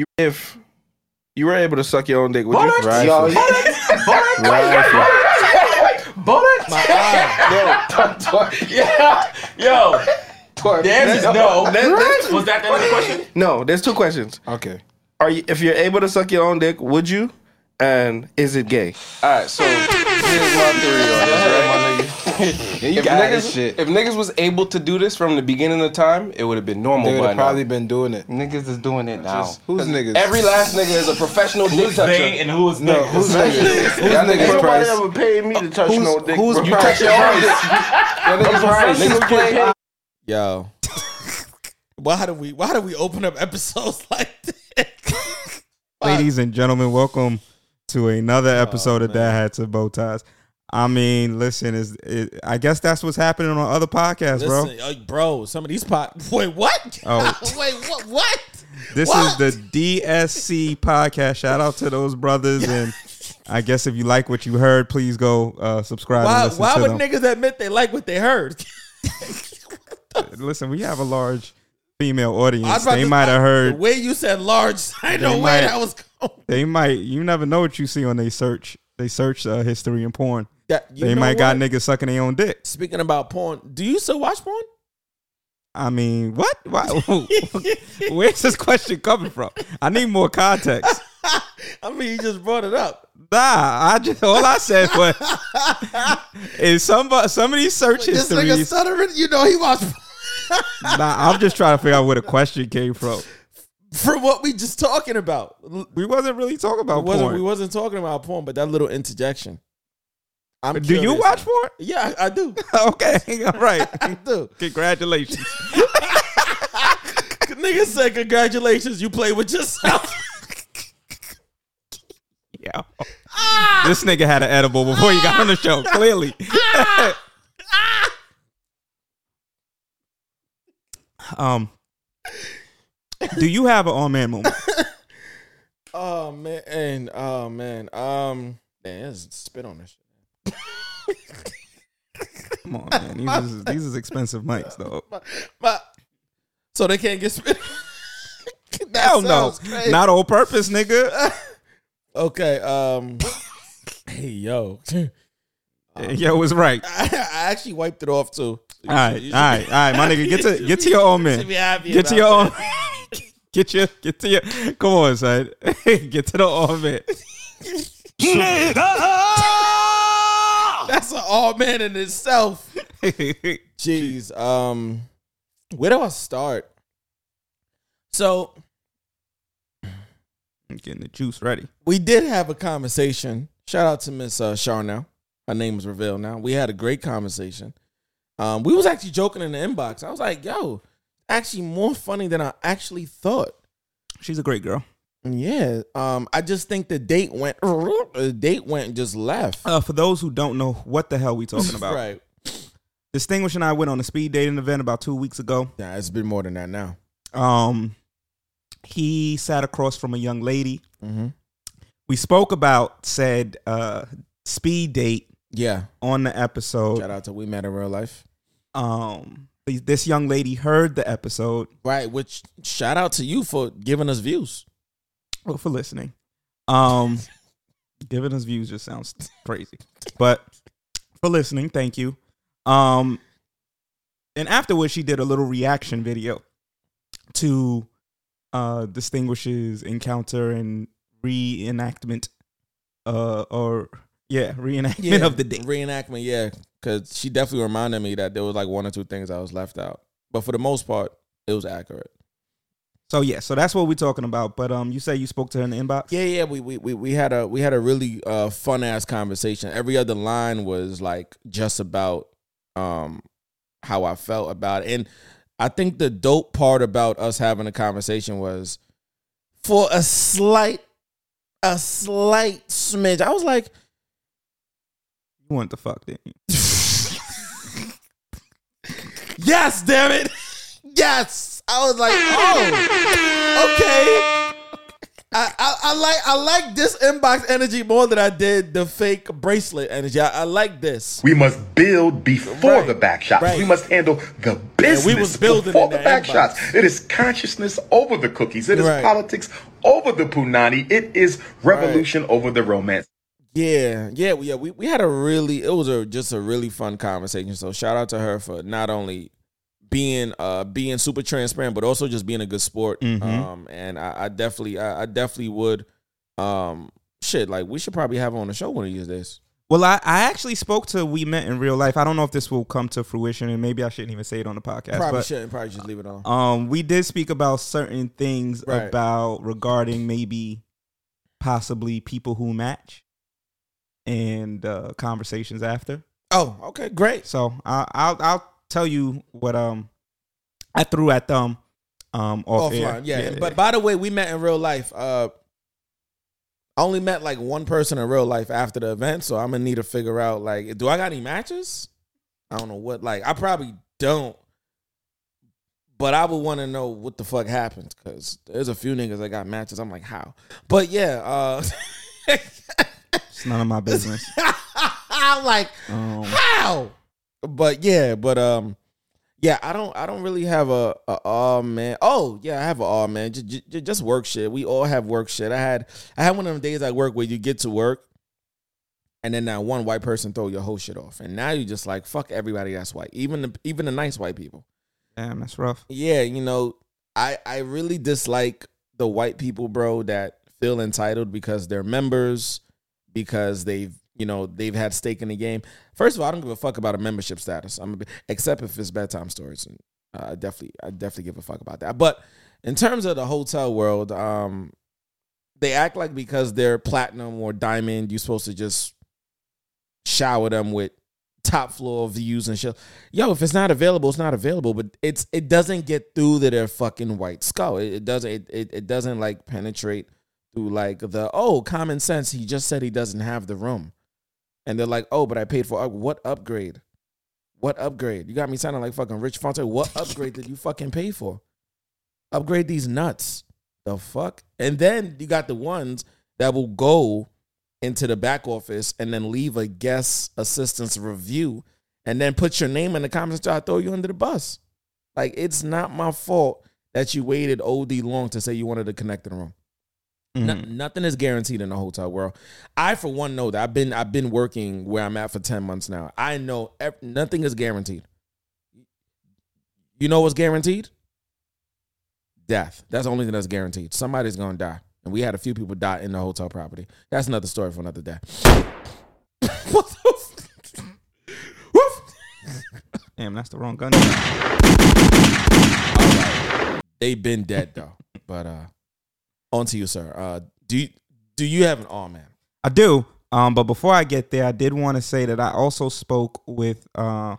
You, if you were able to suck your own dick, would you? Right. Yo, Yeah. Yo. The answer is no. That- Was that the other question? no, there's two questions. Okay. Are you, if you're able to suck your own dick, would you? And is it gay? All right, so here's my theory on this, right? Yeah, you If got niggas, shit. if niggas was able to do this from the beginning of time, it would have been normal They would by have now. probably been doing it. Niggas is doing it now. Who's niggas? Every last nigga is a professional dick Who's toucher. they and who's no, niggas? who's niggas? Who's Y'all niggas niggas? Price. Price. ever paid me to touch Who's, no dick. who's bro. you touch your own dick? Niggas right. Niggas play. Yo. why do we why do we open up episodes like this? Ladies and gentlemen, welcome to another oh, episode of Dad Hats and Bow Ties. I mean, listen, is it, I guess that's what's happening on other podcasts, bro. Listen, uh, bro, some of these pot Wait, what? Oh. Wait, what what? This What? is the DSC podcast. Shout out to those brothers, and I guess if you like what you heard, please go uh, subscribe. Why why would them. niggas admit they like what they heard? listen, we have a large female audience. I was about They might have heard. The way you said large, I know where that was going. They might. You never know what you see on they search. They search uh, history and porn. That, you they might got niggas sucking their own dick. Speaking about porn, do you still watch porn? I mean, what? Why, where's this question coming from? I need more context. I mean, you just brought it up. Nah, I just all I said was is some some of these search This nigga stuttering, you know he watched Nah, I'm just trying to figure out where the question came from. from what we just talking about. We wasn't really talking We about wasn't, porn. we wasn't talking about porn, but that little interjection. I'm Do you watch porn? Yeah, I, I do. okay, all right. I do. Congratulations. Nigga said, "Congratulations, you play with yourself." Yeah. This nigga had an edible before he got on the show. Clearly. um. Do you have an all man moment? oh man, and oh man, um, man, spit on this. Come on, man. These is, these is expensive mics, though. But so they can't get spit. That Hell no. crazy. Not on purpose, nigga. okay. Um. hey yo, Yo was right. I, I actually wiped it off too. All right, all right, all right, my nigga. Get to get to your own man. Get to your own. Get your get to your. Come on, son. get to the own man. That's an all man in itself. Jeez. Um, where do I start? So I'm getting the juice ready. we did have a conversation. Shout out to Miss uh, Charnel. Her name is revealed now. We had a great conversation. Um, we was actually joking in the inbox. I was like, "Yo, actually more funny than I actually thought." She's a great girl. Yeah. Um, I just think the date went. The date went and just left. Uh, for those who don't know what the hell we talking about, Right. Distinguished and I went on a speed dating event about two weeks ago. Yeah, it's been more than that now. Um, he sat across from a young lady. Mm-hmm. We spoke about said uh speed date Yeah. on the episode. Shout out to We Met in Real Life. Um, this young lady heard the episode. Right. Which shout out to you for giving us views. Well, for listening. Um, giving us views just sounds crazy, but for listening, thank you. Um, and afterwards, she did a little reaction video to uh, distinguishes encounter and reenactment, uh, or yeah, reenactment of the day. Reenactment, yeah. Because she definitely reminded me that there was like one or two things I was left out. But for the most part, it was accurate. So yeah, so that's what we're talking about. But um, you say you spoke to her in the inbox. Yeah, yeah. We we we, we had a we had a really uh, fun ass conversation. Every other line was like just about um how I felt about it. And I think the dope part about us having a conversation was for a slight a slight smidge. I was like, You want the fuck, didn't you? Yes, damn it. Yes. I was like, oh, okay. I, I, I like I like this inbox energy more than I did the fake bracelet energy. I, I like this. We must build before Right, the back shots. right. We must handle the business We was building before the the back inbox. shots. It is consciousness over the cookies. It is Right. politics over the punani. It is revolution over the romance. Yeah, yeah, yeah. We, we had a really it was a just a really fun conversation. So shout out to her for not only being uh being super transparent, but also just being a good sport. Mhm. Um, and I, I definitely I, I definitely would um shit like we should probably have on the show one of these days. Well, I, I actually spoke to We Met in real life. I don't know if this will come to fruition, and maybe I shouldn't even say it on the podcast. Probably but shouldn't. Probably just leave it on. um, we did speak about certain things Right. about regarding maybe possibly people who match and uh, conversations after. Oh, okay, great. So I, I'll I'll tell you what um I threw at them um off Offline, air. yeah. But by the way, we met in real life. Uh, I only met like one person in real life after the event, so I'm gonna need to figure out like, do I got any matches? I don't know what. Like, I probably don't. But I would want to know what the fuck happened because there's a few niggas that got matches. I'm like, how? But yeah, uh, it's none of my business. I'm like, Um, how? But yeah, but um, yeah, I don't, I don't really have a, a oh man. Oh yeah, I have a oh man. Just, just, just work shit. We all have work shit. I had, I had one of them days at work where you get to work, and then that one white person throw your whole shit off, and now you just like fuck everybody that's white, even the, even the nice white people. damn, that's rough. Yeah, you know, I I really dislike the white people, bro, that feel entitled because they're members, because they've you know they've had stake in the game. First of all, I don't give a fuck about a membership status. I'm except if it's bedtime stories, and uh, I definitely I definitely give a fuck about that. But in terms of the hotel world, um, they act like because they're platinum or diamond, you're supposed to just shower them with top floor views and shit. Yo, if it's not available, it's not available. But it's it doesn't get through to their fucking white skull. It, it doesn't it, it it doesn't like penetrate through like the oh common sense. He just said he doesn't have the room, and they're like oh, but I paid for what upgrade? What upgrade? You got me sounding like fucking Rich Fonte. What upgrade did you fucking pay for? Upgrade these nuts. The fuck? And then you got the ones that will go into the back office and then leave a guest assistance review and then put your name in the comments to I throw you under the bus. Like it's not my fault that you waited OD long to say you wanted to connect in the room. No- Mhm. nothing is guaranteed in the hotel world. I, for one, know that I've been I've been working where I'm at for ten months now. I know ev- nothing is guaranteed. You know what's guaranteed? Death. That's the only thing that's guaranteed. Somebody's gonna die, and we had a few people die in the hotel property. That's another story for another day. what the? F- Damn, that's the wrong gun. They've been dead though. But uh, on to you, sir. Uh, do you, do you have an oh man? I do. Um, but before I get there, I did want to say that I also spoke with uh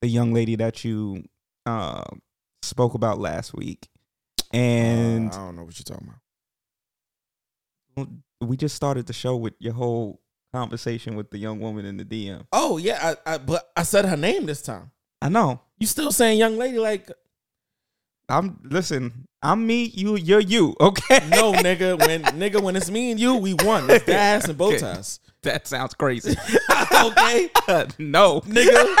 the young lady that you uh spoke about last week, and Uh, I don't know what you're talking about. we just started the show with your whole conversation with the young woman in the DM. Oh yeah, I, I but I said her name this time. I know. You still saying young lady like I'm listen. I'm me. You. You're you. Okay. no nigga when nigga when it's me and you we won. It's gas and bow ties. that sounds crazy. okay, no, nigga.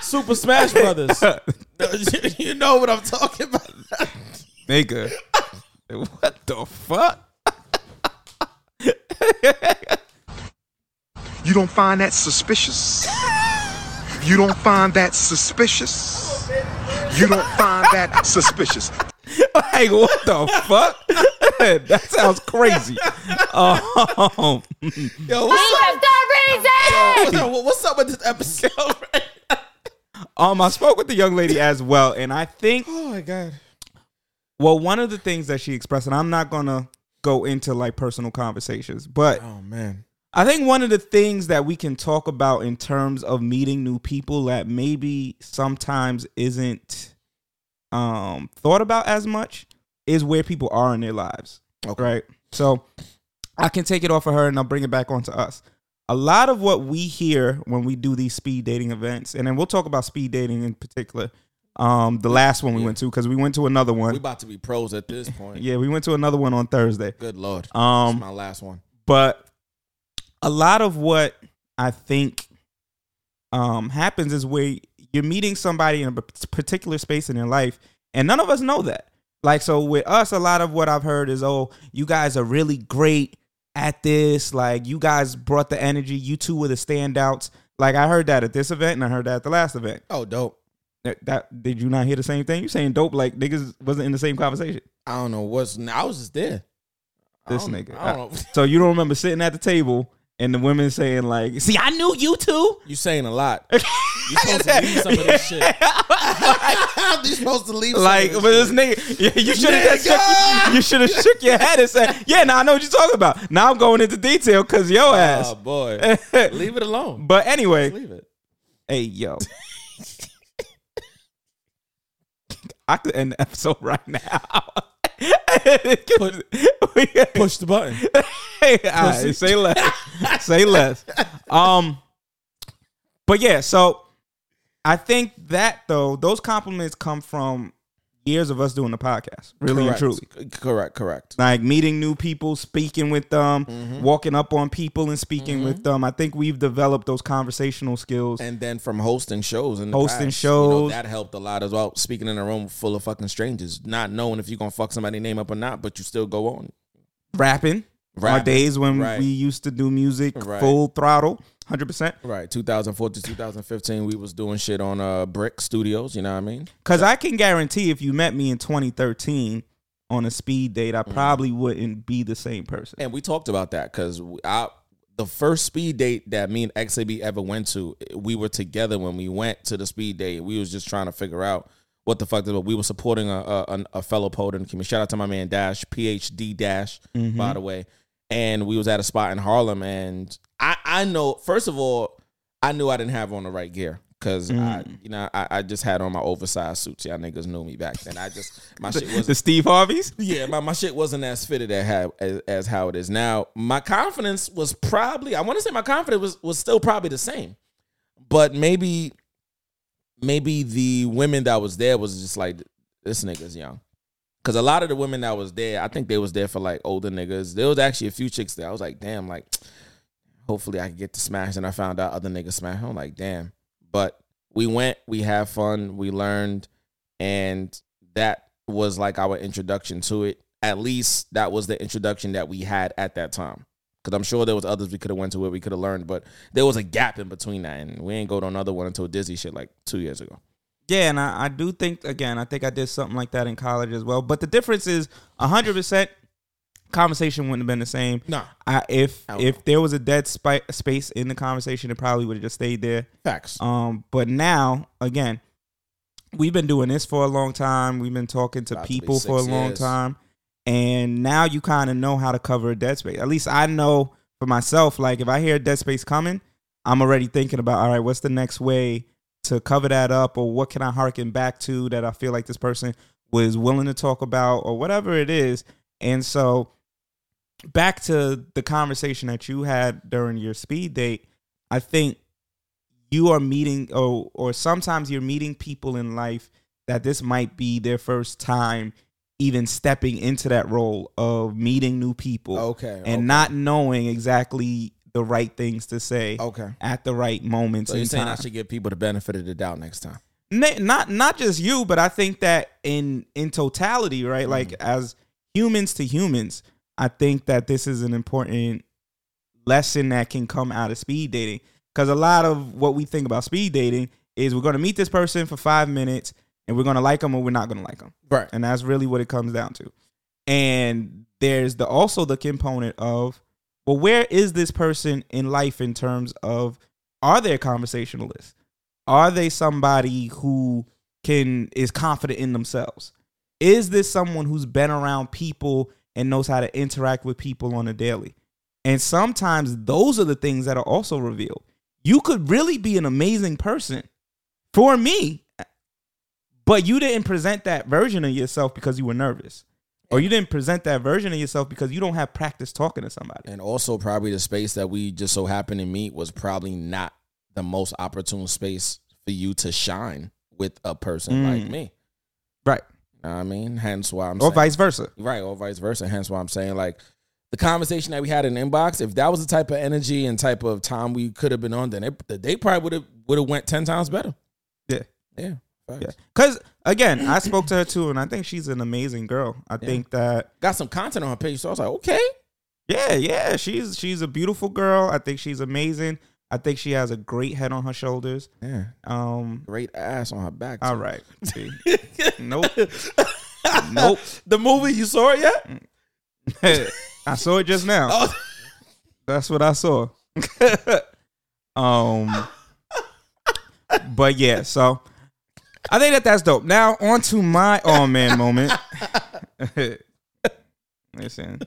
Super Smash Brothers. you know what I'm talking about. nigga. What the fuck? You don't find that suspicious? You don't find that suspicious? You don't find that suspicious? like, what the fuck? that sounds crazy. Um, Yo, what's up? the reason. What's up, what's up with this episode? um, I spoke with the young lady as well, and I think oh my god. well, one of the things that she expressed, and I'm not gonna go into like personal conversations, but Oh man. I think one of the things that we can talk about in terms of meeting new people that maybe sometimes isn't um thought about as much is where people are in their lives. Okay. Right. So I can take it off of her and I'll bring it back onto us. A lot of what we hear when we do these speed dating events, and then we'll talk about speed dating in particular. Um, the last one we Yeah. went to because we went to another one. We about to be pros at this point. Yeah, we went to another one on Thursday. Good lord. Um, my last one. but a lot of what I think um, happens is where you're meeting somebody in a particular space in their life, and none of us know that. Like, so with us, a lot of what I've heard is, oh, you guys are really great at this. Like, you guys brought the energy. You two were the standouts. Like, I heard that at this event, and I heard that at the last event. Oh, dope. That, that did you not hear the same thing? You saying dope like niggas wasn't in the same conversation. I don't know what's. I was just there. This nigga. I don't know. So you don't remember sitting at the table and the women saying like, "See, I knew you too." You saying a lot. You supposed to leave some of this shit. How are you supposed to leave. Some like, but this nigga, yeah, you should have shook, you should have shook your head and said, "Yeah, now I know what you're talking about." Now I'm going into detail because your Oh ass. Oh boy, leave it alone. but anyway, Leave it. hey yo, I could end the episode right now. Push the button. Hey, right, say less. say less. Um, but yeah, so I think that though those compliments come from years of us doing the podcast, really correct. and truly. Correct. Correct. Like meeting new people, speaking with them, Mm-hmm. walking up on people and speaking with them. I think we've developed those conversational skills. And then from hosting shows and Hosting past, you know, shows. that helped a lot as well. Speaking in a room full of fucking strangers, not knowing if you're gonna fuck somebody name up or not, but you still go on. rapping, our days when right. we used to do music Right. full throttle, hundred percent. Right, 2004 to 2015, we was doing shit on uh Brick Studios. You know what I mean? Because I can guarantee if you met me in 2013 on a speed date, Mm-hmm. I probably wouldn't be the same person. And we talked about that because I the first speed date that me and XAB ever went to, we were together when we went to the speed date. We was just trying to figure out what the fuck. But we were supporting a a, a fellow poet in the community. Shout out to my man Dash, PhD Dash, Mm-hmm. by the way. And we was at a spot in Harlem, and I I know first of all, I knew I didn't have on the right gear. Cause I, Mm. you know, I, I just had on my oversized suits. Y'all niggas knew me back then. I just my shit was the Steve Harveys. yeah, my, my shit wasn't as fitted as how, as, as how it is now. My confidence was probably I want to say my confidence was was still probably the same, but maybe maybe the women that was there was just like this nigga's young. Cause a lot of the women that was there, I think they was there for like older niggas. There was actually a few chicks there. I was like, damn, like hopefully I could get to smash. And I found out other niggas smash. I'm like, damn. But we went, we had fun, we learned, and that was like our introduction to it. At least that was the introduction that we had at that time. Cause I'm sure there was others we could have went to where we could have learned, but there was a gap in between that, and we ain't go to another one until Dizzy shit like two years ago. Yeah, and I, I do think again, I think I did something like that in college as well. But the difference is hundred percent conversation wouldn't have been the same. I, if Hell if there was a dead spi- space in the conversation, it probably would have just stayed there. facts. Um, but now again, we've been doing this for a long time. We've been talking to About to people for a long years. time, and now you kind of know how to cover a dead space. At least I know for myself. Like if I hear a dead space coming, I'm already thinking about all right, what's the next way to cover that up, or what can I harken back to that I feel like this person was willing to talk about, or whatever it is. And so back to the conversation that you had during your speed date, I think you are meeting or or sometimes you're meeting people in life that this might be their first time even stepping into that role of meeting new people Okay, and okay. not knowing exactly the right things to say Okay. at the right moments So you're in saying time. I should give people the benefit of the doubt next time? Not not just you, but I think that in in totality, right? Mm. Like as humans to humans, I think that this is an important lesson that can come out of speed dating. Because a lot of what we think about speed dating is we're going to meet this person for five minutes. and we're gonna like them or we're not gonna like them. Right. And that's really what it comes down to. And there's the also the component of, well, where is this person in life in terms of are they a conversationalist? Are they somebody who can is confident in themselves? Is this someone who's been around people and knows how to interact with people on a daily? And sometimes those are the things that are also revealed. You could really be an amazing person for me, but you didn't present that version of yourself because you were nervous. Or you didn't present that version of yourself because you don't have practice talking to somebody. And also, probably the space that we just so happened to meet was probably not the most opportune space for you to shine with a person Mm. like me. Right. You know what I mean, hence why I'm Or saying, vice versa. right, or vice versa. Hence why I'm saying like the conversation that we had in inbox. If that was the type of energy and type of time we could have been on, then it, the day probably would have would have went ten times better. Yeah. Yeah, Yeah. Because again, I spoke to her too, and I think she's an amazing girl. I think that Got some content on her page, so I was like, okay, yeah, yeah, she's she's a beautiful girl. I think she's amazing. I think she has a great head on her shoulders. yeah, Um, great ass on her back. all too. right. See. nope. nope. The movie you saw it yet? I saw it just now. Oh. That's what I saw. um, but yeah, so I think that that's dope. Now on to my oh man moment. Listen,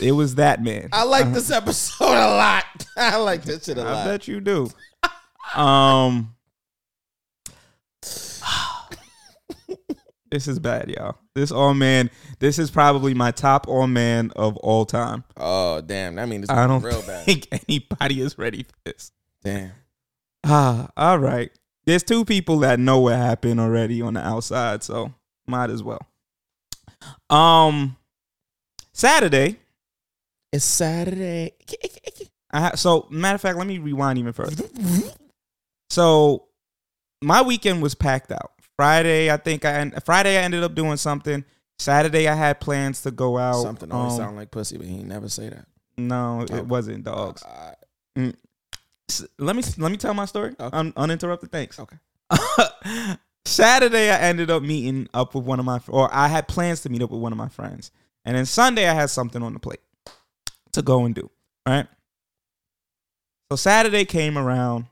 it was that man. I like this episode a lot. I like this shit a lot. I bet you do. Um, this is bad, y'all. This all man. This is probably my top all man of all time. Oh damn! I mean, it's I don't real bad. think anybody is ready for this. Damn. Ah, all right. There's two people that know what happened already on the outside, so might as well. Um, Saturday. It's Saturday. I ha- so matter of fact, let me rewind even further. So my weekend was packed out. Friday, I think I Friday I ended up doing something. Saturday I had plans to go out. Something always Um, sound like pussy, but he never say that. No, it Oh. wasn't dogs. Uh, S- let me let me tell my story. Okay. Un- uninterrupted. Thanks. Okay. Saturday, I ended up meeting up with one of my, or I had plans to meet up with one of my friends, and then Sunday, I had something on the plate to go and do. Right. So Saturday came around,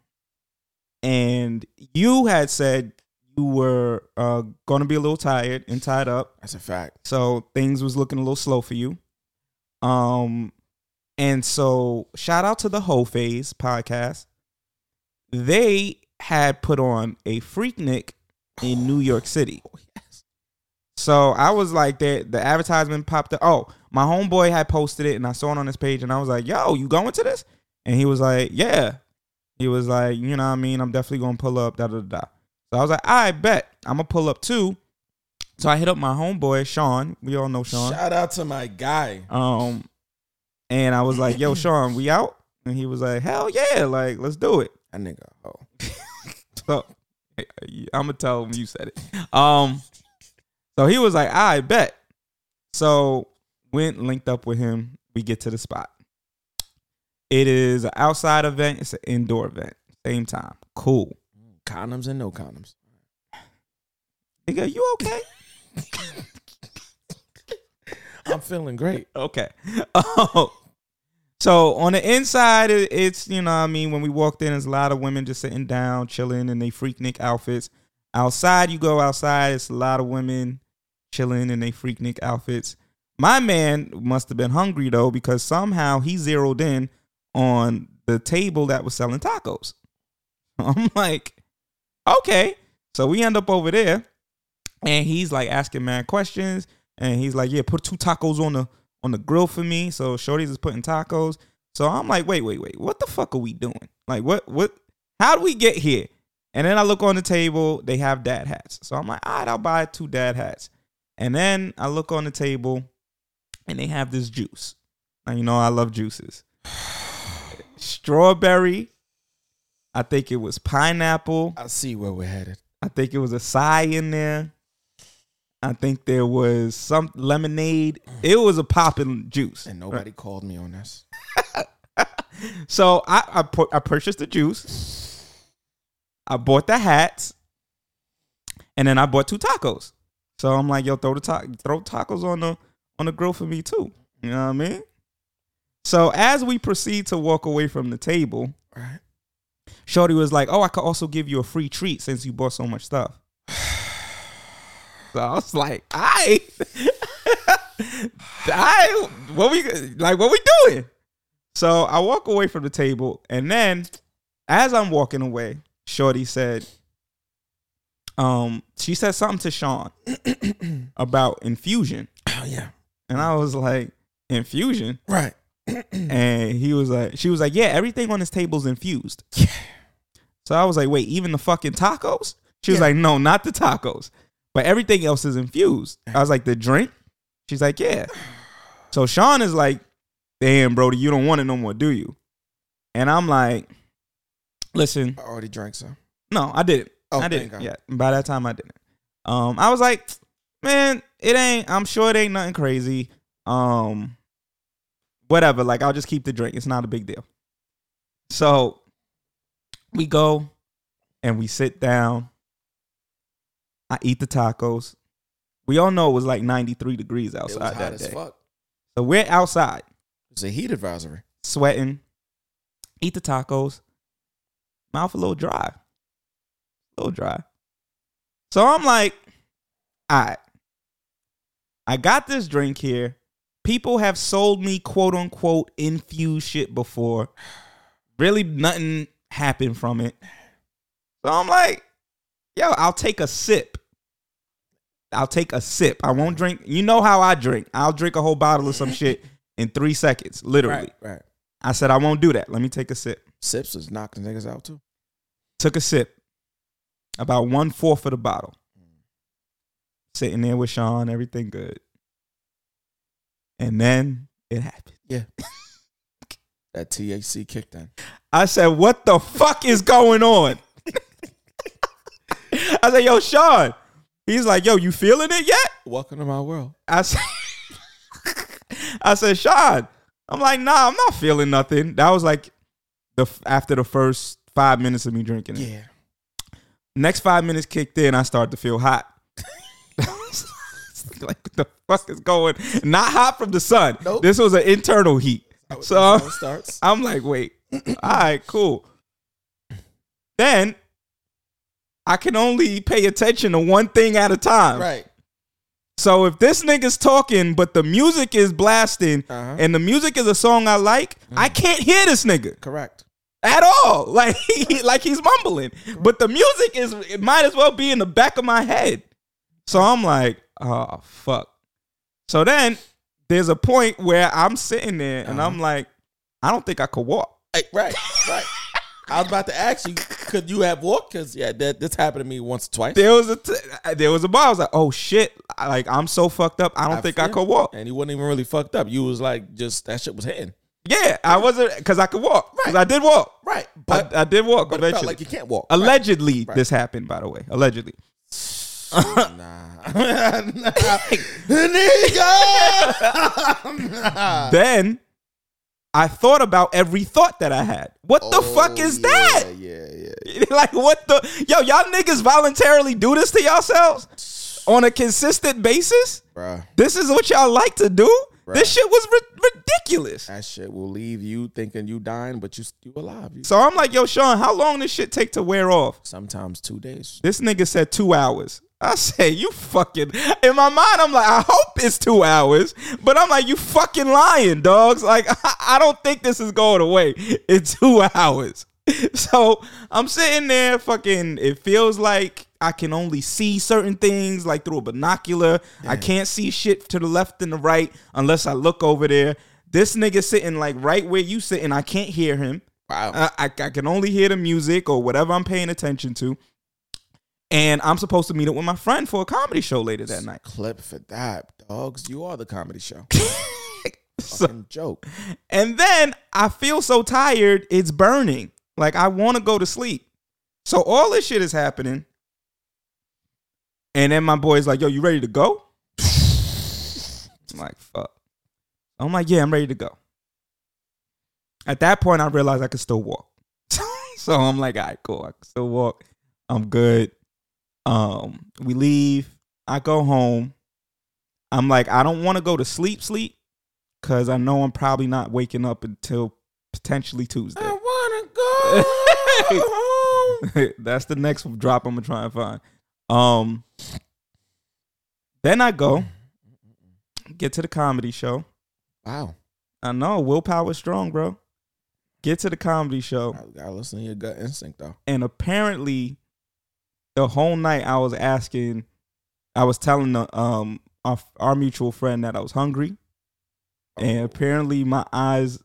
and you had said you were uh, going to be a little tired and tied up. that's a fact. So things was looking a little slow for you. Um, and so shout out to the Whole Phase podcast. They had put on a Freaknik in New York City. So I was like, that. the advertisement popped up. Oh, my homeboy had posted it, and I saw it on his page, and I was like, "Yo, you going to this?" And he was like, "Yeah." He was like, "You know what I mean? I'm definitely gonna pull up." Da da da. So I was like, "I bet I'm gonna pull up too." So I hit up my homeboy Sean. We all know Sean. Shout out to my guy. Um, and I was like, "Yo, Sean, we out?" And he was like, "Hell yeah! Like, let's do it." That nigga. Oh, So I'm gonna tell him you said it. Um, so he was like, "I bet." So went linked up with him. We get to the spot. It is an outside event. It's an indoor event. Same time. Cool. condoms and no condoms. Nigga, you okay? I'm feeling great. Okay. Oh. So on the inside, it's you know, what I mean, when we walked in, there's a lot of women just sitting down, chilling in they freaknik outfits. Outside, you go outside, it's a lot of women chilling in they freaknik outfits. My man must have been hungry though, because somehow he zeroed in on the table that was selling tacos. I'm like, okay. So we end up over there, and he's like asking man questions, and he's like, yeah, put two tacos on the on the grill for me. So Shorty's is putting tacos. So I'm like, wait, wait, wait. What the fuck are we doing? Like, what, what, how do we get here? And then I look on the table, they have dad hats. So I'm like, all right, I'll buy two dad hats. And then I look on the table and they have this juice. Now, you know, I love juices. Strawberry. I think it was pineapple. I see where we're headed. I think it was a sigh in there. I think there was some lemonade. Mm. It was a popping juice. And nobody called me on this. So I I, pu- I purchased the juice. I bought the hats, And then I bought two tacos. So I'm like, yo, throw the ta- throw tacos on the on the grill for me too. You know what I mean? So as we proceed to walk away from the table, Right. Shorty was like, "Oh, I could also give you a free treat since you bought so much stuff." So I was like, "I, I, what we like? What we doing?" So I walk away from the table, and then as I'm walking away, Shorty said, "Um, she said something to Sean about infusion, Oh yeah. and I was like, infusion." Right. and he was like, she was like, yeah, everything on this table's infused. Yeah. So I was like, wait, even the fucking tacos? She was Yeah. like, no, not the tacos, but everything else is infused. I was like, the drink? She's like, yeah. So Sean is like, damn, Brody, you don't want it no more, do you? And I'm like, listen, I already drank some. no, I didn't. Oh, I didn't. Yeah, by that time I didn't. Um, I was like, man, it ain't. I'm sure it ain't nothing crazy. Um, whatever. Like I'll just keep the drink. It's not a big deal. So we go and we sit down. I eat the tacos. We all know it was like 93 degrees It was outside that as day. fuck. So we're outside It's a heat advisory. sweating, eat the tacos, mouth a little dry. Dry. So I'm like, all right, I got this drink here. People have sold me quote unquote infused shit before. Really, nothing happened from it. So I'm like, yo, I'll take a sip. I'll take a sip. I won't drink. You know how I drink. I'll drink a whole bottle of some shit in three seconds, literally. Right. Right. I said, I won't do that. Let me take a sip. Sips is knocking niggas out too. Took a sip. About one fourth of the bottle. Mm. Sitting there with Sean, everything good. And then it happened. Yeah. that THC kicked in. I said, What the fuck is going on? I said, Yo, Sean. He's like, Yo, you feeling it yet? Welcome to my world. I said, I said, Sean. I'm like, nah, I'm not feeling nothing. That was like the after the first five minutes of me drinking it. Yeah. Next five minutes kicked in, I started to feel hot. like what the fuck is going? Not hot from the sun. Nope. This was an internal heat. So how it starts. I'm like, wait, all right, cool. Then I can only pay attention to one thing at a time. Right. So if this nigga's talking, but the music is blasting, Uh-huh. and the music is a song I like, I can't hear this nigga Correct. At all. Like he, like he's mumbling, but the music is it might as well be in the back of my head. So I'm like, oh fuck. So then there's a point where I'm sitting there and I'm uh-huh. like, I don't think I could walk. Hey, right. Right. I was about to ask you, could you have walked? Because yeah, that this happened to me once or twice. There was a t- there was a bar. I was like, oh shit, like I'm so fucked up. I don't think I could walk. And he wasn't even really fucked up. You was like, just that shit was hitting. Yeah, I wasn't because I could walk. 'Cause I did walk. Right. But But I, did walk but eventually. like you can't walk. Allegedly, Right. this happened. By the way, allegedly. nah. Nigga. then I thought about every thought that I had. What the fuck is that? Oh, Yeah, yeah. like what the yo y'all niggas voluntarily do this to yourselves on a consistent basis? Bruh. This is what y'all like to do? Bruh. This shit was ri- ridiculous. That shit will leave you thinking you dying, but you you alive. You, So I'm like, yo, Sean, how long this shit take to wear off? sometimes two days. This nigga said two hours. I say, you fucking. In my mind, I'm like, I hope it's two hours. But I'm like, you fucking lying, dogs. Like, I don't think this is going away in two hours. So I'm sitting there, fucking. It feels like I can only see certain things, like through a binocular. I can't see shit to the left and the right unless I look over there. This nigga sitting like right where you sitting. I can't hear him. Wow. I, I, I can only hear the music or whatever I'm paying attention to. And I'm supposed to meet up with my friend for a comedy show later that night. Clip for that, dogs. You are the comedy show. So- Fucking joke. and then I feel so tired, it's burning. Like I want to go to sleep. So all this shit is happening. And then my boy's like, yo, you ready to go? I'm like, fuck. I'm like, yeah, I'm ready to go. At that point, I realized I could still walk. so I'm like, all right, cool. I can still walk. I'm good. Um, we leave. I go home. I'm like, I don't want to go to sleep, sleep, because I know I'm probably not waking up until potentially Tuesday. I wanna go home. That's the next drop I'm gonna try and find. Um, then I go get to the comedy show. Wow. I know willpower strong, bro. Get to the comedy show, I gotta listen to your gut instinct though. and apparently, the whole night I was asking, I was telling the um our, our mutual friend that I was hungry, and apparently my eyes.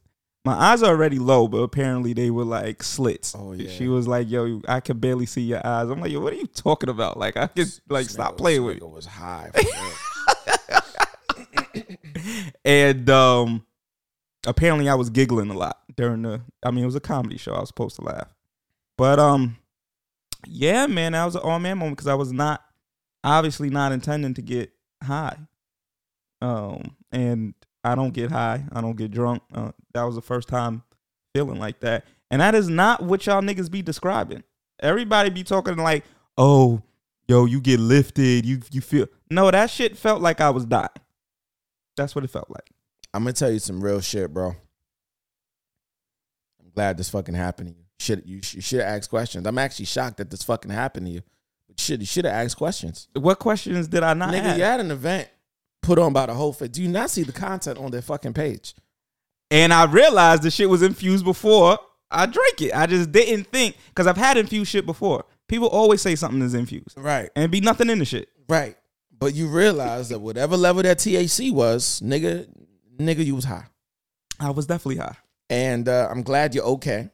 My eyes are already low, but apparently they were like slits. Oh, yeah. She was like, "Yo, I can barely see your eyes." I'm like, "Yo, what are you talking about? Like, I could like stop playing this with." It was high. and um apparently I was giggling a lot during the I mean it was a comedy show. I was supposed to laugh. But um yeah, man, that was an all man moment because I was not obviously not intending to get high. Um and I don't get high. I don't get drunk. Uh, that was the first time feeling like that. And that is not what y'all niggas be describing. Everybody be talking like, "Oh, yo, you get lifted. You you feel." No, that shit felt like I was dying. That's what it felt like. I'm gonna tell you some real shit, bro. I'm glad this fucking happened to you. Should you, you should have asked questions. I'm actually shocked that this fucking happened to you. But shit, you should have asked questions. What questions did I not Nigga, ask? you had an event put on by the whole fit. Do you not see the content on their fucking page? And I realized the shit was infused before I drank it. I just didn't think because I've had infused shit before. People always say something is infused Right. and be nothing in the shit. Right. But you realize that whatever level that THC was, nigga, nigga, you was high. I was definitely high. And uh, I'm glad you're okay.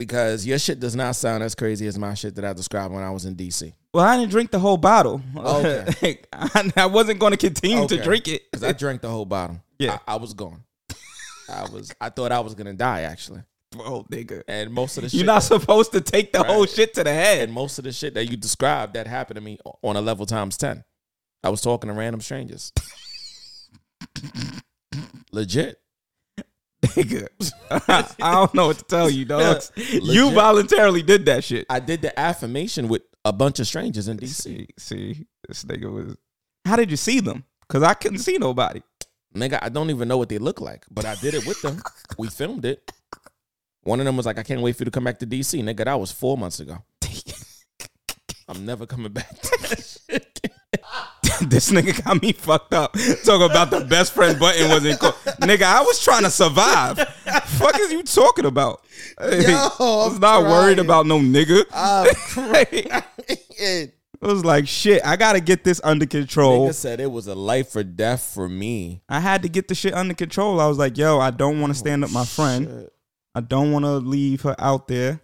Because your shit does not sound as crazy as my shit that I described when I was in DC. Well, I didn't drink the whole bottle. Okay. I, I wasn't going to continue to drink it. Because I drank the whole bottle. Yeah. I, I was gone. I was I thought I was gonna die actually. Oh, nigga. And most of the shit You're not supposed to take the whole shit to the head. and most of the shit that you described that happened to me on a level times ten. I was talking to random strangers. Legit. Nigga. I don't know what to tell you, dog. you voluntarily did that shit. I did the affirmation with a bunch of strangers in DC. See, see, this nigga was. How did you see them? Because I couldn't see nobody. Nigga, I don't even know what they look like, but I did it with them. we filmed it. One of them was like, I can't wait for you to come back to DC. Nigga, that was four months ago. I'm never coming back. This nigga got me fucked up. Talking about the best friend button wasn't cool. nigga, I was trying to survive. Fuck is you talking about? I was I'm not worried about no nigga. I'm I was like, shit, I gotta get this under control. Nigga said it was a life or death for me. I had to get the shit under control. I was like, yo, I don't want to stand up my friend. I don't want to leave her out there.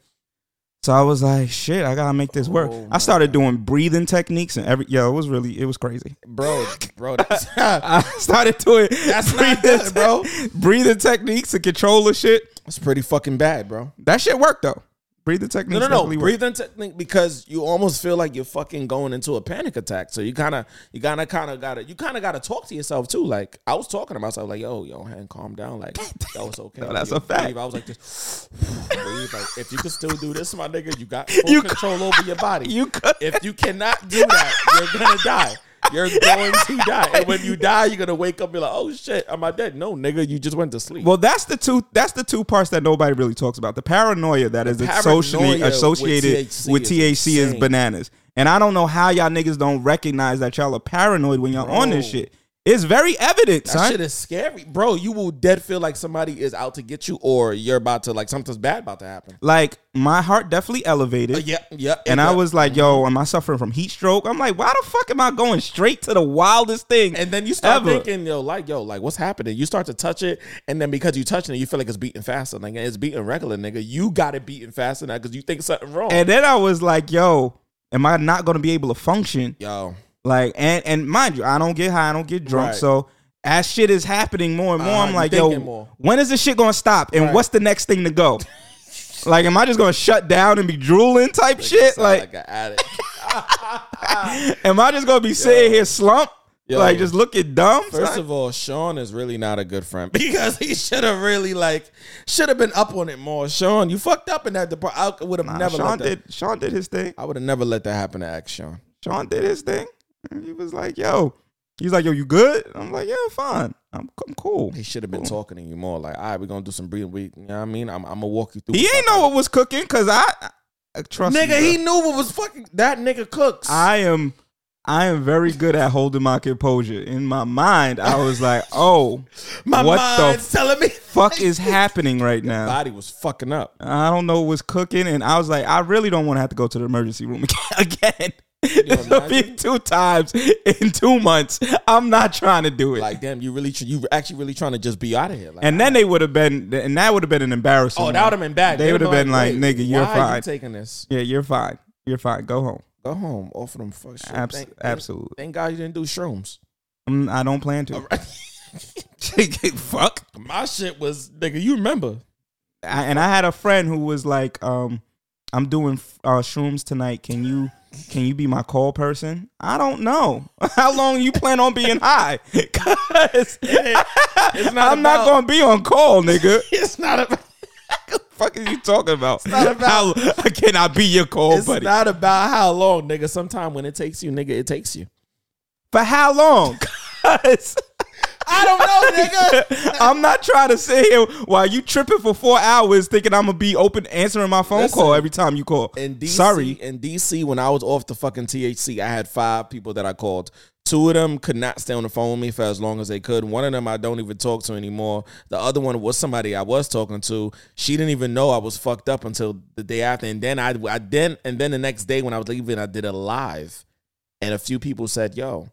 So I was like, shit, I gotta make this work. Oh I started doing breathing techniques and every yo, it was really, it was crazy. Bro, bro, that's, I started doing That's not good, bro. breathing techniques and control the shit. It's pretty fucking bad, bro. That shit worked though. Breathing technique. No, no, no. Breathing technique because you almost feel like you're fucking going into a panic attack. So you kind of, you kind of, kind of gotta, you kind of gotta talk to yourself too. Like I was talking to myself, like, yo, yo, hand, calm down. Like that was okay. No, that's Yo, a fact. breathe. I was like, just breathe. Like if you can still do this, my nigga, you got full You control over your body. You could. if you cannot do that, you're gonna die. You're going to die. And when you die, you're gonna wake up and be like, oh shit, am I dead? No, nigga, you just went to sleep. Well, that's the two. That's the two parts that nobody really talks about. The paranoia that is paranoia associated with THC with is THC is insane. bananas. And I don't know how y'all niggas don't recognize that y'all are paranoid when y'all on this shit. It's very evident, That son. shit is scary, bro. You will dead feel like somebody is out to get you, or you're about to like something's bad about to happen. like my heart definitely elevated. Uh, yeah, yeah. And I was like, yo, am I suffering from heat stroke? I'm like, why the fuck am I going straight to the wildest thing? and then you start ever? thinking, yo, like, yo, like, what's happening? You start to touch it, and then because you touching it, you feel like it's beating faster. Like it's beating regular, nigga. You got it beating faster now because you think something wrong. And then I was like, yo, am I not going to be able to function? yo, Like, and and mind you, I don't get high, I don't get drunk. Right. So as shit is happening more and more, Uh, I'm like, yo, more. when is this shit gonna stop? And Right. what's the next thing to go? like, am I just gonna shut down and be drooling type shit? Like, like an addict. am I just gonna be sitting here slump? Yo. like just looking dumb. First son. of all, Sean is really not a good friend because he should have really like should have been up on it more. Sean, you fucked up in that department. I would have Nah, never Sean let that. did. Sean did his thing. I would have never let that happen to X Sean. Sean did his thing. He was like, "Yo," he's like, "Yo, you good?" I'm like, "Yeah, fine. I'm, I'm cool." He should have been talking to you more. Like, all right, we're gonna do some breathing. We, you know what I mean? I'm, I'm gonna walk you through. He ain't know what was cooking because I, I trust Nigga, he knew what was fucking. That nigga cooks. I am. I am very good at holding my composure. In my mind, I was like, "Oh, My what mind's the telling me fuck is happening right now?" body was fucking up. I don't know what was cooking, and I was like, I really don't want to have to go to the emergency room again. Will be two times in two months. I'm not trying to do it. Like, damn, you really, you actually really trying to just be out of here. Like, and then they would have been, and that would have been an embarrassing. oh, that would have been bad. They would have been like, "Nigga, you're fine. you taking this? Yeah, you're fine. You're fine. Go home. Go home. Off of them fuck shit. Abs- Thank- absolutely. Thank God you didn't do shrooms. I don't plan to. Fuck. My shit was nigga. You remember? I, and I had a friend who was like, um, "I'm doing uh, shrooms tonight. Can you, can you be my call person?" I don't know. How long you plan on being high? Cause I'm not gonna be on call, nigga. It's not about. fuck are you talking about? It's not about- How, can I be your call It's buddy? not about how long, nigga. Sometime when it takes you, nigga, it takes you. For how long? 'Cause I don't know, nigga. I'm not trying to sit here while you tripping for four hours thinking I'm gonna be open answering my phone Listen, call every time you call. In DC, Sorry. in DC, when I was off the fucking THC, I had five people that I called. Two of them could not stay on the phone with me for as long as they could. One of them I don't even talk to anymore. The other one was somebody I was talking to. She didn't even know I was fucked up until the day after. And then I, I then and then the next day when I was leaving, I did a live, and a few people said, "Yo,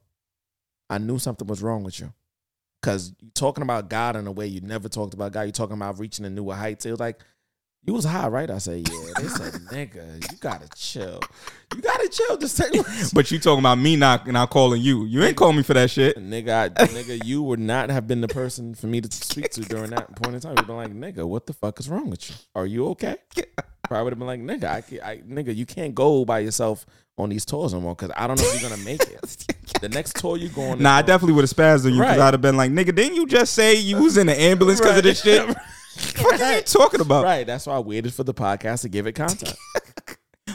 I knew something was wrong with you." Cause you talking about God in a way you never talked about God. You talking about reaching a newer heights. It was like, you was high, right? I said, yeah. They said, nigga, you gotta chill. You gotta chill. Just take But you talking about me not not calling you. You ain't calling me for that shit. nigga, I, nigga, you would not have been the person for me to speak to during that point in time. You'd been like, nigga, what the fuck is wrong with you? Are you okay? Probably would have been like, nigga, I, I, nigga, you can't go by yourself on these tours no more because I don't know if you're gonna make it. The next tour you go on, is Nah, I going- definitely would have spazzed on you because Right. I'd have been like, nigga, didn't you just say you was in the ambulance because of this shit? What are you talking about? Right. That's why I waited for the podcast to give it content.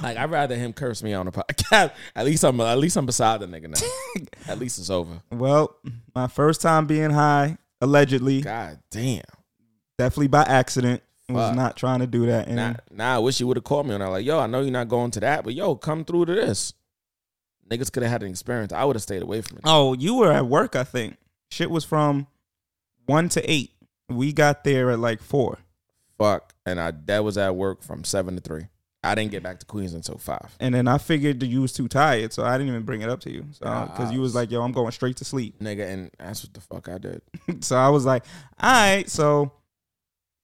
like I'd rather him curse me on the podcast. At least I'm at least I'm beside the nigga now. at least it's over. Well, my first time being high, allegedly, God damn. definitely by accident. Was not trying to do that. And Now, now I wish you would have called me on that. Like, yo, I know you're not going to that, but yo, come through to this. Niggas could have had an experience. I would have stayed away from it. oh, you were at work, I think. Shit was from one to eight. We got there at like four. Fuck. And I that was at work from seven to three. I didn't get back to Queens until five. And then I figured that you was too tired, so I didn't even bring it up to you. So because I you was- like, "Yo, I'm going straight to sleep." Nigga, and that's what the fuck I did. so I was like, "All right." So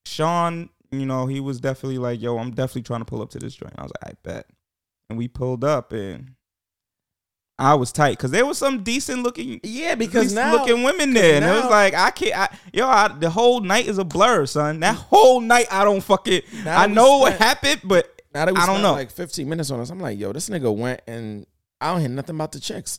Sean, you know, he was definitely like, "Yo, I'm definitely trying to pull up to this joint." I was like, "I bet." And we pulled up, and I was tight because there was some decent looking, Yeah, decent looking women there, and it was like, I can't, I, yo, I, the whole night is a blur, son. That whole night, I don't fucking, Now I know what happened, but Now I don't know. like 15 minutes on this, I'm like, yo, this nigga went and I don't hear nothing about the chicks.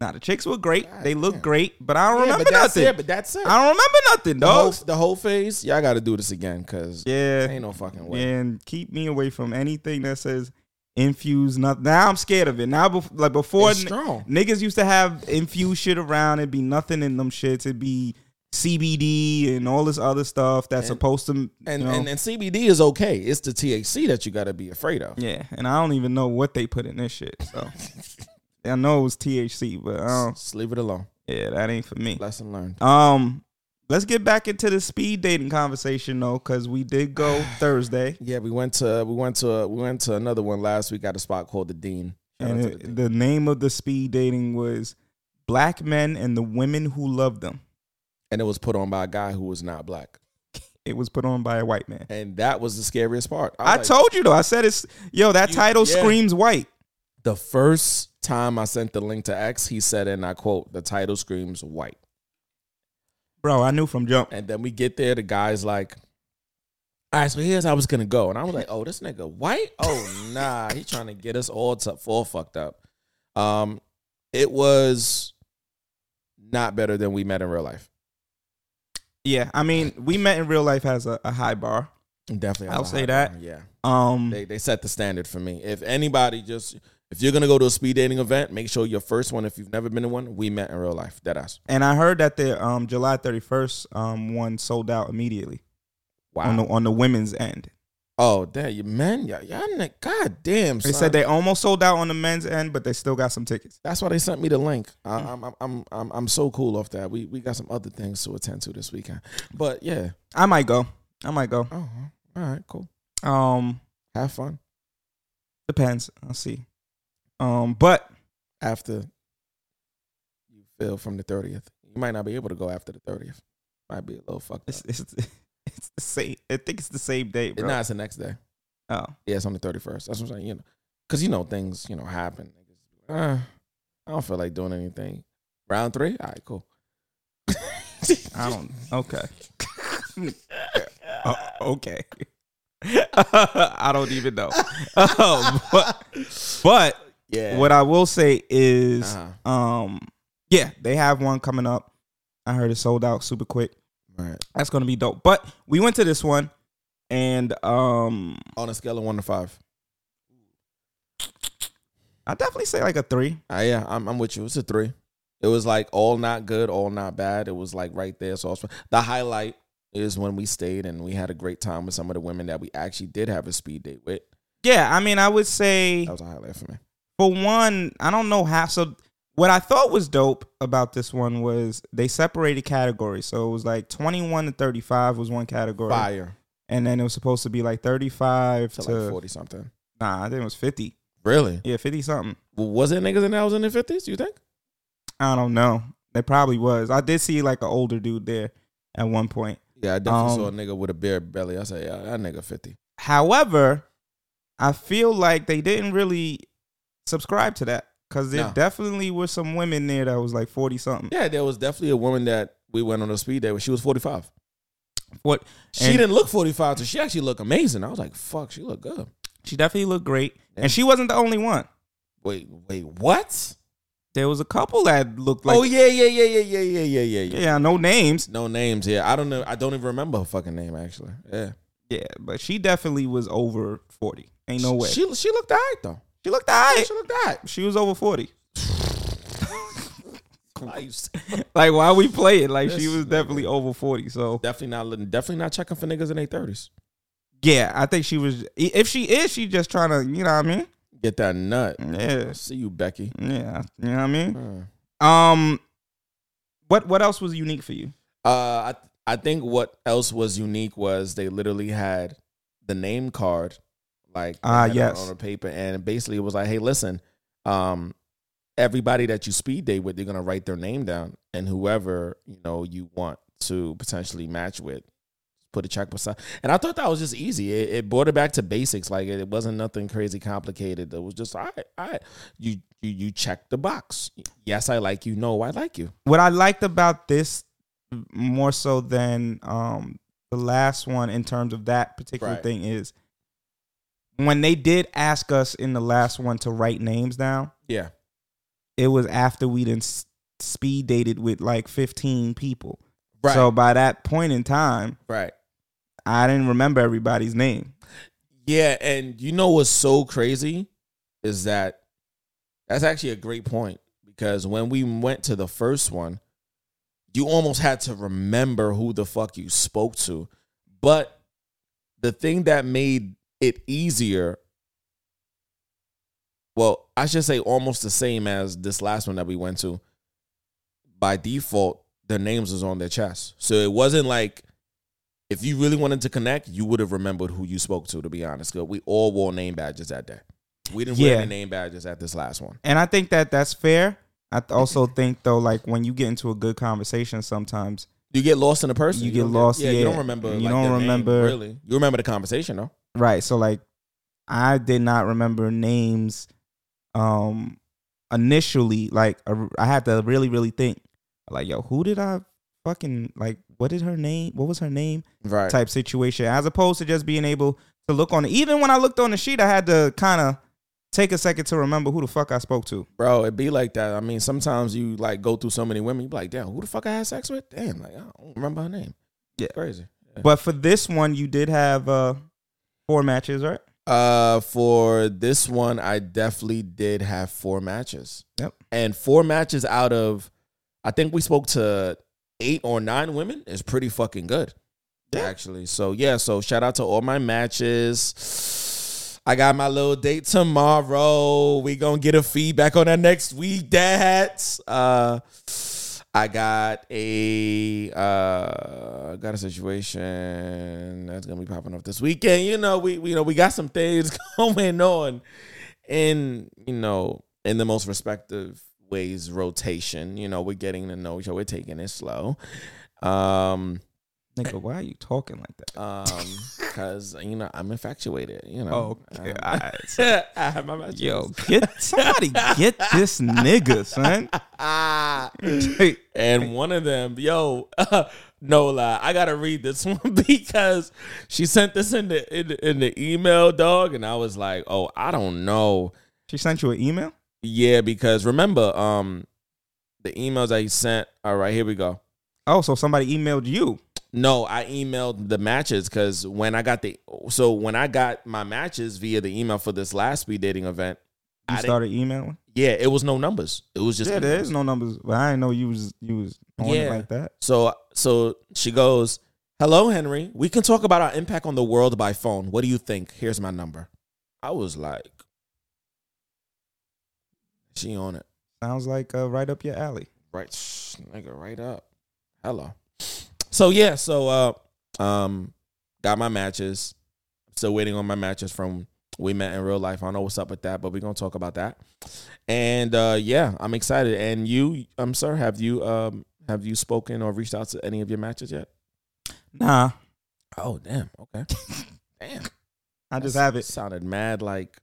Nah, the chicks were great. God they look great, but I don't Yeah, remember but nothing. it. But that's it. I don't remember nothing, the, dog. the whole phase, y'all got to do this again because Yeah, ain't no fucking way. and keep me away from anything that says infused. Nothing. Now I'm scared of it. Now, bef- like before, n- niggas used to have infused shit around. It'd be nothing in them shits. It'd be CBD and all this other stuff that's And- supposed to. And, you know, and and CBD is okay. It's the THC that you got to be afraid of. yeah, and I don't even know what they put in this shit. So I know it was THC, but I don't, Just leave it alone. yeah, that ain't for me. Lesson learned. Um, let's get back into the speed dating conversation though, because we did go Thursday, Yeah, we went to we went to we went to another one last week at a spot called the Dean. Shout and to the Dean. the name of the speed dating was "Black Men and the Women Who Love Them." and it was put on by a guy who was not black, It was put on by a white man. and that was the scariest part. I was like, told you though. I said it's yo. That You- title yeah. screams white. the first time I sent the link to X, he said, and I quote, "The title screams white." Bro, I knew from jump. And then we get there, the guy's like, all right, so here's how I was gonna go. And I was like, oh, this nigga white? Oh nah, he trying to get us all to all fucked up. Um, it was not better than we met in real life. Yeah, I mean, we met in real life has a, a high bar. Definitely, I'll say that. bar, Yeah, Um, they they set the standard for me. If anybody just if you're gonna go to a speed dating event, make sure your first one. If you've never been to one, we met in real life. That us. and I heard that the um July 31st um one sold out immediately Wow. on the on the women's end. oh, damn, you men, y'all, y'all, god damn. They said they almost sold out on the men's end, but they still got some tickets. That's why they sent me the link. I, I'm, I'm, I'm, I'm, I'm so cool off that. We, we got some other things to attend to this weekend. But yeah. I might go. I might go. Oh, all right, cool. Um, Have fun depends. I'll see. Um, but after you feel from the 30th. You might not be able to go after the 30th. Might be a little fucked up. it's it's it's the same. I think it's the same day, bro. Nah, it's the next day. oh, Yeah, it's on the 31st. That's what I'm saying. You know, because you know things, you know, happen. Uh, I don't feel like doing anything. Round three. All right, cool. I don't. Okay. Uh, okay. I don't even know. Um, but, but Yeah. what I will say is, Uh-huh. um, yeah, they have one coming up. I heard it sold out super quick. Right. That's gonna be dope. But we went to this one, and um, On a scale of one to five. I definitely say like a three. Uh, yeah, I'm, I'm with you. It's a three. It was like all not good, all not bad. It was like right there. So was- the highlight is when we stayed and we had a great time with some of the women that we actually did have a speed date with. Yeah, I mean, I would say That was a highlight for me. For one, I don't know how. So what I thought was dope about this one was they separated categories. So it was like 21 to 35 was one category, Fire and then it was supposed to be like 35 to to, like forty something. nah, I think it was 50. Really? Yeah, 50 something. Well, Was it niggas in that was in their fifties? You think? I don't know. They probably was. I did see like an older dude there at one point. Yeah, I definitely Um, saw a nigga with a bare belly. I said, yeah, that nigga fifty. However, I feel like they didn't really subscribe to that because there no. definitely were some women there that was like forty something. Yeah, there was definitely a woman that we went on a speed date with. she was forty five. What she didn't look forty five, so she actually looked amazing. I was like, fuck, she looked good. She definitely looked great, yeah. and she wasn't the only one. Wait, wait, what? There was a couple that looked like. Oh yeah, yeah, yeah, yeah, yeah, yeah, yeah, yeah. Yeah, yeah no names. No names. Yeah, I don't know. I don't even remember her fucking name actually. Yeah. Yeah, but she definitely was over forty. Ain't no way. She she looked alright though looked alright. She looked alright. She was over 40. Like why we play it? Like she was definitely over 40. So definitely not definitely not checking for niggas in their thirties. yeah, I think she was if she is, she just trying to, you know what I mean? Get that nut. Yeah. See you, Becky. Yeah. You know what I mean? Uh, Um what what else was unique for you? Uh, I I think what else was unique was they literally had the name card, like Ah, had yes. on a paper, and basically it was like, hey, listen, um, everybody that you speed date with, they're gonna write their name down, and whoever you know you want to potentially match with, put a check beside. And I thought that was just easy. It, it brought it back to basics. Like it wasn't nothing crazy complicated. It was just all right, all right. You you you check the box. Yes, I like you. No, I like you. What I liked about this more so than um the last one in terms of that particular Right. thing is when they did ask us in the last one to write names down, Yeah. it was after we s- speed dated with like 15 people. Right. So by that point in time, right. I didn't remember everybody's name. Yeah, and you know what's so crazy is that that's actually a great point because when we went to the first one, you almost had to remember who the fuck you spoke to. But the thing that made it easier, well, I should say almost the same as this last one that we went to. By default, their names was on their chest. So it wasn't like if you really wanted to connect, you would have remembered who you spoke to, to be honest. 'Cause we all wore name badges that day. We didn't Yeah. wear any name badges at this last one. And I think that that's fair. I also think though, like when you get into a good conversation, sometimes You get lost in the person. You don't get lost, Yeah, you don't remember. You like, don't their name, remember- really. You remember the conversation, though. Right. So like, I did not remember names. Um, initially, like I had to really, really think. Like, yo, who did I fucking like? What did her name? What was her name? Right. Type situation, as opposed to just being able to look on it. Even when I looked on the sheet, I had to kind of take a second to remember who the fuck I spoke to. Bro, it be like that. I mean, sometimes you like go through so many women, you be like, damn, who the fuck I had sex with? Damn, like I don't remember her name. Yeah. Crazy. But for this one, you did have uh four matches, right? Uh, for this one, I definitely did have four matches. Yep. And four matches out of, I think we spoke to eight or nine women is pretty fucking good. Actually. So yeah, so shout out to all my matches. I got my little date tomorrow. We gonna get a feedback on that next week, dads. Uh I got a uh got a situation that's gonna be popping up this weekend. You know, we, we you know we got some things going on in you know in the most respective ways rotation. You know, we're getting to know each other. We're taking it slow. Um Nigga, why are you talking like that? um because you know I'm infatuated. You know. Oh, okay. Um, Alright. I have my matches. Yo, get somebody get this nigga, son. Ah. and one of them, yo, no lie, I gotta read this one because she sent this in the, in the in the email, dog, and I was like, oh, I don't know. She sent you an email? Yeah, because remember, um, the emails that he sent. All right, here we go. Oh, so somebody emailed you. No, I emailed the matches because when I got the so when I got my matches via the email for this last speed dating event, You I started emailing? yeah, it was no numbers. It was just yeah, there is no numbers, but I didn't know you was you was on it like that. So so she goes, "Hello, Henry. We can talk about our impact on the world by phone. What do you think? Here's my number." I was like, "She on it, Sounds like uh, right up your alley. right, shh, nigga, right up." Hello. So yeah, so uh, um, got my matches. Still waiting on my matches from we met in real life. I don't know what's up with that, but we're gonna talk about that. And uh, yeah, I'm excited. And you, um, sir, have you um have you spoken or reached out to any of your matches yet? Nah, Oh damn. Okay. damn. I just have it. Sounded mad like,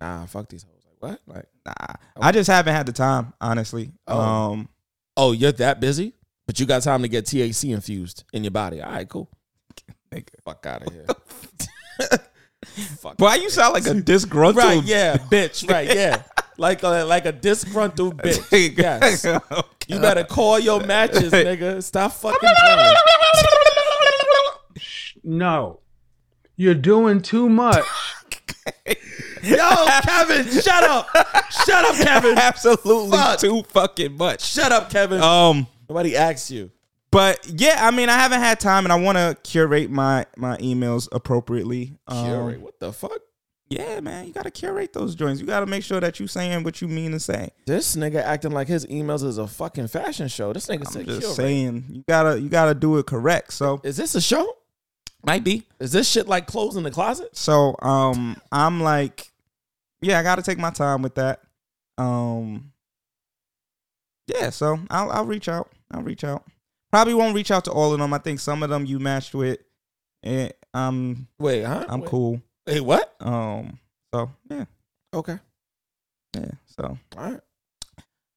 nah, fuck these hoes. Like what? Like, Nah, I just haven't had the time, honestly. Oh. Um, oh, you're that busy, but you got time to get THC infused in your body. All right, cool. nigga. Fuck out of here. Fuck. why you sound like a disgruntled? Right, yeah, bitch. Right, yeah. Like a like a disgruntled bitch. Yes. You better call your matches, nigga. Stop fucking playing. No. You're doing too much. Yo, Kevin, shut up. Shut up, Kevin. Absolutely Fuck. too fucking much. Shut up, Kevin. Um, Nobody asks you. but yeah, I mean, I haven't had time, and I want to curate my my emails appropriately. Um, Curate. What the fuck? Yeah, man, you gotta curate those joints. You gotta make sure that you're saying what you mean to say. This nigga acting like his emails is a fucking fashion show. This nigga said just curate. saying, you gotta you gotta do it correct. So Is this a show? might be. Is this shit like clothes in the closet? So um, I'm like, yeah, I gotta take my time with that. Um, yeah, so I'll I'll reach out. I'll reach out. Probably won't reach out to all of them. I think some of them you matched with. And I'm Wait, huh? I'm Wait. cool. Hey, what? Um, so yeah, Okay. yeah. So All right.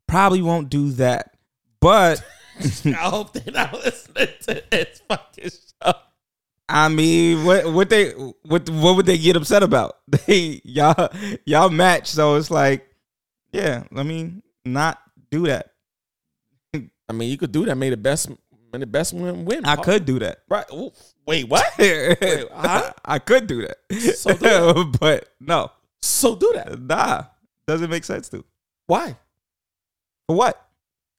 probably won't do that. But I hope they're not listening to this fucking show. I mean, what what they what what would they get upset about? They y'all y'all match, so it's like, yeah. Let me not do that. I mean, you could do that. May the best, may the best one win. I could do that. Right. Ooh, Wait, what? huh? I could do that. So do that. but no, So do that. nah, doesn't make sense to. Why? For what?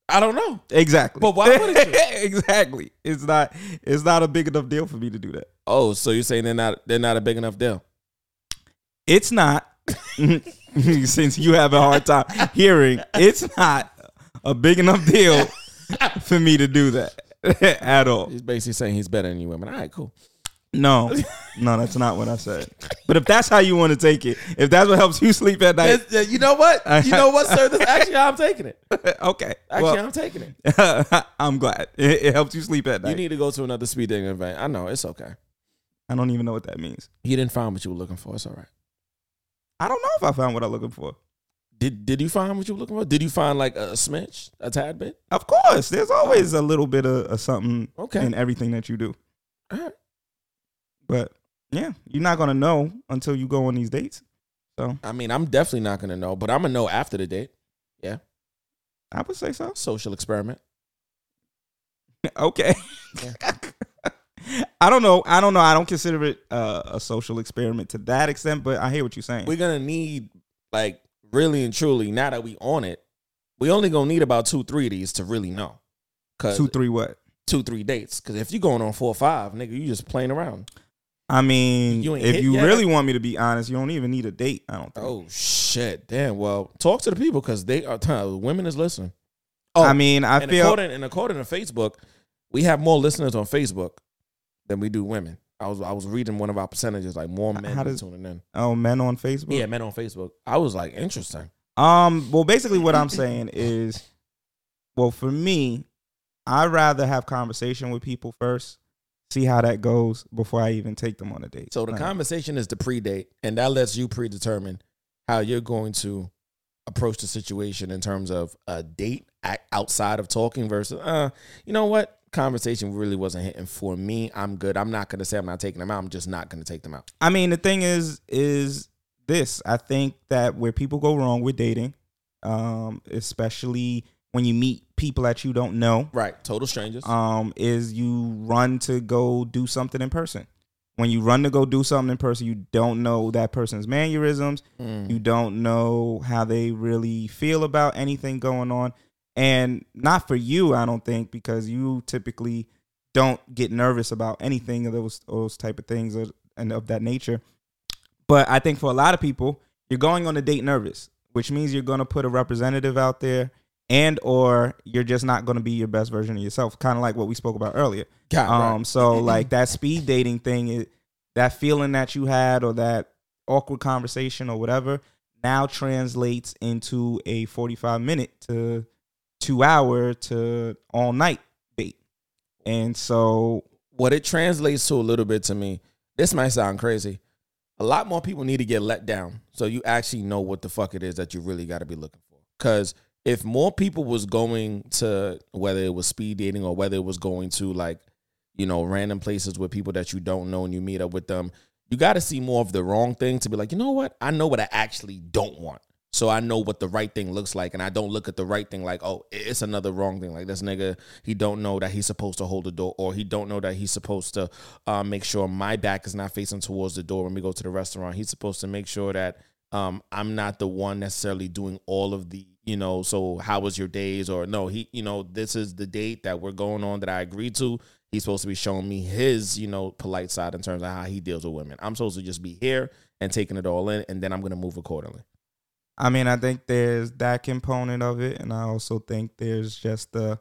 I don't know. Exactly. But why wouldn't you? exactly. It's not. It's not a big enough deal for me to do that. Oh, so you're saying they're not they're not a big enough deal? It's not. Since you have a hard time hearing, it's not a big enough deal for me to do that at all. He's basically saying he's better than you women. All right, cool. No, no, that's not what I said. But if that's how you want to take it, if that's what helps you sleep at night, It's- you know what? You know what, sir? This actually how I'm taking it. okay. Actually, Well, I'm taking it. I'm glad it, it helps you sleep at night. You night. need to go to another speed dating event. I know it's okay. I don't even know what that means. You didn't find what you were looking for. It's all right. I don't know if I found what I'm looking for. Did Did you find what you were looking for? Did you find like a smidge, a tad bit? Of course, there's always a little bit of, of something Okay. in everything that you do. All right. But yeah, you're not gonna know until you go on these dates. So I mean, I'm definitely not gonna know, but I'm gonna know after the date. Yeah, I would say so. Social experiment. okay. I don't know. I don't know. I don't consider it uh, a social experiment to that extent, but I hear what you're saying. We're gonna need like really and truly. Now that we on it, we only gonna need about two, three of these to really know. Cause Two, three, what? two, three dates. Because if you're going on four or five, nigga, you just playing around. I mean, You if you yet? really want me to be honest, you don't even need a date. I don't think. Oh shit! Damn. Well, talk to the people because they are. women is listening. Oh, I mean, I and feel according and according to Facebook, we have more listeners on Facebook than we do women. I was I was reading one of our percentages, like more men How does- tuning in. oh men on Facebook. Yeah, men on Facebook. I was like, interesting. Um. Well, basically, what I'm saying is, well, for me, I'd rather have conversation with people first, see how that goes before I even take them on a date. So the conversation is the pre-date, and that lets you predetermine how you're going to approach the situation in terms of a date outside of talking versus, uh, you know what? Conversation really wasn't hitting for me. I'm good. I'm not gonna say I'm not taking them out. I'm just not gonna take them out. I mean, the thing is, is this. I think that where people go wrong with dating, um, especially when you meet people that you don't know, Right. Total strangers. um, is you run to go do something in person. When you run to go do something in person, you don't know that person's mannerisms. Mm. You don't know how they really feel about anything going on. And not for you, I don't think, because you typically don't get nervous about anything of those those type of things or, and of that nature. But I think for a lot of people, you're going on a date nervous, which means you're going to put a representative out there and or you're just not going to be your best version of yourself, kind of like what we spoke about earlier. God, right. Um, so like that speed dating thing, it, that feeling that you had or that awkward conversation or whatever, now translates into a 45 minute to two hour to all night date. And so what it translates to a little bit to me, this might sound crazy. A lot more people need to get let down so you actually know what the fuck it is that you really got to be looking for. Because if more people was going to whether it was speed dating or whether it was going to like, you know, random places with people that you don't know and you meet up with them, you got to see more of the wrong thing to be like, you know what? I know what I actually don't want. So I know what the right thing looks like, and I don't look at the right thing like, oh, it's another wrong thing. Like this nigga, he don't know that he's supposed to hold the door, or he don't know that he's supposed to uh, make sure my back is not facing towards the door when we go to the restaurant. He's supposed to make sure that um, I'm not the one necessarily doing all of the, you know. So how was your days? Or no, he, you know, this is the date that we're going on that I agreed to. He's supposed to be showing me his, you know, polite side in terms of how he deals with women. I'm supposed to just be here and taking it all in, and then I'm gonna move accordingly. I mean, I think there's that component of it, and I also think there's just the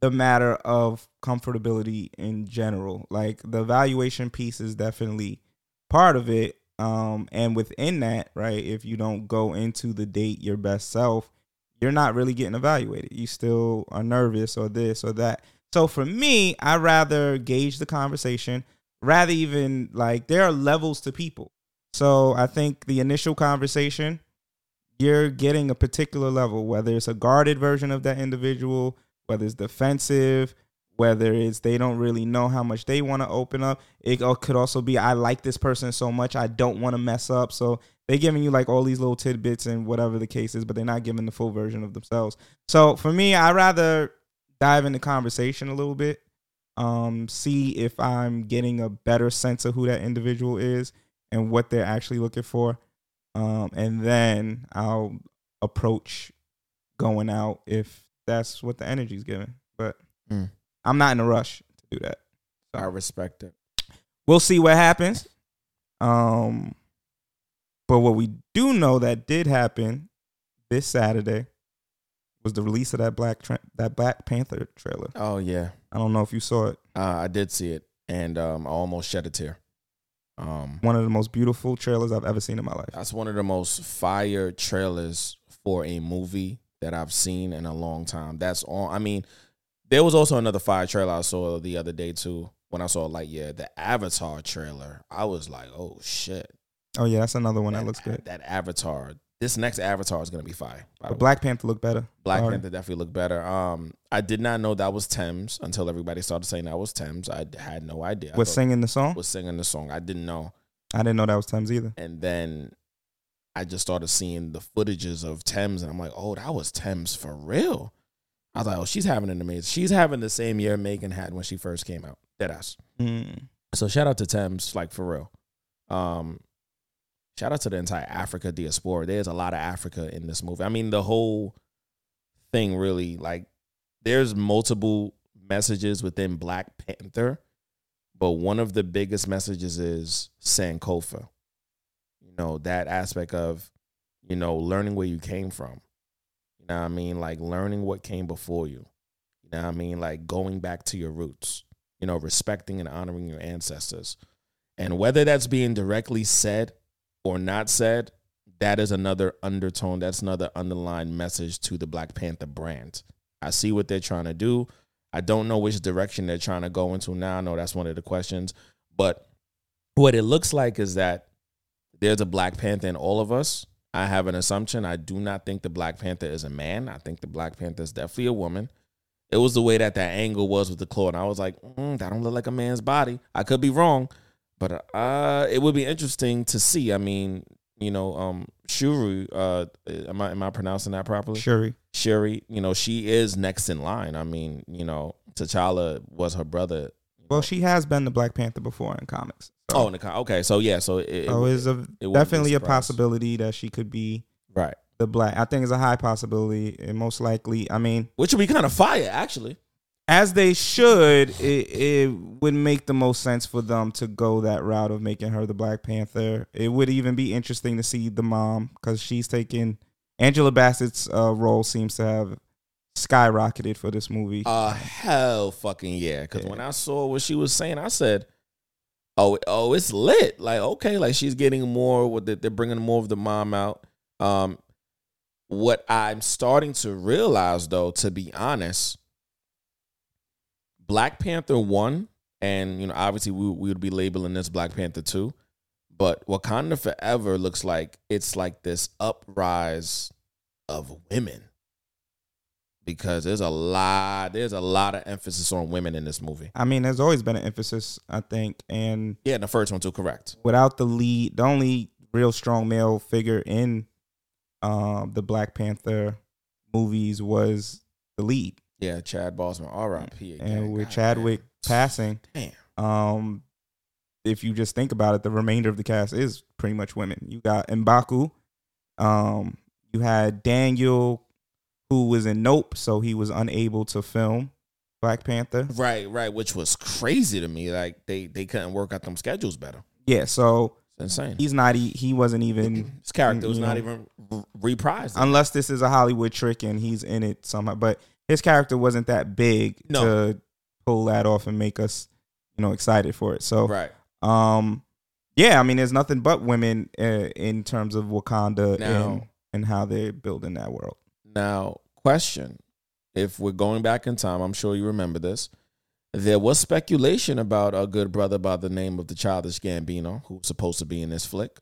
the matter of comfortability in general. Like the evaluation piece is definitely part of it. Um, and within that, right, if you don't go into the date your best self, you're not really getting evaluated. You still are nervous or this or that. So for me, I rather gauge the conversation, rather even like there are levels to people. So I think the initial conversation, you're getting a particular level, whether it's a guarded version of that individual, whether it's defensive, whether it's they don't really know how much they want to open up. It could also be I like this person so much I don't want to mess up. So they're giving you like all these little tidbits and whatever the case is, but they're not giving the full version of themselves. So for me, I rather dive into conversation a little bit, um, see if I'm getting a better sense of who that individual is and what they're actually looking for, um, and then I'll approach going out if that's what the energy's giving. But Mm. I'm not in a rush to do that. So. I respect it. We'll see what happens. Um, but what we do know that did happen this Saturday was the release of that Black tra- that Black Panther trailer. Oh yeah, I don't know if you saw it. uh, I did see it, and um, I almost shed a tear. Um, One of the most beautiful trailers I've ever seen in my life. that's one of the most fire trailers for a movie that I've seen in a long time. That's all. I mean, there was also another fire trailer I saw the other day too. When I saw like yeah, the Avatar trailer, I was like, oh shit, Oh yeah, that's another one that, looks good. That Avatar, this next Avatar is gonna be fire. But. Black Panther looked better. Black Sorry. Panther definitely looked better. Um, I did not know that was Tems until everybody started saying that was Tems. I had no idea. Was singing the song. was singing the song. I didn't know. I didn't know that was Tems either. And then I just started seeing the footages of Tems, and I'm like, oh, that was Tems for real. I was like, oh, she's having an amazing. She's having the same year Megan had when she first came out. Deadass. Mm. So shout out to Tems, like for real. Um, shout out to the entire Africa diaspora. There's a lot of Africa in this movie. I mean, the whole thing really like there's multiple messages within Black Panther, but one of the biggest messages is Sankofa. You know, that aspect of, you know, learning where you came from. You know what I mean? Like learning what came before you. You know what I mean? Like going back to your roots, you know, respecting and honoring your ancestors. And whether that's being directly said or not said, that is another undertone. That's another underlying message to the Black Panther brand. I see what they're trying to do. I don't know which direction they're trying to go into now. I know that's one of the questions. But what it looks like is that there's a Black Panther in all of us. I have an assumption. I do not think the Black Panther is a man. I think the Black Panther is definitely a woman. It was the way that that angle was with the claw, and I was like, mm, that don't look like a man's body. I could be wrong, but uh, it would be interesting to see. I mean, you know, um, Shuri, uh, am I am I pronouncing that properly? Shuri. Shuri, you know, she is next in line. I mean, you know, T'Challa was her brother. Well, she has been the Black Panther before in comics. So, Oh, in the con- okay, so yeah, so it, so it's a, it definitely a possibility that she could be right? the black. I think it's a high possibility, and most likely. I mean, Which would be kind of fire, actually. As they should, it, it would make the most sense for them to go that route of making her the Black Panther. It would even be interesting to see the mom because she's taking Angela Bassett's uh, role seems to have skyrocketed for this movie. Uh hell fucking yeah. Cause when I saw what she was saying, I said, Oh, oh, it's lit. Like, okay, like she's getting more with it, they're bringing more of the mom out. Um, what I'm starting to realize though, to be honest, Black Panther one, and you know, obviously we, we would be labeling this Black Panther two, but Wakanda Forever looks like it's like this uprise of women because there's a lot there's a lot of emphasis on women in this movie. I mean, there's always been an emphasis, I think, and Yeah, the first one too, correct. without the lead, the only real strong male figure in um, the Black Panther movies was the lead. Yeah, Chad Boseman, R.I.P. and with God Chadwick passing, Damn. um, if you just think about it, the remainder of the cast is pretty much women. You got Mbaku, um, you had Daniel, who was in Nope, so he was unable to film Black Panther. Right, right, which was crazy to me. Like they they couldn't work out them schedules better. Yeah, so It's insane. he's not. He, he wasn't even His character was not know, even reprised. unless this is a Hollywood trick and he's in it somehow. But his character wasn't that big No. to pull that off and make us, you know, excited for it. So, right. um, yeah, I mean, there's nothing but women uh, in terms of Wakanda Now- and and how they're building that world. Now, question: If we're going back in time, I'm sure you remember this. There was speculation about a good brother by the name of the Childish Gambino, who's supposed to be in this flick.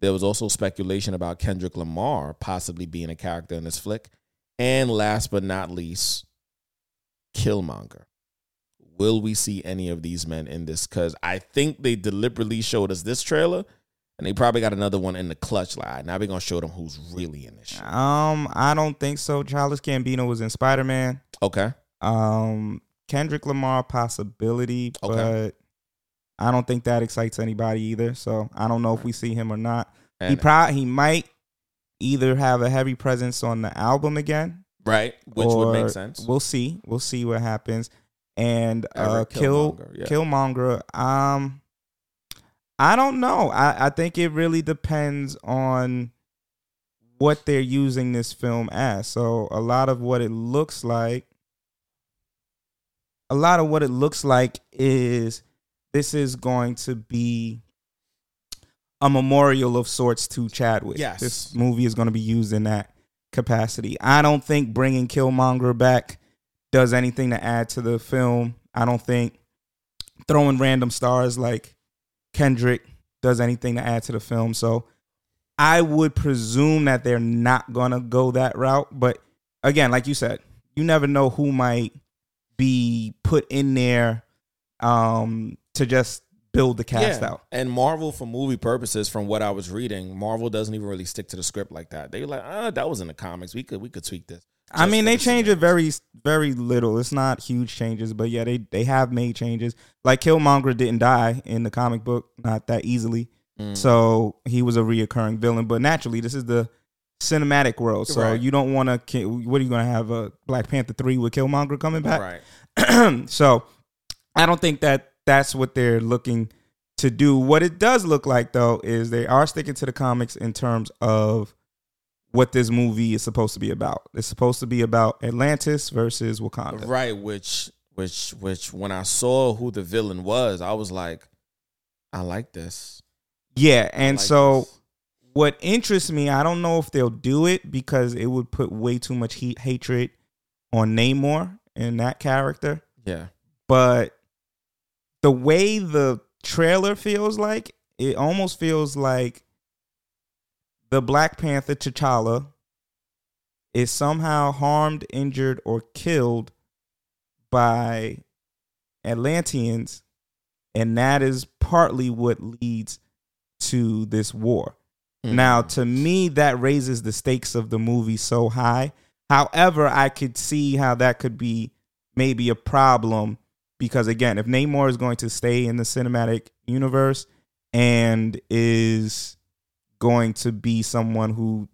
There was also speculation about Kendrick Lamar possibly being a character in this flick. And last but not least, Killmonger. Will we see any of these men in this? Because I think they deliberately showed us this trailer, and they probably got another one in the clutch. line. now we're gonna show them who's really in this shit. Um, I don't think so. Childish Gambino was in Spider Man. Okay. Um, Kendrick Lamar possibility, Okay. but I don't think that excites anybody either. So I don't know if we see him or not. he probably he might either have a heavy presence on the album again, right? Which would make sense. We'll see. We'll see what happens. And uh, kill Killmonger, yeah. Killmonger. Um, I don't know. I I think it really depends on what they're using this film as. So a lot of what it looks like, a lot of what it looks like is this is going to be a memorial of sorts to Chadwick. Yes. This movie is going to be used in that capacity. I don't think bringing Killmonger back does anything to add to the film. I don't think throwing random stars like Kendrick does anything to add to the film. So I would presume that they're not going to go that route. But again, like you said, you never know who might be put in there um, to just build the cast out. And Marvel, for movie purposes, from what I was reading, Marvel doesn't even really stick to the script like that. They were like, ah, that was in the comics. We could we could tweak this. I mean, they the change it very, very little. It's not huge changes, but yeah, they they have made changes. Like Killmonger didn't die in the comic book, not that easily. Mm. So he was a reoccurring villain. But naturally, this is the cinematic world, so Right. you don't want to. What are you going to have a Black Panther three with Killmonger coming back? right. so I don't think that that's what they're looking to do. What it does look like though is they are sticking to the comics in terms of what this movie is supposed to be about. It's supposed to be about Atlantis versus Wakanda. Right, which which which when I saw who the villain was, I was like, I like this. Yeah, and like so this. what interests me, I don't know if they'll do it because it would put way too much heat hatred on Namor and that character. yeah, but the way the trailer feels like it almost feels like the black panther t'challa is somehow harmed injured or killed by atlanteans and that is partly what leads to this war Mm. now, to me, that raises the stakes of the movie so high. However, I could see how that could be maybe a problem because, again, if Namor is going to stay in the cinematic universe and is going to be someone who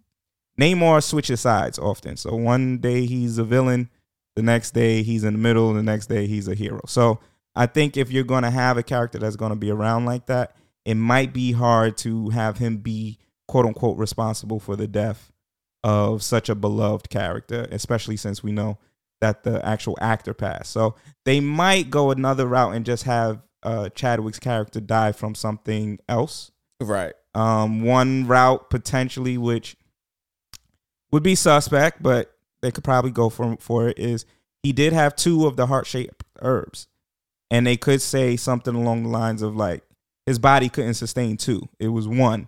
Namor switches sides often. So one day he's a villain, the next day he's in the middle, the next day he's a hero. So I think if you're going to have a character that's going to be around like that, it might be hard to have him be quote unquote responsible for the death of such a beloved character, especially since we know that the actual actor passed. So they might go another route and just have uh, Chadwick's character die from something else. right. Um, one route potentially, which would be suspect, but they could probably go for for it, is he did have two of the heart shaped herbs, and they could say something along the lines of like his body couldn't sustain two; it was one.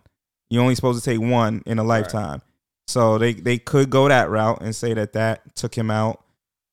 You're only supposed to take one in a lifetime, so they they could go that route and say that that took him out.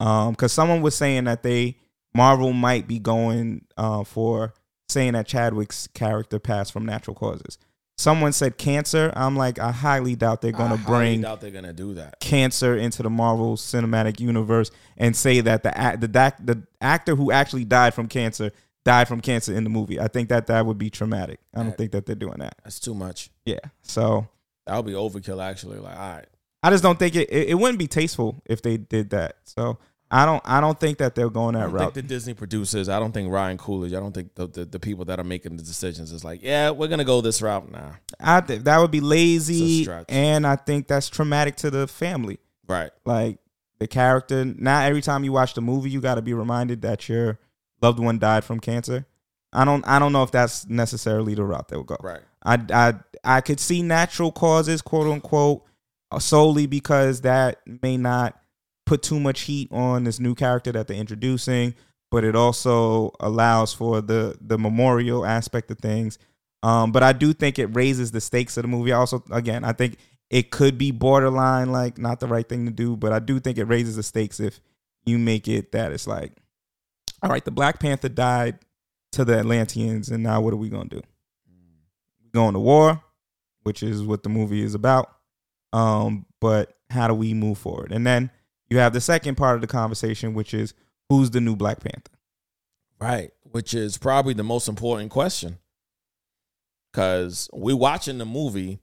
Um, because someone was saying that they Marvel might be going uh for saying that Chadwick's character passed from natural causes. Someone said cancer. I'm like, I highly doubt they're going to bring doubt they're gonna do that. cancer into the Marvel Cinematic Universe and say that the act, the doc- the actor who actually died from cancer died from cancer in the movie. I think that that would be traumatic. I don't Right. think that they're doing that. That's too much. Yeah. So That would be overkill. Actually, like, all right, I just don't think it, it. It wouldn't be tasteful if they did that. So I don't. I don't think that they're going that route. I don't route. think the Disney producers. I don't think Ryan Coolidge. I don't think the, the, the people that are making the decisions is like, yeah, we're gonna go this route now. I think that would be lazy, and I think that's traumatic to the family. Right. Like the character. Not every time you watch the movie, you got to be reminded that your loved one died from cancer. I don't. I don't know if that's necessarily the route they'll go. Right. I, I, I could see natural causes, quote unquote, solely because that may not put too much heat on this new character that they're introducing, but it also allows for the the memorial aspect of things. Um, but I do think it raises the stakes of the movie. Also, again, I think it could be borderline like not the right thing to do, but I do think it raises the stakes if you make it that it's like, all right, the Black Panther died to the Atlanteans, and now what are we gonna do? going to war, which is what the movie is about. Um, but how do we move forward? And then you have the second part of the conversation, which is who's the new Black Panther? Right. Which is probably the most important question. Cause we're watching the movie.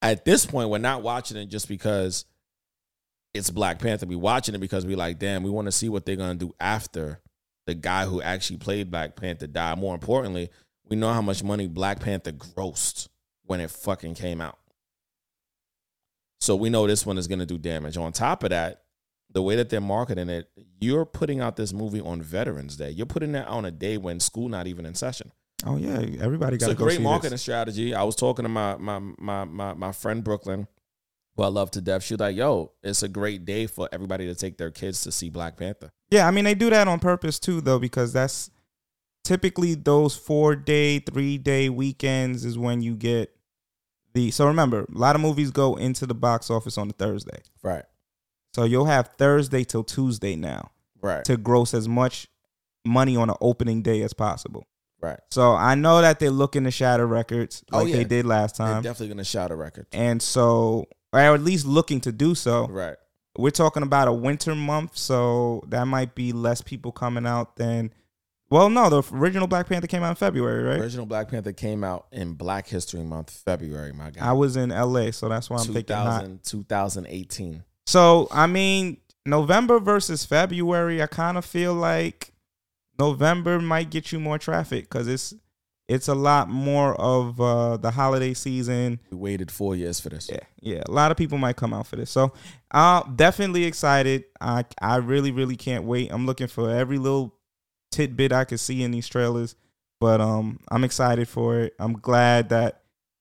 At this point, we're not watching it just because it's Black Panther. We're watching it because we're like, damn, we want to see what they're gonna do after the guy who actually played Black Panther died. More importantly, we know how much money Black Panther grossed when it fucking came out. So we know this one is gonna do damage. On top of that, the way that they're marketing it, you're putting out this movie on Veterans Day. You're putting it on a day when school not even in session. Oh yeah, everybody got It's a go great marketing this. strategy. I was talking to my my my my my friend Brooklyn, who I love to death. She was like, "Yo, it's a great day for everybody to take their kids to see Black Panther." Yeah, I mean they do that on purpose too, though, because that's typically those four day, three day weekends is when you get the. So remember, a lot of movies go into the box office on a Thursday, Right. so you'll have Thursday till Tuesday now Right. to gross as much money on an opening day as possible. Right. So I know that they're looking to shatter records Oh, like yeah. they did last They're time, definitely gonna shout a record. and so or at least looking to do so. Right. We're talking about a winter month, so that might be less people coming out than. Well, no, the original Black Panther came out in February, right? Original Black Panther came out in Black History Month, February. My God. I was in LA, so that's why I'm thinking not. 2000, 2018. So I mean, November versus February, I kind of feel like November might get you more traffic because it's it's a lot more of uh, the holiday season. We waited four years for this. Yeah, yeah, a lot of people might come out for this. So, uh, definitely excited. I I really really can't wait. I'm looking for every little tidbit I could see in these trailers, but um, I'm excited for it. I'm glad that.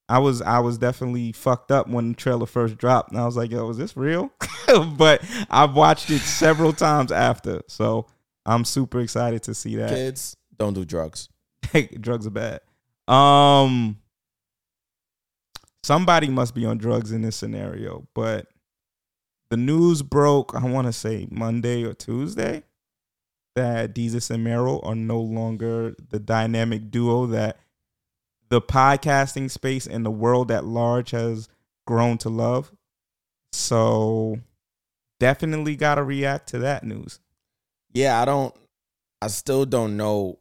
I was I was definitely fucked up when the trailer first dropped, and I was like, "Yo, is this real?" but I've watched it several times after, so I'm super excited to see that. Kids, don't do drugs. drugs are bad. Um, somebody must be on drugs in this scenario, but the news broke. I want to say Monday or Tuesday that Desus and Mero are no longer the dynamic duo that the podcasting space and the world at large has grown to love. So definitely got to react to that news. Yeah, I don't. I still don't know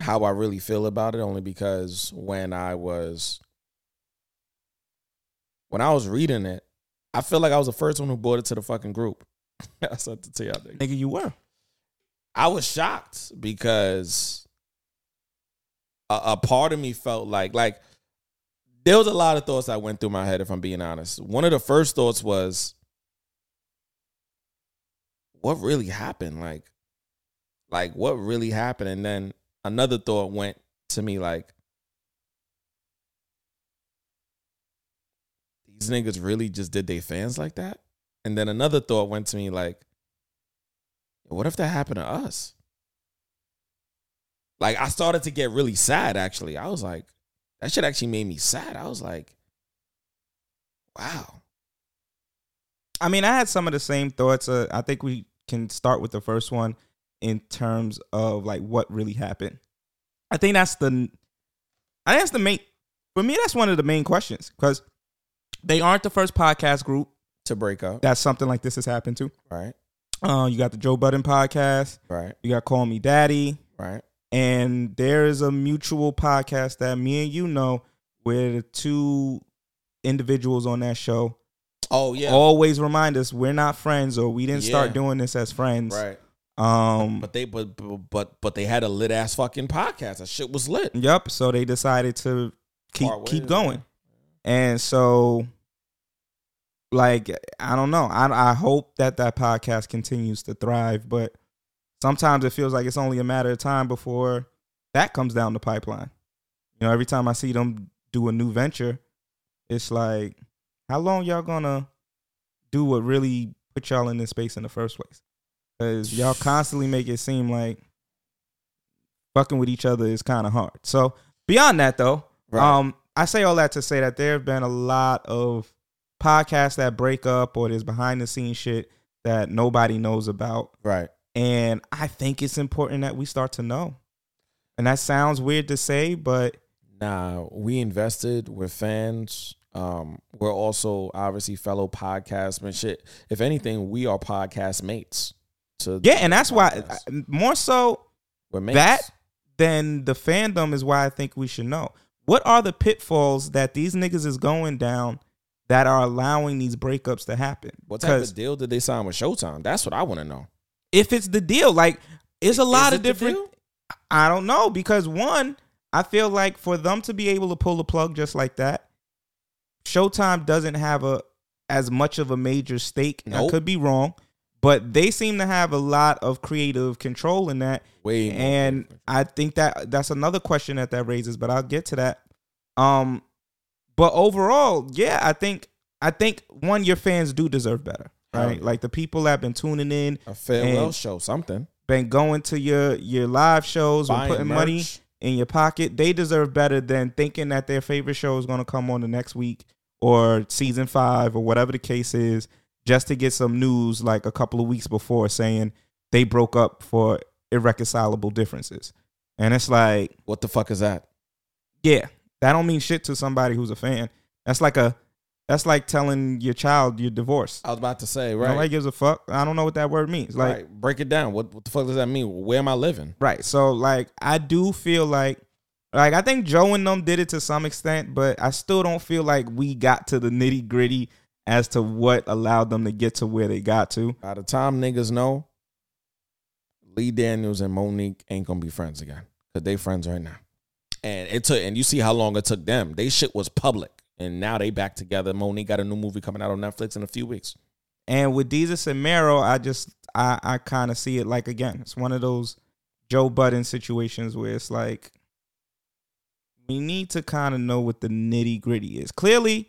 how I really feel about it. Only because when I was when I was reading it, I feel like I was the first one who brought it to the fucking group. I said to y'all, nigga. Nigga, you were. I was shocked because a, a part of me felt like like there was a lot of thoughts that went through my head if I'm being honest. One of the first thoughts was what really happened? Like like what really happened? And then another thought went to me like these niggas really just did they fans like that? And then another thought went to me like what if that happened to us? Like I started to get really sad actually. I was like, that shit actually made me sad. I was like, wow. I mean, I had some of the same thoughts. Uh, I think we can start with the first one in terms of like what really happened. I think that's the, I think that's the main. For me, that's one of the main questions because they aren't the first podcast group To break up. that something like this has happened to. Right. Uh, you got the Joe Budden podcast. Right. You got Call Me Daddy. Right. And there is a mutual podcast that me and you know where the two individuals on that show Oh yeah. always remind us we're not friends or we didn't start doing this as friends. Right. Um But they but but but they had a lit ass fucking podcast. That shit was lit. Yep. So they decided to keep keep going. And so like I don't know. I I hope that that podcast continues to thrive, but sometimes it feels like it's only a matter of time before that comes down the pipeline. You know, every time I see them do a new venture, it's like how long y'all to do what really put y'all in this space in the first place? Cuz y'all constantly make it seem like fucking with each other is kind of hard. So, beyond that though, Right. um I say all that to say that there have been a lot of podcasts that break up or there's behind the scenes shit that nobody knows about. Right. And I think it's important that we start to know. And that sounds weird to say, but Nah, we invested. We're fans. Um, we're also obviously fellow podcastmen. Shit. If anything, we are podcast mates. To yeah, and that's why more so we're mates. that than the fandom is why I think we should know. What are the pitfalls that these niggas is going down that are allowing these breakups to happen? what type of deal did they sign with Showtime? That's what I want to know. if it's the deal, like it's a lot Is of different. I don't know because one, I feel like for them to be able to pull the plug just like that, Showtime doesn't have a as much of a major stake. I could be wrong, but they seem to have a lot of creative control in that. Way and. I think that that's another question that that raises, but I'll get to that. Um, but overall, yeah, I think I think one, your fans do deserve better, right? yeah. Like the people that have been tuning in, a farewell show, something. been going to your your live shows and putting money in your pocket, they deserve better than thinking that their favorite show is going to come on the next week or season five or whatever the case is, just to get some news like a couple of weeks before saying they broke up for irreconcilable differences. And it's like, What the fuck is that? yeah, that don't mean shit to somebody who's a fan. That's like a that's like telling your child you're divorced. I was about to say, right. Nobody gives a fuck. I don't know what that word means. Like right. Break it down. What, what the fuck does that mean? Where am I living? Right. So like I do feel like like I think Joe and them did it to some extent, but I still don't feel like we got to the nitty gritty as to what allowed them to get to where they got to. By the time niggas know, Lee Daniels and Mo'Nique ain't gonna be friends again. Cause they friends right now. And it took and you see how long it took them. They shit was public. And now they back together. Mo'Nique got a new movie coming out on Netflix in a few weeks. And with Desus and Mero, I just I I kind of see it like again, it's one of those Joe Budden situations where it's like we need to kind of know what the nitty gritty is. Clearly,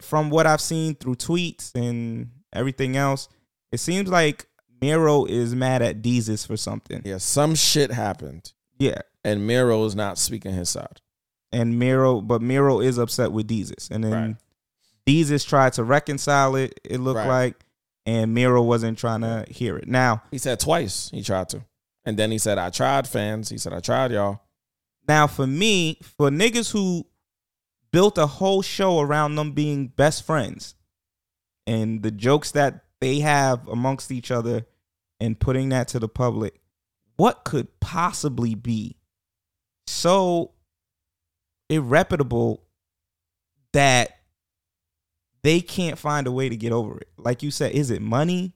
from what I've seen through tweets and everything else, it seems like Mero is mad at Desus for something. Yeah, some shit happened. Yeah. And Mero is not speaking his side. And Mero, but Mero is upset with Desus. And then Right. Desus tried to reconcile it, it looked Right. like, and Mero wasn't trying to hear it. Now, He said twice he tried to. And then he said, I tried fans. He said, I tried y'all. Now, for me, for niggas who built a whole show around them being best friends and the jokes that they have amongst each other and putting that to the public, what could possibly be so irreputable that they can't find a way to get over it? Like you said, is it money?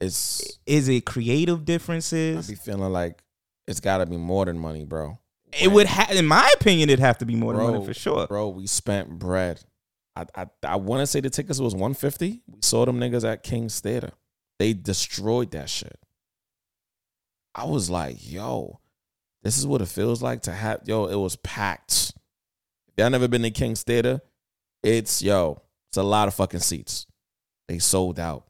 It's Is it creative differences? I be feeling like it's gotta be more than money, bro. It would have, in my opinion, it'd have to be more than money for sure. Bro, we spent bread. I I, I want to say the tickets was 150. We saw them niggas at King's Theater. They destroyed that shit. I was like, yo, this is what it feels like to have yo, it was packed. If y'all never been to King's Theater, it's yo, it's a lot of fucking seats. They sold out.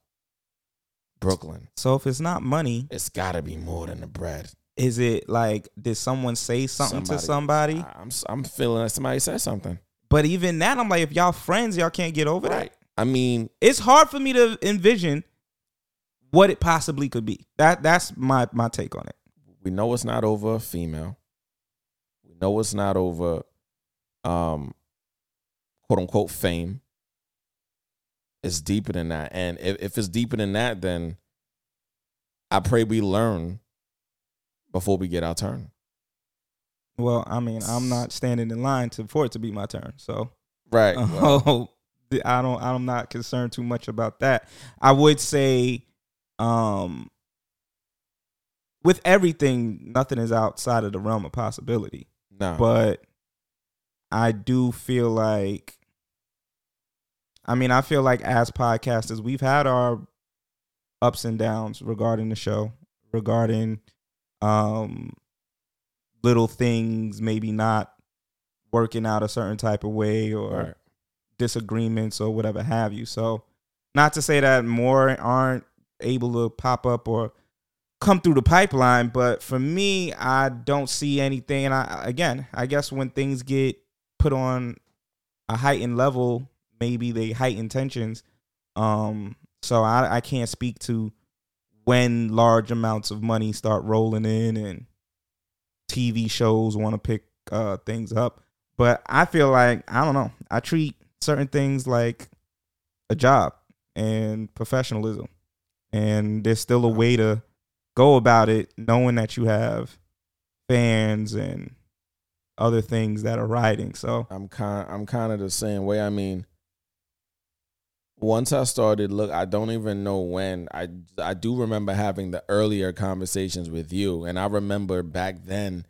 Brooklyn. So if it's not money, It's gotta be more than the bread. is it like did someone say something to somebody? I'm I'm feeling like somebody said something. But even that, I'm like, if y'all friends, y'all can't get over that. I mean, It's hard for me to envision what it possibly could be. That that's my my take on it. we know it's not over a female. We know it's not over um quote unquote fame. It's deeper than that. And if, if it's deeper than that, then I pray we learn before we get our turn. Well, I mean, I'm not standing in line to for it to be my turn. So Right. Oh, I don't. I'm not concerned too much about that. I would say, um, with everything, nothing is outside of the realm of possibility. no. But I do feel like, I mean, I feel like as podcasters, we've had our ups and downs regarding the show, regarding um little things maybe not working out a certain type of way or Right. disagreements or whatever have you. So, not to say that more aren't able to pop up or come through the pipeline, but for me, I don't see anything. And I again, I guess when things get put on a heightened level, maybe they heighten tensions. Um, so I I can't speak to when large amounts of money start rolling in and TV shows want to pick uh, things up. But I feel like I don't know. I treat certain things like a job and professionalism, and there's still a way to go about it, knowing that you have fans and other things that are riding. So I'm kind I'm kind of the same way. I mean, once I started look, I don't even know when. I I do remember having the earlier conversations with you, and I remember back then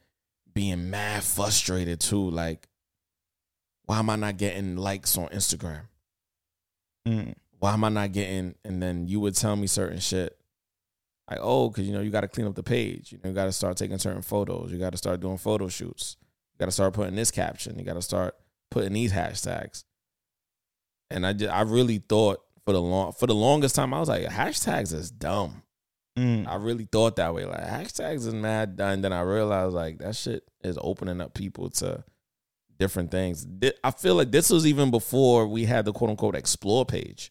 being mad frustrated too. Like, why am I not getting likes on Instagram? mm, Why am I not getting? And then you would tell me certain shit. Like, oh, because you know you got to clean up the page. You know, you got to start taking certain photos. You got to start doing photo shoots. You got to start putting this caption. You got to start putting these hashtags. And I just, I really thought for the long for the longest time I was like hashtags is dumb. mm, I really thought that way. Like hashtags is mad done. Then I realized like that shit is opening up people to different things. I feel like this was even before we had the quote unquote explore page.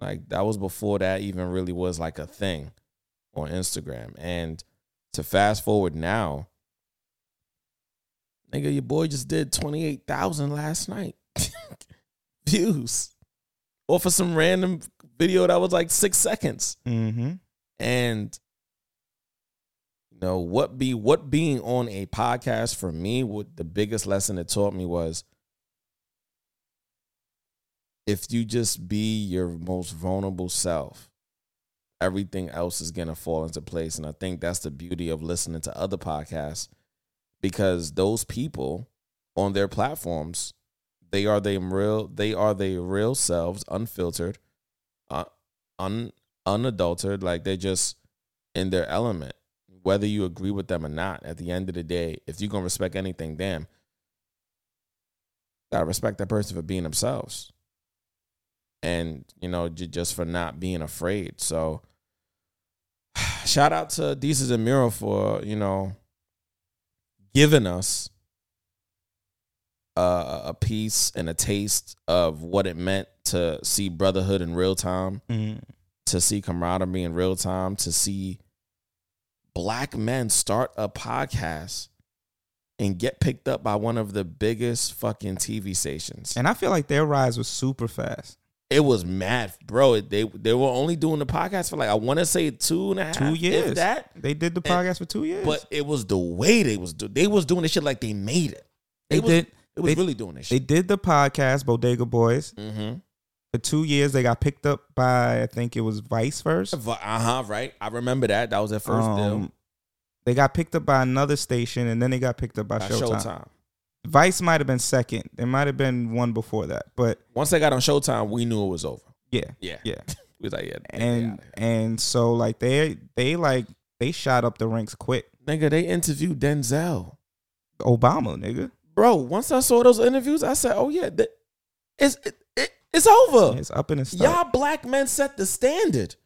Like that was before that even really was like a thing on Instagram. And to fast forward now, Nigga, your boy just did 28,000 last night. Views. Or for some random video that was like six seconds. Mm-hmm. And you know, what be what being on a podcast for me, what the biggest lesson it taught me was if you just be your most vulnerable self, everything else is gonna fall into place. And I think that's the beauty of listening to other podcasts because those people on their platforms, they are they real they are their real selves, unfiltered, uh, un unadulterated, like they're just in their element. Whether you agree with them or not, at the end of the day, if you're gonna respect anything, damn, gotta respect that person for being themselves and you know j- just for not being afraid so shout out to Desus and Mero for you know giving us uh, a piece and a taste of what it meant to see brotherhood in real time Mm-hmm. to see camaraderie in real time to see black men start a podcast and get picked up by one of the biggest fucking TV stations And I feel like their rise was super fast. It was mad, bro. They they were only doing the podcast for like I want to say two and a half, Two years. that. They did the podcast for two years. But it was the way they was do- they was doing this shit like they made it. they was, did. It was they- really doing this They did the podcast Bodega Boys Mm-hmm. for two years. They got picked up by I think it was Vice first. Uh huh. Right. I remember that. That was their first deal. Um, They got picked up by another station, and then they got picked up by, By Showtime. Showtime. Vice might have been second. There might have been one before that, but Once they got on Showtime, we knew it was over. yeah, Yeah. yeah. We was like, yeah. and and so like they they like they shot up the ranks quick. nigga, they interviewed Denzel, Obama, nigga, bro. Once I saw those interviews, I said, oh yeah, it's it, it, it's over. it's up in his Y'all black men set the standard.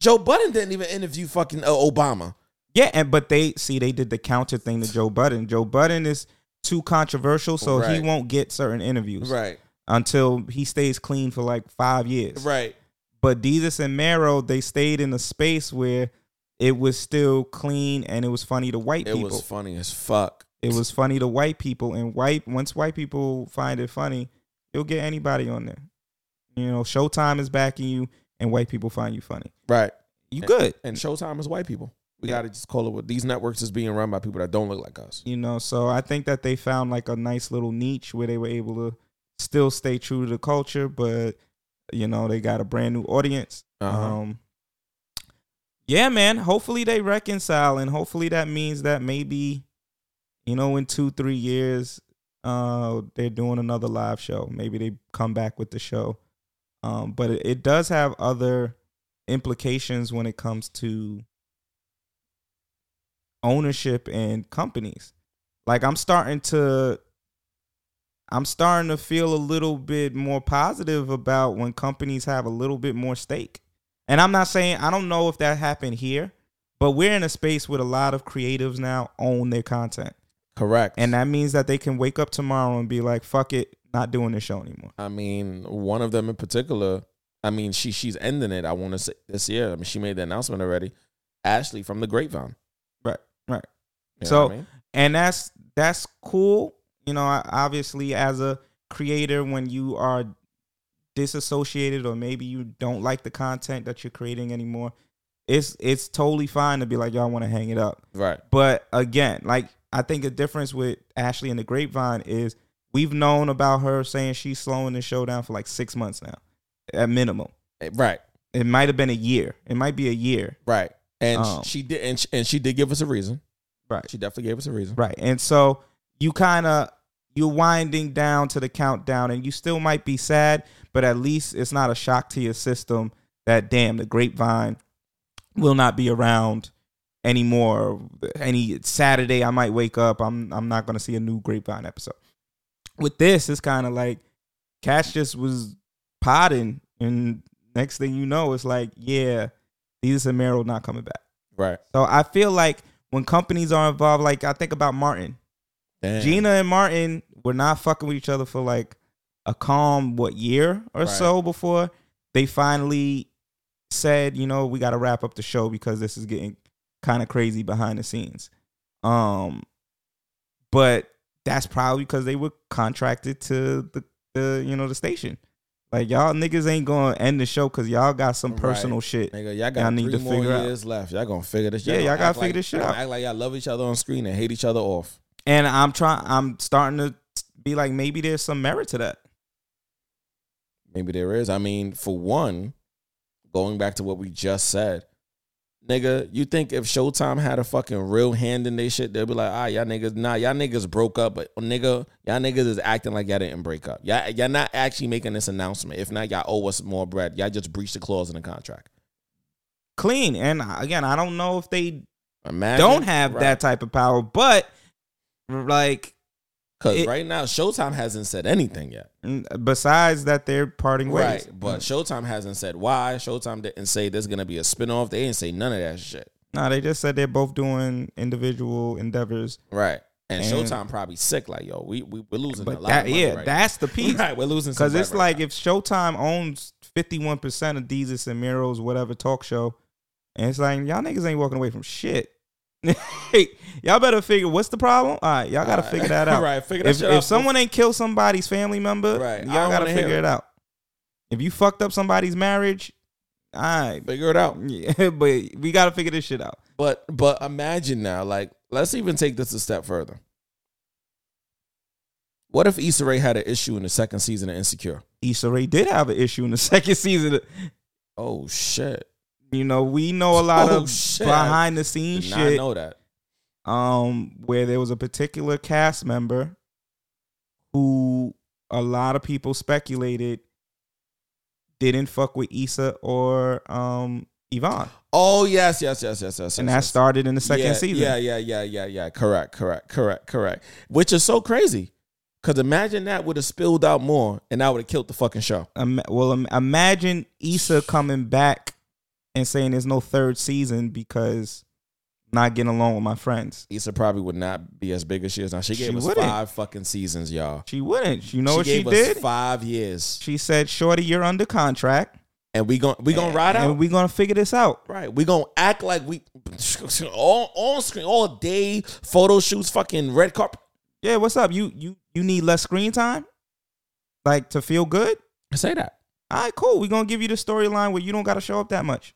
Joe Budden didn't even interview fucking uh, Obama. Yeah, and but they see they did the counter thing to Joe Budden. Joe Budden is too controversial, so he won't get certain interviews Right. until he stays clean for like five years. Right. But Desus and Mero, they stayed in a space where it was still clean and it was funny to white It people. It was funny as fuck. it was funny to white people, and white once white people find it funny, you'll get anybody on there. You know, Showtime is backing you, and white people find you funny. Right. You good. And Showtime is white people. We Yeah. gotta just call it what these networks is being run by people that don't look like us. you know so i think that they found like a nice little niche where they were able to still stay true to the culture but you know they got a brand new audience Uh-huh. um yeah man hopefully they reconcile and hopefully that means that maybe you know in two three years uh they're doing another live show maybe they come back with the show um but it, it does have other implications when it comes to ownership and companies. Like I'm starting to I'm starting to feel a little bit more positive about when companies have a little bit more stake. And I'm not saying I don't know if that happened here, but we're in a space where a lot of creatives now own their content. Correct. And that means that they can wake up tomorrow and be like, fuck it, not doing this show anymore. I mean, one of them in particular, I mean, she she's ending it, I wanna say this year. I mean, she made the announcement already. Ashley from the Grapevine. You So- I mean? and that's that's cool you know obviously as a creator when you are disassociated or maybe you don't like the content that you're creating anymore it's it's totally fine to be like y'all want to hang it up Right. but again like i think the difference with ashley and the grapevine is we've known about her saying she's slowing the show down for like six months now at minimum Eh, Right. it might have been a year it might be a year Right. And Um, she did and she, and she did give us a reason. Right She definitely gave us a reason. Right. And so you kind of you're winding down to the countdown and you still might be sad, but at least it's not a shock to your system that damn the grapevine will not be around anymore. Any Saturday I might wake up, I'm I'm not going to see a new grapevine episode. With this, it's kind of like Cash just was potting and next thing you know, it's like, yeah, these are Mero not coming back. Right. So I feel like when companies are involved, like I think about Martin. Damn. Gina and Martin were not fucking with each other for like a calm what year or Right. so before they finally said, you know, we got to wrap up the show because this is getting kind of crazy behind the scenes. Um, but that's probably because they were contracted to the, the you know the station. Like y'all niggas ain't gonna end the show because y'all got some personal Right. shit. Nigga, y'all got y'all need three to more figure out. years left. Y'all gonna figure this. Yeah, gonna y'all gotta figure like- this shit out. Act like y'all love each other on screen and hate each other off. And I'm trying. I'm starting to be like, maybe there's some merit to that. Maybe there is. I mean, for one, going back to what we just said, nigga, you think if Showtime had a fucking real hand in their shit, they'll be like, ah, y'all niggas, nah, y'all niggas broke up, but nigga, y'all niggas is acting like y'all didn't break up. Y'all, y'all not actually making this announcement. If not, y'all owe us more bread. Y'all just breached the clause in the contract. Clean. And again, I don't know if they Imagine, don't have right. that type of power, but like, Because it- right now, Showtime hasn't said anything yet. besides that, they're parting ways. Right. But Showtime hasn't said why. Showtime didn't say there's going to be a spinoff. They didn't say none of that shit. No, they just said they're both doing individual endeavors. Right. And, And- Showtime probably sick. Like, yo, we, we, we're losing a lot that, of money yeah, right that's the piece. Right, we're losing Because it's bread like right if Showtime owns 51% of Desus and Mero's whatever talk show, and it's like, y'all niggas ain't walking away from shit. Y'all better figure what's the problem. All right, y'all got to All right. figure that out. Right, figure that if, shit if out someone ain't killed somebody's family member, Right, y'all got to figure it. it out. If you fucked up somebody's marriage, all right, Figure it out. yeah, but we got to figure this shit out. But but imagine now, like, let's even take this a step further. What if Issa Rae had an issue in the second season of Insecure? Issa Rae did have an issue in the second season. Oh shit. You know, we know a lot Oh, of shit. behind the scenes shit. know that. um, where there was a particular cast member who a lot of people speculated didn't fuck with Issa or um Yvonne, Oh yes, yes, yes, yes, yes. and yes, that yes. started in the second yeah, season. Yeah, yeah, yeah, yeah, yeah. Correct, correct, correct, correct. Which is so crazy. Cause imagine that would have spilled out more and that would have killed the fucking show. Ima- well, im- imagine Issa coming back and saying there's no third season because not getting along with my friends. Issa probably would not be as big as she is now. She gave She us wouldn't. five fucking seasons, y'all. She wouldn't. You know she what she us did? Five years, She said, "Shorty, you're under contract, and we gon' we gonna ride out. and we gonna figure this out." Right. We gonna act like we all on screen all day, photo shoots, fucking red carpet. Yeah, what's up? You you you need less screen time, like to feel good. I say that. All right, cool. We're gonna give you the storyline where you don't gotta show up that much.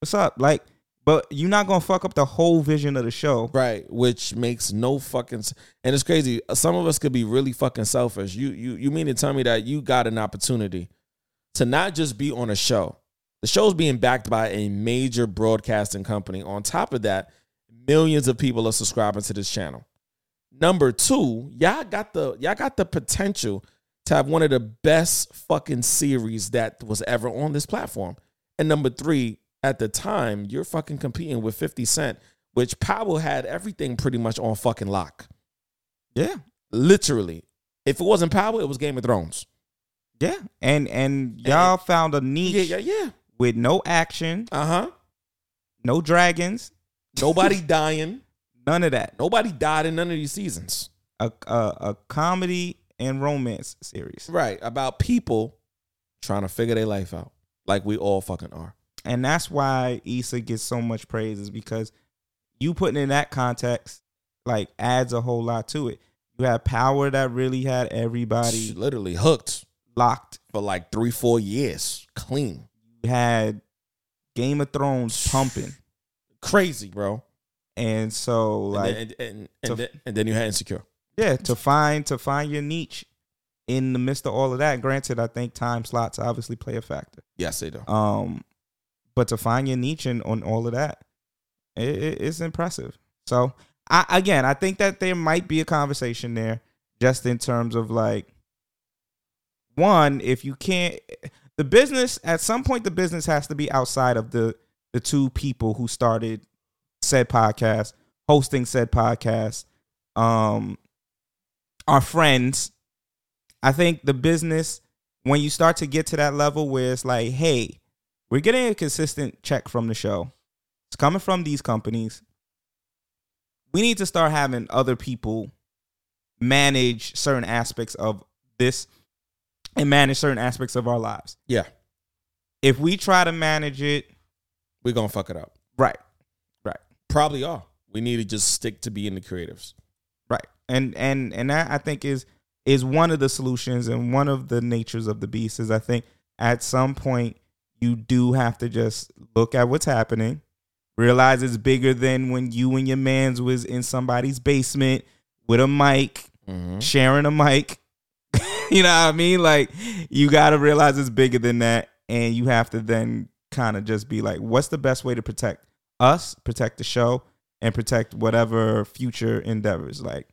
What's up? Like, but you're not gonna fuck up the whole vision of the show. Right, which makes no fucking and it's crazy. Some of us could be really fucking selfish. You you you mean to tell me that you got an opportunity to not just be on a show. The show's being backed by a major broadcasting company. On top of that, millions of people are subscribing to this channel. Number two, y'all got the y'all got the potential to have one of the best fucking series that was ever on this platform. And number three, at the time, you're fucking competing with 50 Cent, which Power had everything pretty much on fucking lock. Yeah, Literally. If it wasn't Power, it was Game of Thrones. yeah. And and y'all found a niche Yeah, yeah, yeah. with no action, Uh-huh. no dragons, Nobody dying. none of that. Nobody died in none of these seasons. A a, a comedy and romance series, Right. About people trying to figure their life out. Like we all fucking are. And that's why Issa gets so much praise is because you putting in that context like adds a whole lot to it. You had power that really had everybody literally hooked locked. for like three, four years. Clean. You had Game of Thrones pumping, Crazy, bro. and so like and, then, and, and, to- then, and then you had Insecure. yeah, to find to find your niche in the midst of all of that. Granted, I think time slots obviously play a factor. Yes, they do. Um, but to find your niche in, on all of that, it, it- it's impressive. So I again, I think that there might be a conversation there, just in terms of like, one, if you can't, the business at some point, the business has to be outside of the the two people who started said podcast, hosting said podcast, um, our friends. I think the business when you start to get to that level where it's like, hey, we're getting a consistent check from the show. It's coming from these companies. We need to start having other people manage certain aspects of this and manage certain aspects of our lives. Yeah. If we try to manage it, We're gonna fuck it up. right, right, Probably are. We need to just stick to being the creatives. right. and and and that I think is is one of the solutions and one of the natures of the beast is I think at some point you do have to just look at what's happening, realize it's bigger than when you and your man's was in somebody's basement with a mic, Mhm. sharing a mic. you know what I mean? Like you got to realize it's bigger than that and you have to then kind of just be like what's the best way to protect us, protect the show and protect whatever future endeavors like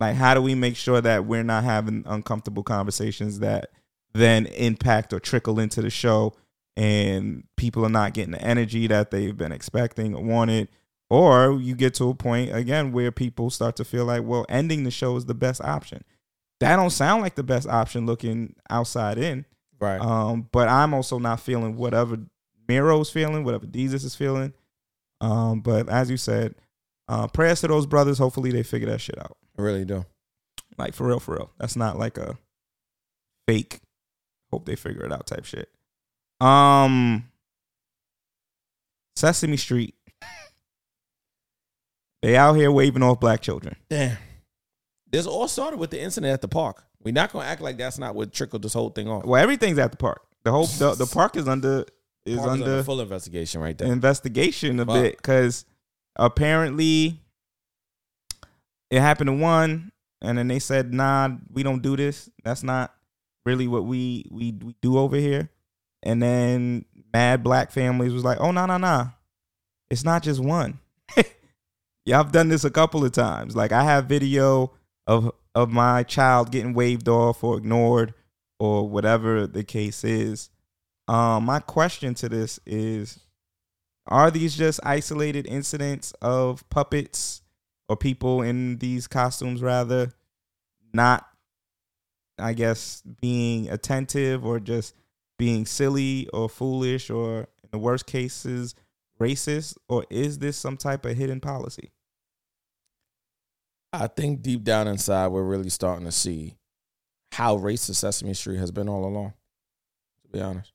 like how do we make sure that we're not having uncomfortable conversations that then impact or trickle into the show and people are not getting the energy that they've been expecting or wanted or you get to a point again where people start to feel like well ending the show is the best option that don't sound like the best option looking outside in Right. um but i'm also not feeling whatever Mero's feeling whatever Desus is feeling um but as you said uh prayers to those brothers hopefully they figure that shit out I really do. like for real, for real. That's not like a fake. Hope they figure it out type shit. Um, Sesame Street. They out here waving off black children. Damn. This all started with the incident at the park. We're not gonna act like that's not what trickled this whole thing off. Well, everything's at the park. The whole the, the park is under is Park under full investigation right there. investigation a Fuck. bit because apparently it happened to one, and then they said, "Nah, we don't do this. That's not really what we we, we do over here." And then mad black families was like, "Oh no no no, it's not just one. yeah, I've done this a couple of times. Like I have video of of my child getting waved off or ignored or whatever the case is." Um, my question to this is are these just isolated incidents of puppets or people in these costumes rather not I guess being attentive or just being silly or foolish or in the worst cases racist or is this some type of hidden policy? I think deep down inside, we're really starting to see how racist Sesame Street has been all along. To be honest,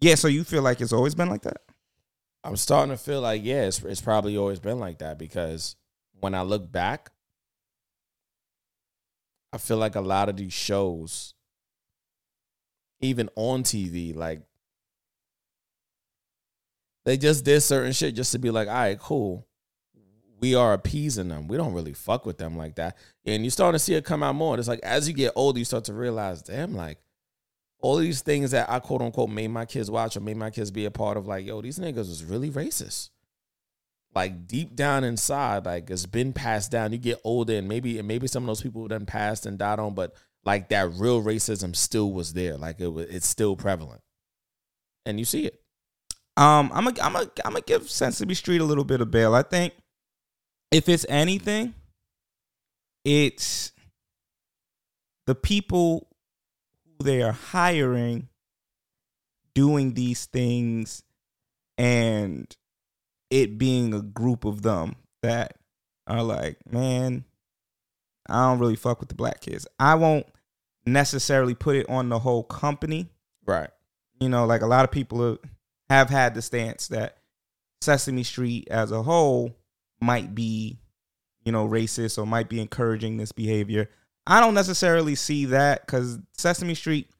Yeah, so you feel like it's always been like that? I'm starting to feel like yeah, it's, it's probably always been like that because when I look back, I feel like a lot of these shows, even on TV, like they just did certain shit just to be like, all right, cool. We are appeasing them. We don't really fuck with them like that. And you're starting to see it come out more. It's like as you get older, you start to realize, damn, like all these things that I quote unquote made my kids watch or made my kids be a part of, like, yo, these niggas was really racist. Like deep down inside, like it's been passed down. You get older, and maybe and maybe some of those people done passed and died on, but like that real racism still was there. Like it was, it's still prevalent, and you see it. Um, I'm gonna I'm gonna I'm gonna give Sesame Street a little bit of bail. I think if it's anything, it's the people who they are hiring doing these things and it being a group of them that are like, man, I don't really fuck with the black kids. I won't necessarily put it on the whole company. Right. You know, like a lot of people have had the stance that Sesame Street as a whole might be, you know, racist or might be encouraging this behavior. I don't necessarily see that because Sesame Street,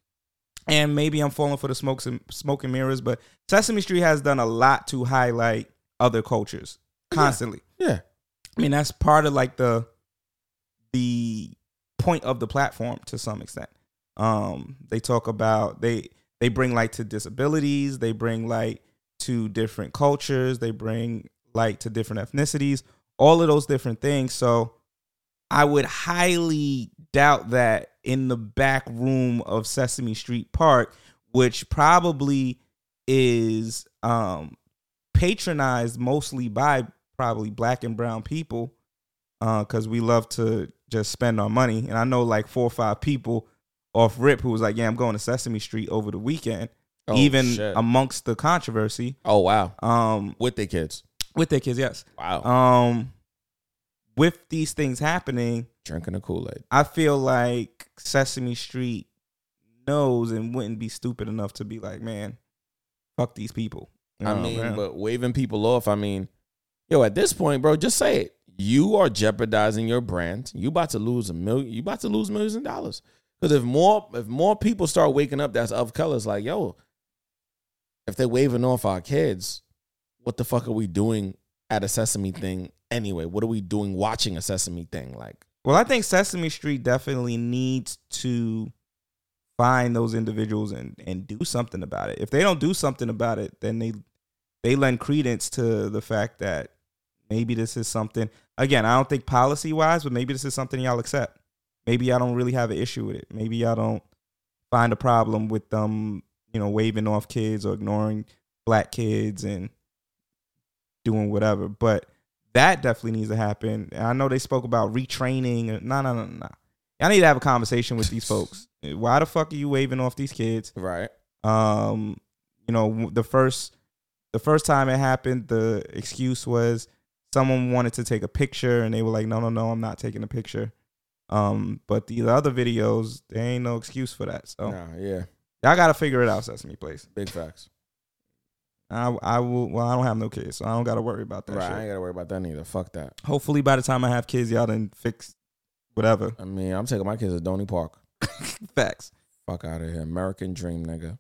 and maybe I'm falling for the smokes and smoke and mirrors, but Sesame Street has done a lot to highlight other cultures constantly. Yeah. I mean, that's part of like the the point of the platform to some extent. Um, they talk about they they bring light to disabilities, they bring light to different cultures, they bring light to different ethnicities, all of those different things. So I would highly doubt that in the back room of Sesame Street Park, which probably is um patronized mostly by probably black and brown people because we love to just spend our money. And I know like four or five people off rip who was like, "Yeah, I'm going to Sesame Street over the weekend," Oh, even shit. amongst the controversy. Oh wow. Um, With their kids. with their kids, yes. Wow. Um, with these things happening, Drinking a Kool Aid. I feel like Sesame Street knows and wouldn't be stupid enough to be like, "Man, fuck these people." You I oh, mean, man. but waving people off. I mean, yo, at this point, bro, just say it. You are jeopardizing your brand. You about to lose a million. You about to lose millions of dollars. Because if more if more people start waking up, that's of colors. Like, yo, if they're waving off our kids, what the fuck are we doing at a Sesame thing anyway? What are we doing watching a Sesame thing? Like, Well, I think Sesame Street definitely needs to find those individuals and and do something about it. If they don't do something about it, then they they lend credence to the fact that maybe this is something. Again, I don't think policy wise, but maybe this is something y'all accept. Maybe y'all don't really have an issue with it. Maybe y'all don't find a problem with them, you know, waving off kids or ignoring black kids and doing whatever. But that definitely needs to happen. And I know they spoke about retraining. No, no, no, no. Y'all need to have a conversation with these folks. Why the fuck are you waving off these kids? right? Um, you know, the first the first time it happened, the excuse was someone wanted to take a picture and they were like, "No, no, no, I'm not taking a picture." Um, but the other videos, there ain't no excuse for that. So Nah, yeah, y'all got to figure it out, Sesame Place. big facts. I I will. Well, I don't have no kids, so I don't got to worry about that right, I ain't gotta worry about that neither. Fuck that. Hopefully, by the time I have kids, y'all done fix whatever. I mean, I'm taking my kids to Dorney Park. Facts. Fuck out of here, American Dream, nigga.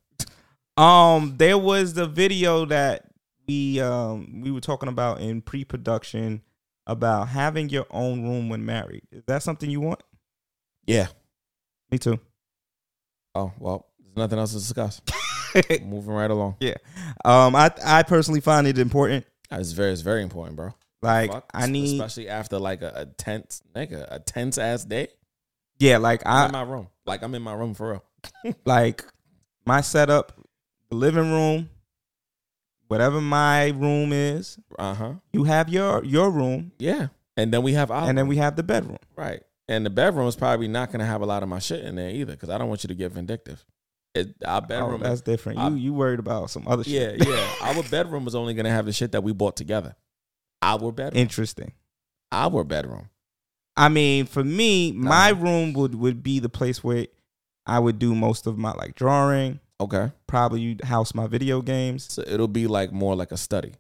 Um, there was the video that we um we were talking about in pre-production about having your own room when married. Is that something you want? Yeah. Me too. Oh well, there's nothing else to discuss. Moving right along. Yeah. Um, I I personally find it important. It's very, it's very important, bro. Like Fuck, I need, especially after like a, a tense, nigga, a tense ass day. yeah, like I'm in my room. Like I'm in my room for real. like my setup, living room, whatever my room is. Uh huh. You have your your room, Yeah. And then we have our and then we have the bedroom. right. And the bedroom is probably not gonna have a lot of my shit in there either, because I don't want you to get vindictive. It, our Oh, bedroom, that's different. You you worried about some other yeah, shit? yeah. Our bedroom is only gonna have the shit that we bought together. Our bedroom, Interesting. our bedroom. I mean, for me, my room would would be the place where I would do most of my like drawing. Okay. Probably you house my video games. So it'll be like more like a study.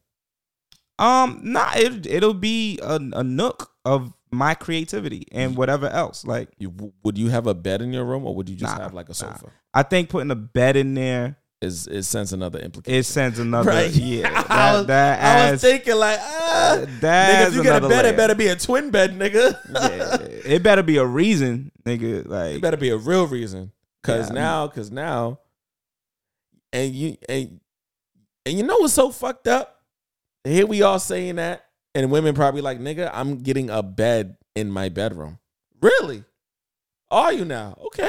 Um, nah, it it'll be a, a nook of my creativity and whatever else. Like, You would you have a bed in your room, or would you just Nah, have like a nah. sofa? I think putting a bed in there Is is sends another implication. it sends another Right. yeah. I was- that I was thinking like, ah, that nigga, if you get a bed, layer. it better be a twin bed, nigga. Yeah, it better be a reason, nigga. Like, it better be a real reason. Cause Yeah, I now, cause now, and you and and you know what's so fucked up? Here we all saying that, and women probably like, nigga, I'm getting a bed in my bedroom. Really? Are you now? Okay.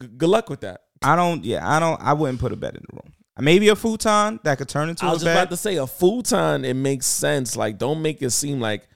G- good luck with that. I don't. Yeah, I don't. I wouldn't put a bed in the room. Maybe a futon that could turn into I a was just bed. about to say a futon. It makes sense. Like, don't make it seem like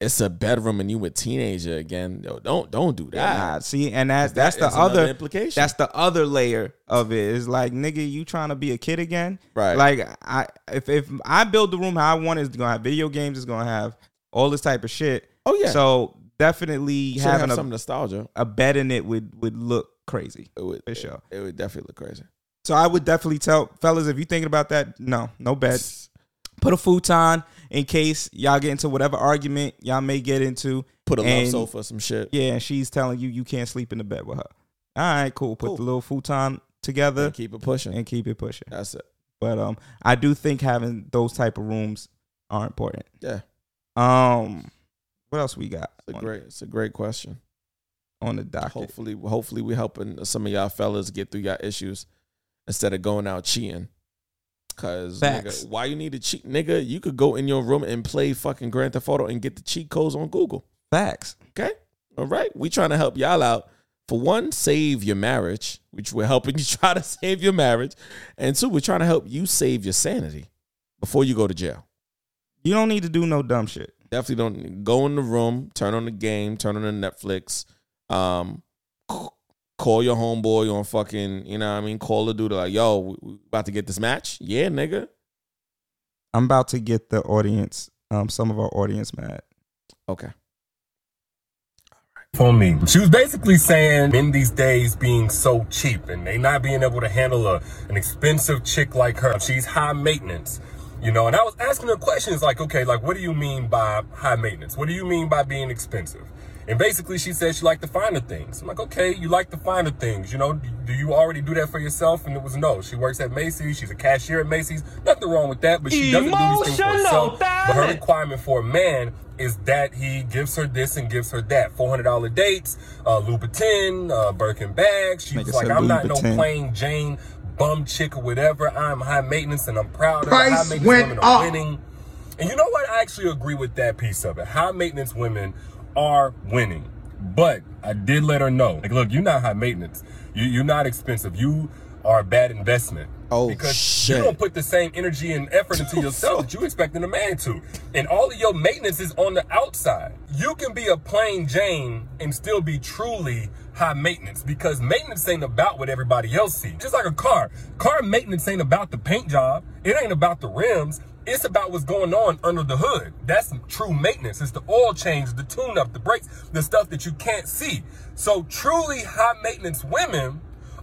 it's a bedroom and you a teenager again. Yo, don't don't do that. Nah, see, and that's That that's the other implication. That's the other layer of it. Is like, nigga, you trying to be a kid again? Right. Like, I if if I build the room how I want, it's gonna have video games. It's gonna have all this type of shit. oh yeah. So definitely having have some a, nostalgia. a bed in it would would look crazy. It would For sure. It, would definitely look crazy. So I would definitely tell fellas if you thinking about that, no, no bed. Put a futon in case y'all get into whatever argument y'all may get into. Put a love And- sofa, some shit. Yeah, and she's telling you you can't sleep in the bed with her. All right, cool. Put Cool. the little futon together And keep it pushing. and keep it pushing. That's it. But um, I do think having those type of rooms are important. Yeah. Um, what else we got It's a great. It's a great question. on the docket? Hopefully, hopefully we helping some of y'all fellas get through y'all issues instead of going out cheating. Cause nigga, why you need to cheat, nigga? You could go in your room and play fucking Grand Theft Auto and get the cheat codes on Google. Facts. Okay, all right. We trying to help y'all out. For one, save your marriage, which we're helping you try to save your marriage, and two, we're trying to help you save your sanity before you go to jail. You don't need to do no dumb shit. Definitely don't go in the room, turn on the game, turn on the Netflix, um, call your homeboy on fucking, you know what I mean? Call the dude like, yo, we, we about to get this match? Yeah, nigga. I'm about to get the audience, um, some of our audience mad. Okay. for me. She was basically saying in these days being so cheap and they not being able to handle a, an expensive chick like her. She's high maintenance. You know, and I was asking her questions like, okay, like, what do you mean by high maintenance? What do you mean by being expensive? And basically, she said she liked the finer things. I'm like, okay, you like the finer things. You know, do you already do that for yourself? And it was no. She works at Macy's. She's a cashier at Macy's. Nothing wrong with that, but she doesn't do these things for herself. But her requirement for a man is that he gives her this and gives her that. $400 dates, uh, Louboutin, uh, Birkin bags. She's Nigga like, I'm not no plain Jane bum chick or whatever. I'm high maintenance and I'm proud of it. Price High maintenance went women are up. winning. And you know what? I actually agree with that piece of it. High maintenance women are winning. But I did let her know, like, look, you're not high maintenance. You, you're not expensive. You are a bad investment. Oh, because shit. you don't put the same energy and effort into yourself that you expecting a man to. And all of your maintenance is on the outside. You can be a plain Jane and still be truly high maintenance because maintenance ain't about what everybody else sees. Just like a car. Car maintenance ain't about the paint job. It ain't about the rims. It's about what's going on under the hood. That's true maintenance. It's the oil change, the tune up, the brakes, the stuff that you can't see. So truly high maintenance women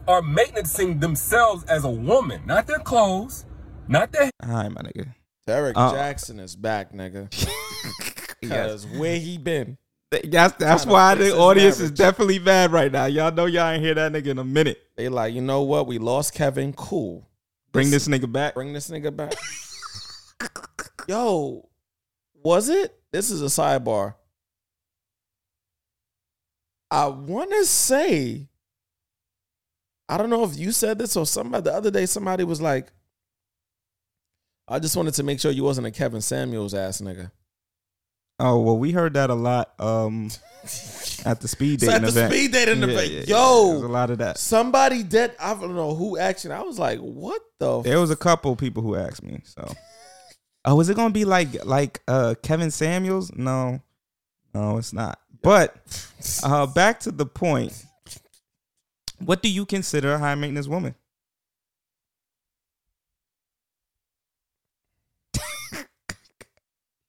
are maintaining themselves as a woman, not their clothes, not their Hi, my nigga. Derek Uh, Jackson is back, nigga. Yes. Because where he been? That's that's why the his audience is definitely mad right now. Y'all know y'all ain't hear that nigga in a minute. They like, you know what? We lost Kevin. Cool. Bring this nigga back. Bring this nigga back. Yo, was it? This is a sidebar. I want to say, I don't know if you said this or somebody the other day. Somebody was like, I just wanted to make sure you wasn't a Kevin Samuels ass nigga. Oh well, we heard that a lot um, at the speed So dating at the event. speed dating Yeah, event, yeah, yo, There's a lot of that. Somebody did. I don't know who actually. I was like, what the? There was a couple people who asked me. So, oh, is it gonna be like like uh, Kevin Samuels? No, no, it's not. But uh, back to the point. What do you consider a high maintenance woman?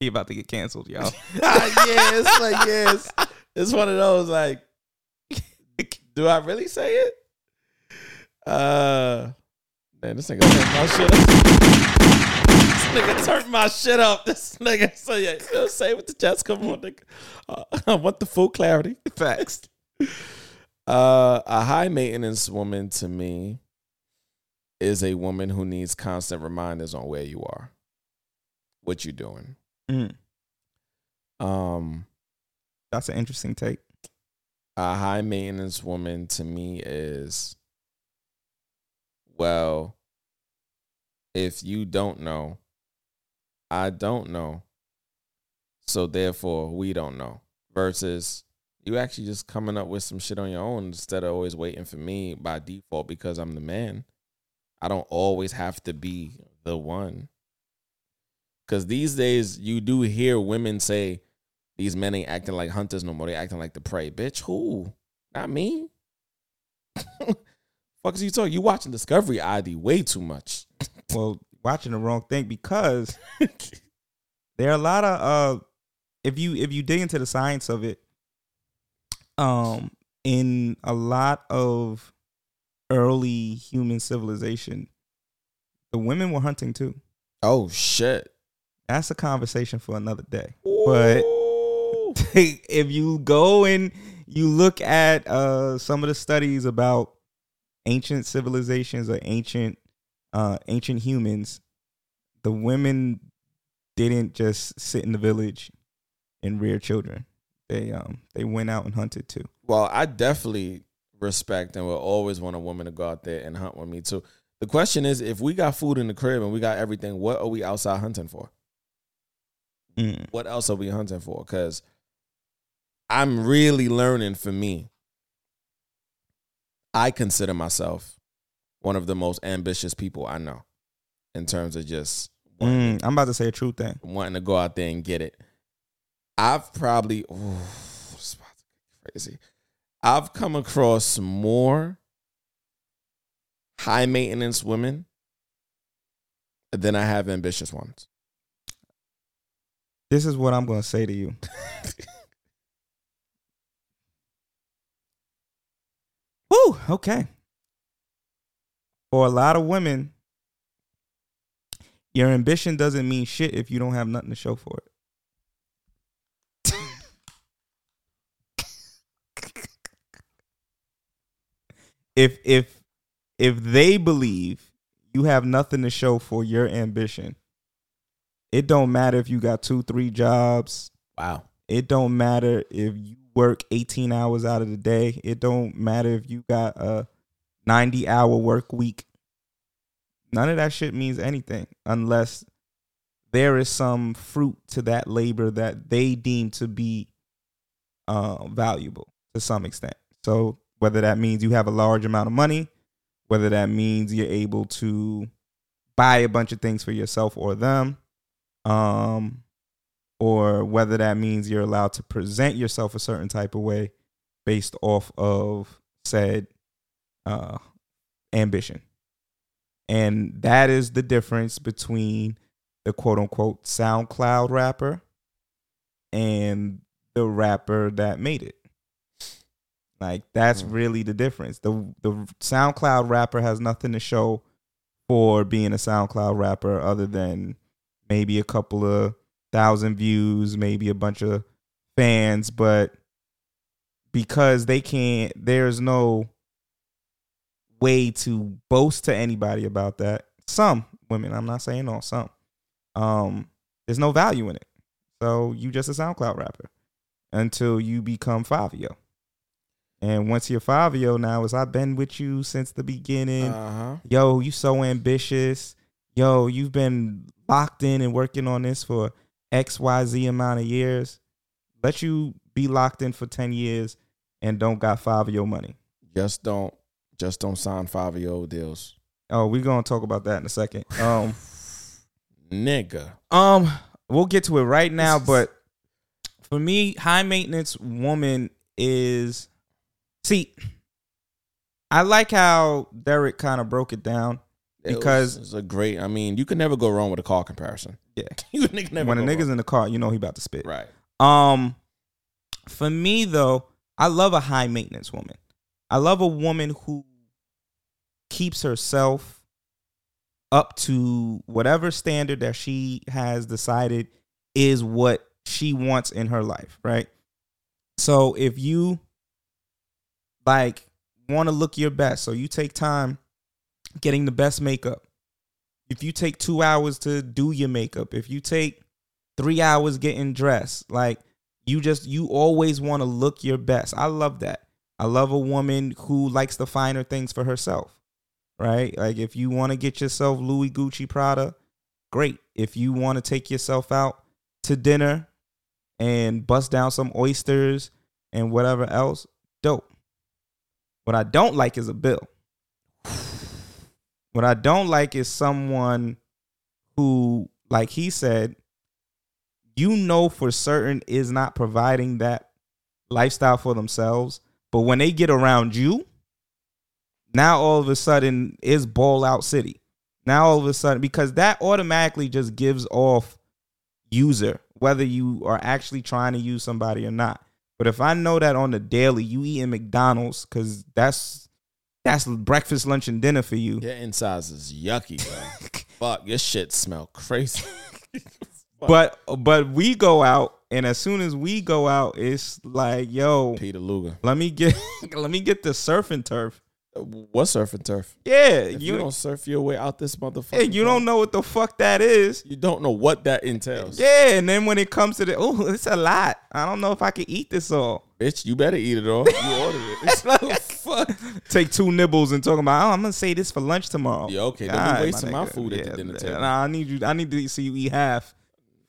he about to get canceled, y'all. yeah, it's like yeah, it's, one of those like, do I really say it? Uh, man, this nigga my shit nigga turned my shit up. This nigga, so yeah, you know, say it with the chest. Come on, nigga. Uh, I want the full clarity. Facts. Uh, a high maintenance woman to me is a woman who needs constant reminders on where you are, what you're doing. Mm, Um, that's an interesting take. a high maintenance woman to me is well if you don't know i don't know so therefore we don't know versus you actually just coming up with some shit on your own instead of always waiting for me by default because i'm the man i don't always have to be the one because these days you do hear women say these men ain't acting like hunters no more. They acting like the prey. Bitch, who? Not me. Fuck is you talking? You watching Discovery ID way too much. well, watching the wrong thing because there are a lot of uh if you if you dig into the science of it, um, in a lot of early human civilization, the women were hunting too. Oh shit. That's a conversation for another day. But if you go and you look at uh some of the studies about ancient civilizations or ancient uh ancient humans, the women didn't just sit in the village and rear children. They um they went out and hunted too. Well, I definitely respect and will always want a woman to go out there and hunt with me too. The question is, if we got food in the crib and we got everything, what are we outside hunting for? Mm. What else are we hunting for? Because I'm really learning for me. I consider myself one of the most ambitious people I know in terms of just wanting, Mm, I'm about to say a true thing. wanting to go out there and get it. I've probably, ooh, to crazy. I've come across more high maintenance women than I have ambitious ones. This is what I'm gonna say to you. Woo, okay. For a lot of women, your ambition doesn't mean shit if you don't have nothing to show for it. if if if they believe you have nothing to show for your ambition, it don't matter if you got two, three jobs. Wow. It don't matter if you work 18 hours out of the day. It don't matter if you got a 90 hour work week. None of that shit means anything unless there is some fruit to that labor that they deem to be uh, valuable to some extent. So whether that means you have a large amount of money, whether that means you're able to buy a bunch of things for yourself or them, um, or whether that means you're allowed to present yourself a certain type of way based off of said uh, ambition. And that is the difference between the quote unquote SoundCloud rapper and the rapper that made it. Like that's really the difference. The the SoundCloud rapper has nothing to show for being a SoundCloud rapper other than maybe a couple of thousand views, maybe a bunch of fans, but because they can't there's no way to boast to anybody about that. Some women, I'm not saying all, some. Um, there's no value in it. So you just a SoundCloud rapper until you become Fabio. And once you're Fabio now, is I've been with you since the beginning. Uh-huh. Yo, you so ambitious. Yo, you've been locked in and working on this for XYZ amount of years. Let you be locked in for 10 years and don't got Fabio money. Just don't just don't sign five year old deals. Oh, we're gonna talk about that in a second. Um Nigga. Um, we'll get to it right now, but for me, high maintenance woman is see. I like how Derek kind of broke it down because it's a great I mean, you can never go wrong with a car comparison. yeah, you nigga never when a nigga's wrong. in the car, you know he about to spit. Right. Um, for me though, I love a high maintenance woman. I love a woman who keeps herself up to whatever standard that she has decided is what she wants in her life, right? So if you like want to look your best, so you take time getting the best makeup. If you take 2 hours to do your makeup, if you take 3 hours getting dressed, like you just you always want to look your best. I love that. I love a woman who likes the finer things for herself. Right? Like if you want to get yourself Louis Gucci Prada, great. If you want to take yourself out to dinner and bust down some oysters and whatever else, dope. What I don't like is a bill. What I don't like is someone who, like he said, you know for certain is not providing that lifestyle for themselves. But when they get around you, now all of a sudden is ball out city. Now all of a sudden, because that automatically just gives off user, whether you are actually trying to use somebody or not. But if I know that on the daily you eat in McDonald's, because that's that's breakfast, lunch, and dinner for you. Your insides is yucky, bro. Fuck, your shit smell crazy. But but we go out, and as soon as we go out, it's like, yo, Peter Luger. let me get let me get the surf and turf. What surf and turf? Yeah, you, you don't surf your way out this motherfucker. hey, you don't know what the fuck that is. You don't know what that entails. Yeah, and then when it comes to the oh, it's a lot. I don't know if I can eat this all. Bitch, you better eat it all. You ordered it. It's like, fuck. Take two nibbles and talking about. Oh, I'm gonna say this for lunch tomorrow. Yeah, okay, don't be wasting my nigga. food at the dinner table. Nah, I need you. I need to see you eat half.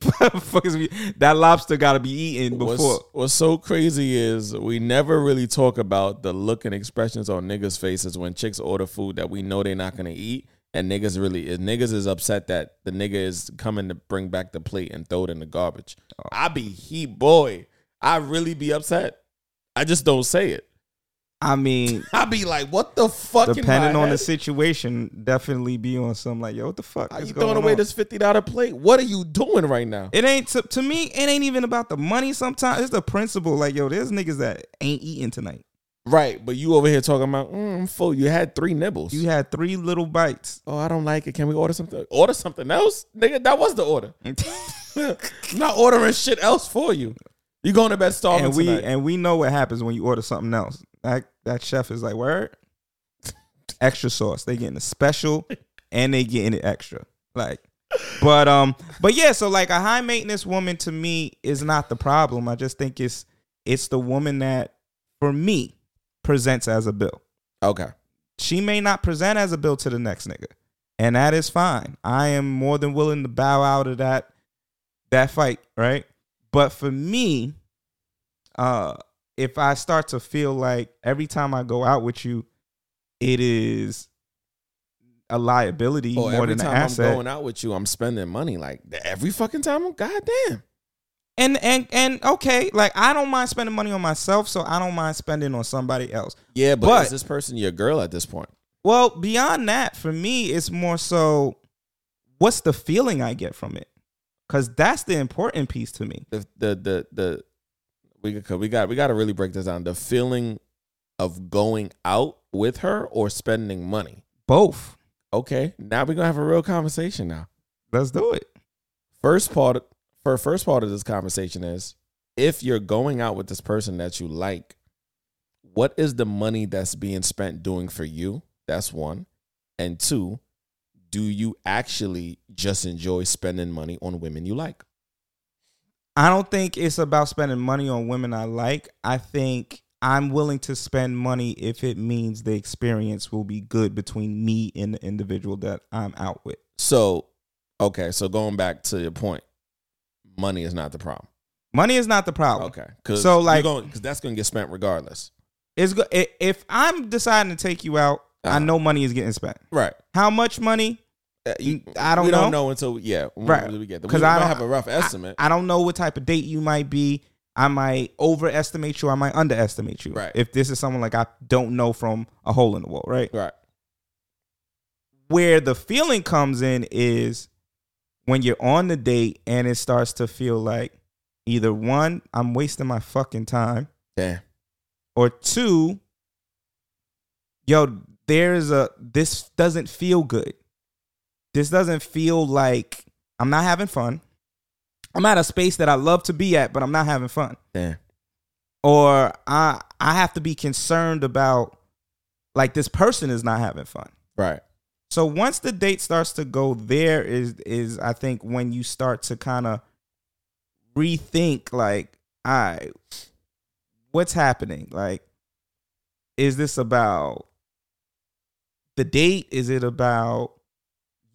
Fuck is we, that lobster got to be eaten before. What's, what's so crazy is we never really talk about the look and expressions on niggas' faces when chicks order food that we know they're not gonna eat, and niggas really is niggas is upset that the nigga is coming to bring back the plate and throw it in the garbage. Oh. I be he boy, I really be upset. I just don't say it. I mean, I be like, what the fuck? depending on the situation, definitely be on some like, yo, what the fuck? Is you throwing away on? this fifty dollar plate? What are you doing right now? It ain't to, to me. It ain't even about the money. Sometimes it's the principle. Like, yo, there's niggas that ain't eating tonight. Right, but you over here talking about mm, I'm full. You had three nibbles. You had three little bites. oh, I don't like it. Can we order something? Order something else, nigga. That was the order. I'm not ordering shit else for you. You going to bed starving and we tonight. and we know what happens when you order something else. That that chef is like, word, extra sauce. They getting a special and they getting it extra. Like, but um, but yeah. So like a high maintenance woman to me is not the problem. I just think it's it's the woman that for me presents as a bill. okay. She may not present as a bill to the next nigga, and that is fine. I am more than willing to bow out of that that fight, right? But for me, uh, if I start to feel like every time I go out with you, it is a liability Or more than an time I'm asset, going out with you, I'm spending money. Like every fucking time. I'm goddamn. and and and okay, like I don't mind spending money on myself, so I don't mind spending on somebody else. Yeah, but, But- is this person your girl at this point? Well, beyond that, for me, it's more so what's the feeling I get from it? Because that's the important piece to me. The the the the we could we got we got to really break this down. The feeling of going out with her or spending money. Both. Okay, now we're gonna have a real conversation. Now, Let's do it. first part for first part of this conversation is if you're going out with this person that you like, what is the money that's being spent doing for you? That's one, and two, do you actually just enjoy spending money on women you like? I don't think it's about spending money on women I like. I think I'm willing to spend money if it means the experience will be good between me and the individual that I'm out with. So, okay, so going back to your point, money is not the problem. Money is not the problem. Okay, because So, like- because that's going to get spent regardless. It's go- if I'm deciding to take you out, I Uh-huh. know money is getting spent. Right. How much money? Uh, you- I don't we know. don't know until yeah, Right. we get there. 'Cause We, I don't- have a rough estimate. I don't know what type of date you might be. I might overestimate you. I might underestimate you. Right. If this is someone like I don't know from a hole in the wall, right? right. Where the feeling comes in is when you're on the date and it starts to feel like either one, I'm wasting my fucking time, Damn. or two, yo, there's a this doesn't feel good. This doesn't feel like I'm not having fun. I'm at a space that I love to be at, but I'm not having fun. Damn. Or I I have to be concerned about like this person is not having fun. Right. So once the date starts to go there is is I think when you start to kind of rethink like, all right, what's happening? Like, is this about the date? Is it about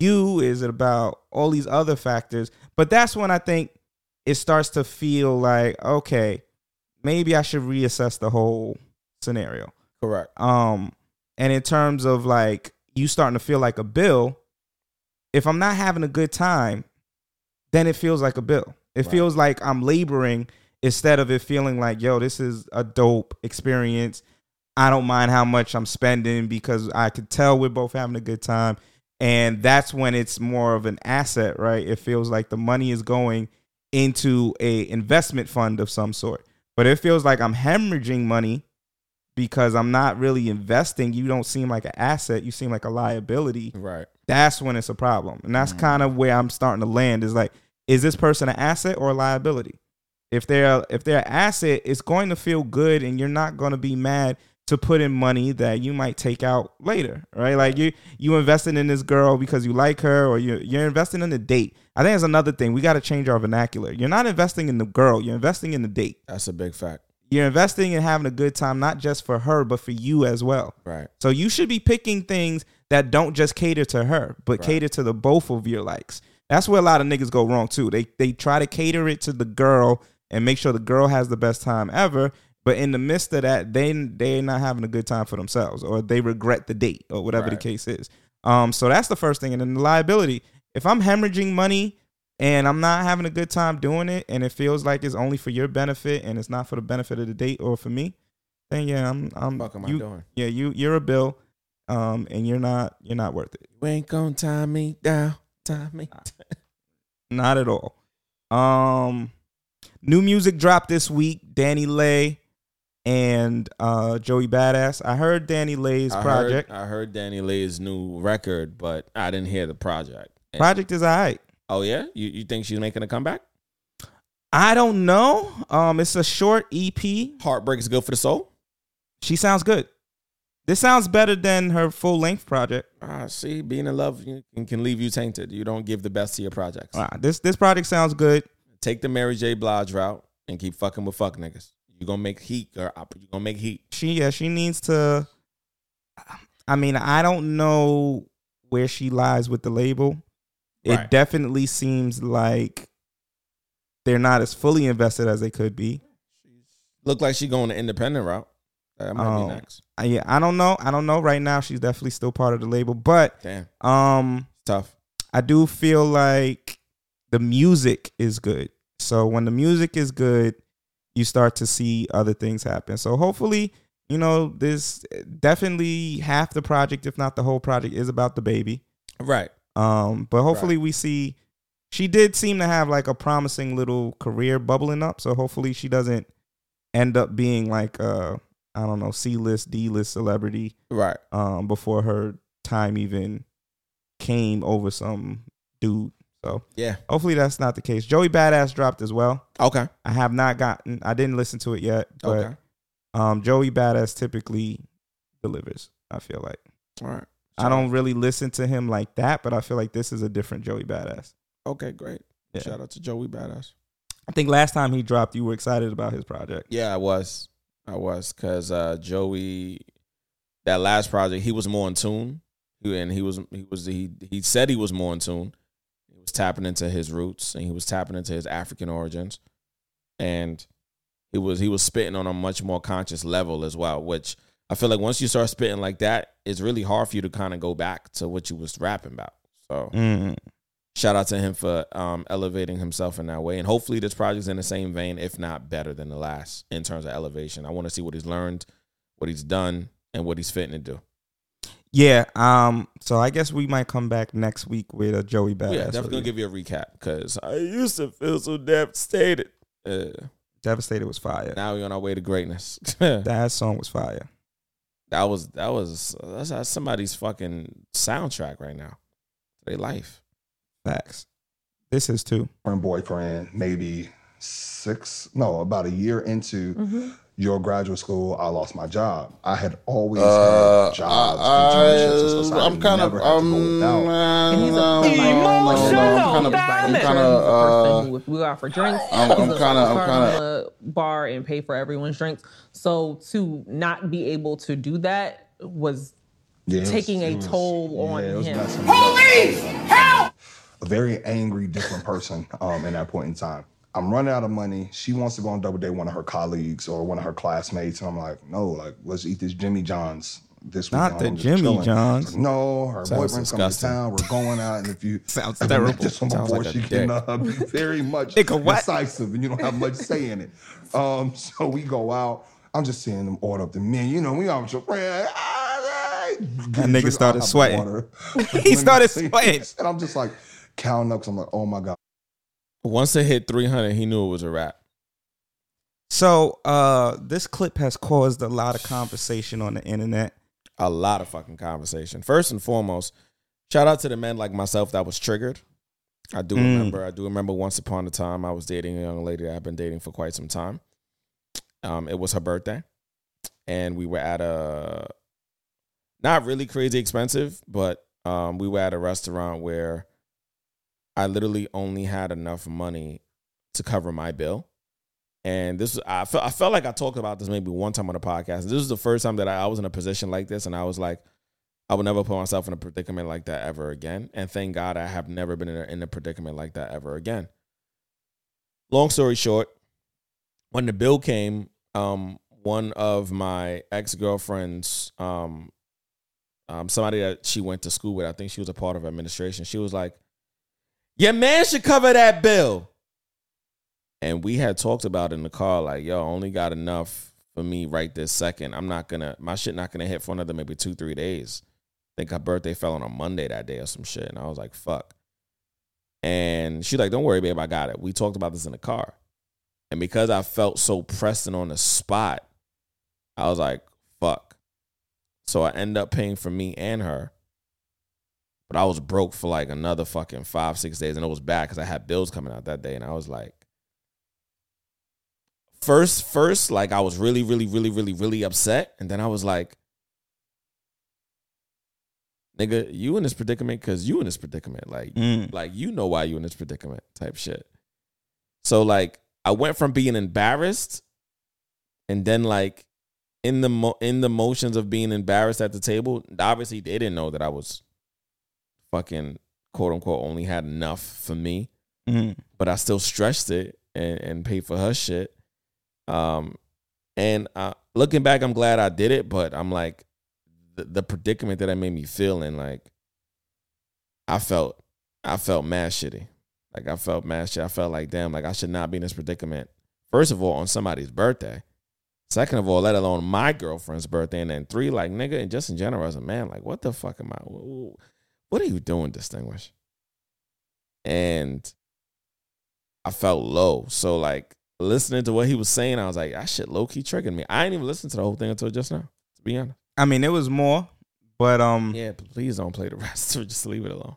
you? Is it about all these other factors? But that's when I think it starts to feel like, okay, maybe I should reassess the whole scenario. Correct. Um, and in terms of like you starting to feel like a bill, if I'm not having a good time, then it feels like a bill. It Right. feels like I'm laboring instead of it feeling like, yo, this is a dope experience. I don't mind how much I'm spending because I could tell we're both having a good time. And that's when it's more of an asset, right? It feels like the money is going into a investment fund of some sort. But it feels like I'm hemorrhaging money because I'm not really investing. You don't seem like an asset. You seem like a liability. Right. That's when it's a problem. And that's mm. kind of where I'm starting to land is like, is this person an asset or a liability? If they're if they're an asset, it's going to feel good and you're not going to be mad to put in money that you might take out later, right? Like you you invested in this girl because you like her or you you're investing in the date. I think that's another thing. We got to change our vernacular. You're not investing in the girl, you're investing in the date. That's a big fact. You're investing in having a good time not just for her but for you as well. Right. So you should be picking things that don't just cater to her, but Right. cater to the both of your likes. That's where a lot of niggas go wrong too. They they try to cater it to the girl and make sure the girl has the best time ever, but in the midst of that, they they're not having a good time for themselves, or they regret the date, or whatever the case is. Um, so that's the first thing, and then the liability. If I'm hemorrhaging money and I'm not having a good time doing it, and it feels like it's only for your benefit and it's not for the benefit of the date or for me, then yeah, I'm I'm Fuck am I doing? yeah, you you're a bill, um, and you're not you're not worth it. You ain't gonna tie me down. Tie me. Not at all. Um, new music dropped this week. DaniLeigh, and uh, Joey Badass. I heard DaniLeigh's I project. Heard, I heard DaniLeigh's new record, but I didn't hear the project. And- project is alright. Oh yeah, you you think she's making a comeback? I don't know. Um, it's a short EP. Heartbreak is good for the soul. She sounds good. This sounds better than her full length project. Ah, see, being in love can, can leave you tainted. You don't give the best to your projects. Ah, this this project sounds good. Take the Mary J. Blige route and keep fucking with fuck niggas. You gonna make heat, or You're gonna make heat. She yeah, she needs to. I mean, I don't know where she lies with the label. It definitely seems like they're not as fully invested as they could be. Look like she going the independent route. That might Um, be next. I- yeah, I don't know. I don't know. Right now, she's definitely still part of the label, but Damn, um, tough. I do feel like the music is good. So when the music is good, you start to see other things happen. So hopefully, you know, this definitely half the project, if not the whole project, is about the baby. Right. Um, but hopefully we see she did seem to have like a promising little career bubbling up. So hopefully she doesn't end up being like uh I don't know, C list, D list celebrity Right. um before her time even came over some dude. So Yeah. hopefully that's not the case. Joey Badass dropped as well. Okay. I have not gotten I didn't listen to it yet, but Okay. um Joey Badass typically delivers, I feel like. All right. I don't really listen to him like that, but I feel like this is a different Joey Badass. Okay, great. Yeah. Shout out to Joey Badass. I think last time he dropped, you were excited about his project. Yeah, I was. I was because uh, Joey, that last project, he was more in tune, he, and he was he was he he said he was more in tune. Was tapping into his roots and he was tapping into his African origins, and he was he was spitting on a much more conscious level as well. Which I feel like once you start spitting like that, it's really hard for you to kind of go back to what you was rapping about. So Mm. shout out to him for um, elevating himself in that way. And hopefully this project's in the same vein, if not better than the last in terms of elevation. I want to see what he's learned, what he's done, and what he's fitting to do. Yeah. Um. So I guess we might come back next week with a Joey Badass. yeah, definitely gonna give you a recap because I used to feel so devastated. Uh, Devastated was fire. now we're on our way to greatness. that That song was fire. That was that was that's, that's somebody's fucking soundtrack right now. Their life. Facts. This is too. and boyfriend, maybe six, no, about a year into your graduate school, I lost my job. I had always Uh, had jobs, I- internships, and society. I'm kind of, never had to go um. And he's a no, like, no, no, no, I'm kind of, I'm kind a of, person uh, we go out for drinks, I'm- I'm he's a- kinda- I'm start kinda- bar and pay for everyone's drinks. So to not be able to do that was Yeah, it was- taking it a was- toll on yeah, him. messing me up. Police, help! A very angry, different person um, in that point in time. I'm running out of money. She wants to go on double date with one of her colleagues or one of her classmates, and I'm like, no, like let's eat this Jimmy John's this week. Not the Jimmy chilling. John's. No, her Sounds boyfriend's coming to town. We're going out, and if you Sounds terrible. this one Sounds before, like a she can uh, be very much decisive, and you don't have much say in it. Um, so we go out. I'm just seeing them order up the menu. You know, we all just That nigga started sweating. He he started sweating. And I'm just like counting up. 'cause I'm like, oh my god. Once it hit 300, he knew it was a wrap. So uh, this clip has caused a lot of conversation on the internet. a lot of fucking conversation. First and foremost, shout out to the men like myself that was triggered. I do Mm. remember. I do remember once upon a time I was dating a young lady that I've been dating for quite some time. Um, it was her birthday, and we were at a not really crazy expensive, but um, we were at a restaurant where I literally only had enough money to cover my bill. And this, I felt, I felt like I talked about this maybe one time on the podcast. This is the first time that I, I was in a position like this, and I was like, I would never put myself in a predicament like that ever again. And thank God I have never been in a, in a predicament like that ever again. Long story short, when the bill came, um, one of my ex girlfriends, um, um, somebody that she went to school with, I think she was a part of administration. She was like, "Your man should cover that bill." And we had talked about in the car, like, "Yo, only got enough for me right this second. I'm not gonna, my shit not gonna hit for another maybe two, three days." I think her birthday fell on a Monday that day or some shit, and I was like, "Fuck." And she's like, "Don't worry, babe, I got it." We talked about this in the car, and because I felt so pressed and on the spot, I was like, fuck. So I end up paying for me and her. But I was broke for like another fucking five, six days. And it was bad because I had bills coming out that day. And I was like, first, first, like I was really, really, really, really, really upset. And then I was like, nigga, you in this predicament because you in this predicament. Like, Mm. like you know why you in this predicament type shit. So like I went from being embarrassed and then like in the mo- in the motions of being embarrassed at the table, obviously they didn't know that I was fucking quote unquote only had enough for me. Mhm. But I still stretched it and, and paid for her shit. Um and uh, looking back, I'm glad I did it, but I'm like the, the predicament that that made me feel in like I felt I felt mad shitty. Like I felt mad shit. I felt like damn, like I should not be in this predicament. First of all, on somebody's birthday. Second of all, let alone my girlfriend's birthday. And then three, like nigga, and just in general as a man, like what the fuck am I? Wh- wh- What are you doing, distinguished? And I felt low. So like listening to what he was saying, I was like, that shit low key triggered me. I ain't even listened to the whole thing until just now. To be honest. I mean, it was more, but um, Yeah, please don't play the rest. Just leave it alone.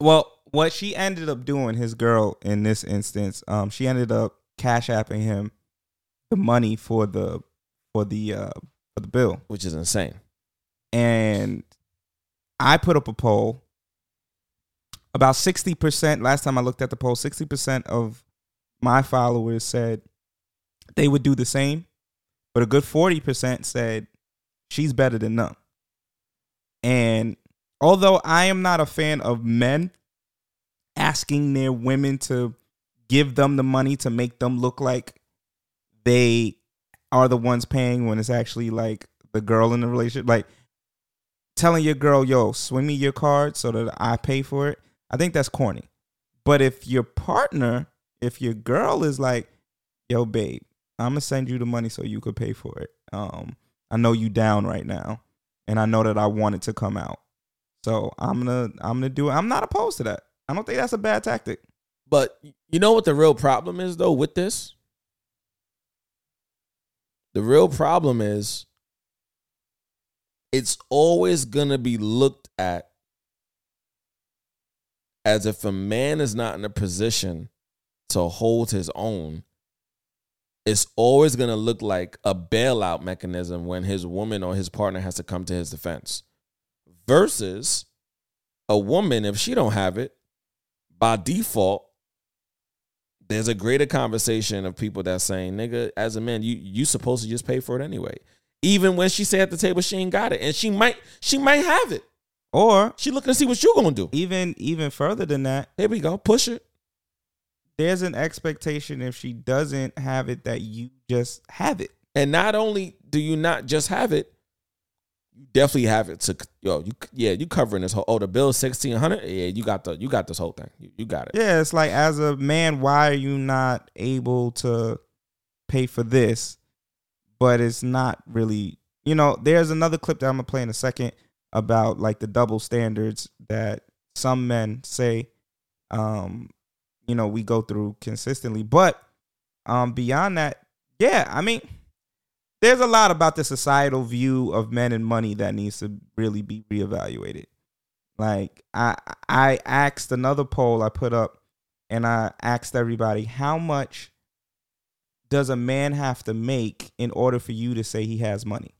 Well, what she ended up doing, his girl in this instance, um, she ended up cash apping him the money for the for the uh for the bill, Which is insane. and I put up a poll. About sixty percent. Last time I looked at the poll, sixty percent of my followers said they would do the same, but a good forty percent said she's better than them. And although I am not a fan of men asking their women to give them the money to make them look like they are the ones paying when it's actually like the girl in the relationship, like telling your girl, "Yo, swing me your card so that I pay for it." I think that's corny. But if your partner, if your girl is like, "Yo, babe, I'm gonna send you the money so you could pay for it," um, I know you down right now, and I know that I want it to come out, so I'm gonna I'm gonna do it. I'm not opposed to that. I don't think that's a bad tactic. But you know what the real problem is though with this? The real problem is it's always to be looked at as if a man is not in a position to hold his own. It's always going to look like a bailout mechanism when his woman or his partner has to come to his defense. Versus a woman if she don't have it, by default there's a greater conversation of people that saying, nigga, as a man, you you supposed to just pay for it anyway. Even when she say at the table she ain't got it. And she might she might have it. Or She looking to see what you gonna do. even even further than that, Here we go. Push it. there's an expectation if she doesn't have it that you just have it. And not only do you not just have it, you definitely have it to yo, you yeah, you covering this whole oh the bill sixteen hundred. Yeah, you got the you got this whole thing. You, you got it. Yeah, it's like as a man, why are you not able to pay for this? But it's not really, you know. There's another clip that I'm gonna play in a second about like the double standards that some men say, um, you know, we go through consistently. But um, beyond that, yeah, I mean, there's a lot about the societal view of men and money that needs to really be reevaluated. Like I I asked another poll I put up and I asked everybody how much does a man have to make in order for you to say he has money?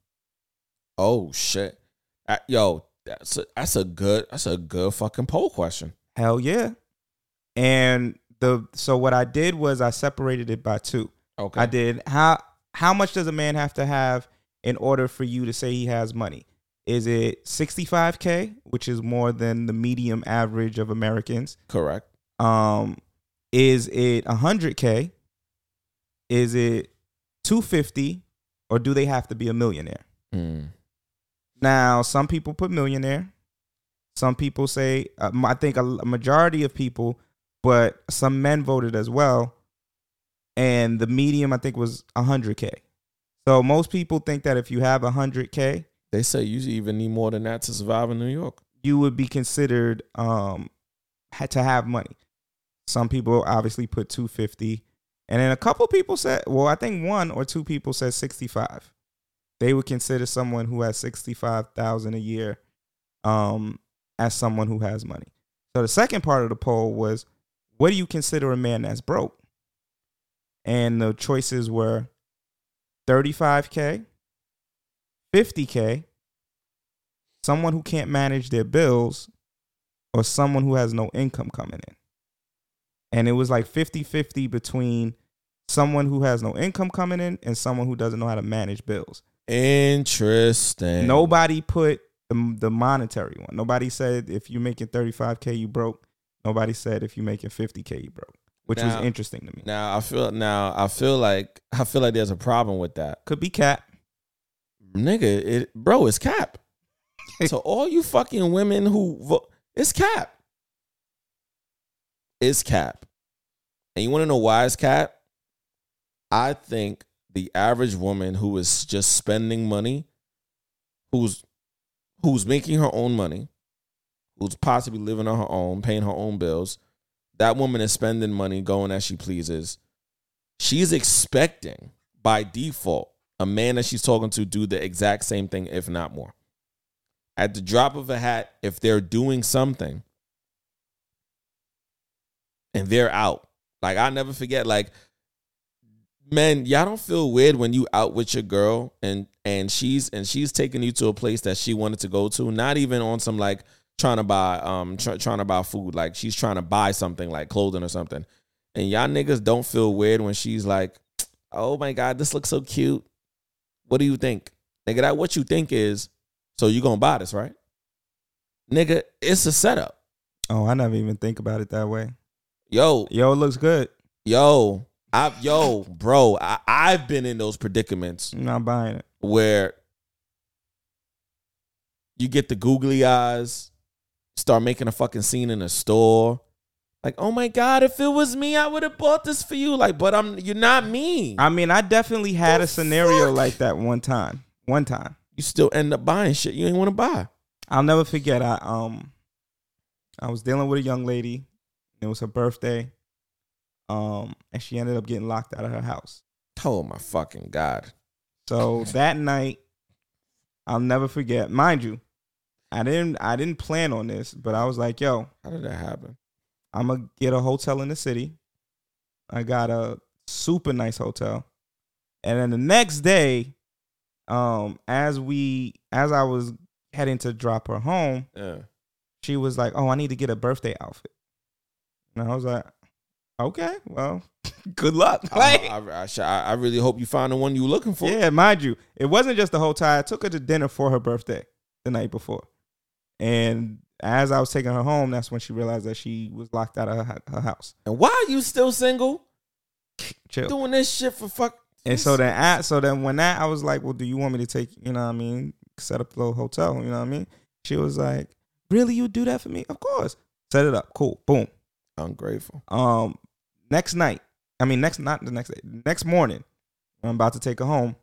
Oh shit. Yo, that's a, that's a good that's a good fucking poll question. Hell yeah. And the so what I did was I separated it by two. Okay. I did how how much does a man have to have in order for you to say he has money? Is it 65k, which is more than the medium average of Americans? Correct. Um is it 100k? Is it 250 or do they have to be a millionaire? Mm. Now, some people put millionaire. Some people say, uh, I think a majority of people, but some men voted as well. And the medium, I think, was 100K. So most people think that if you have 100K, They say you even need more than that to survive in New York. you would be considered um, had to have money. Some people obviously put 250. And then a couple people said, well, I think one or two people said 65. They would consider someone who has sixty five thousand a year, um, as someone who has money. So the second part of the poll was, what do you consider a man that's broke? And the choices were thirty five k, fifty k, someone who can't manage their bills, or someone who has no income coming in. And it was like 50 50 between someone who has no income coming in and someone who doesn't know how to manage bills. Interesting. Nobody put the, the monetary one. Nobody said if you're making 35K, you broke. Nobody said if you're making 50K, you broke, which Now- was interesting to me. Now I feel now I feel like I feel like there's a problem with that. Could be cap. Nigga, it bro, it's cap. so all you fucking women who vote, it's cap. It's cap. And you want to know why it's cap? I think the average woman who is just spending money, who's who's making her own money, who's possibly living on her own, paying her own bills, that woman is spending money going as she pleases. She's expecting by default a man that she's talking to do the exact same thing, if not more. At the drop of a hat, if they're doing something and they're out, like I never forget, like man, y'all don't feel weird when you out with your girl and and she's and she's taking you to a place that she wanted to go to, not even on some like trying to buy um tr- trying to buy food, like she's trying to buy something like clothing or something. And y'all niggas don't feel weird when she's like, "Oh my god, this looks so cute." What do you think? Nigga, that what you think is, so you going to buy this, right? Nigga, it's a setup. Oh, I never even think about it that way. Yo, Yo, it looks good. yo, I yo, bro, I, I've been in those predicaments I'm not buying it. where you get the googly eyes, start making a fucking scene in a store. Like, oh my God, if it was me, I would have bought this for you. Like, but I'm you're not me. I mean, I definitely had The a scenario fuck? like that one time. One time. you still end up buying shit you ain't want to buy. I'll never forget. I um, I was dealing with a young lady. It was her birthday. Um, and she ended up getting locked out of her house. Oh my fucking God. So that night, I'll never forget. Mind you, I didn't I didn't plan on this, but I was like, yo, How did that happen? I'm gonna get a hotel in the city. I got a super nice hotel. And then the next day, um, as we as I was heading to drop her home, Yeah. she was like, "Oh, I need to get a birthday outfit." And I was like, "Okay, well, good luck." Like, I, I, I, I I really hope you find the one you were looking for. yeah, mind you, it wasn't just the whole time. I took her to dinner for her birthday the night before, and as I was taking her home, that's when she realized that she was locked out of her, her house. And why are you still single? Chill. Doing this shit for fuck. And so then, at, so then when that, I was like, "Well, do you want me to take? You know, what I mean, set up the little hotel. You know, what I mean." She was like, "Really, you do that for me? Of course. Set it up. Cool. Boom. ungrateful. Um, next night, I mean, next not the next day, next morning, when I'm about to take her home.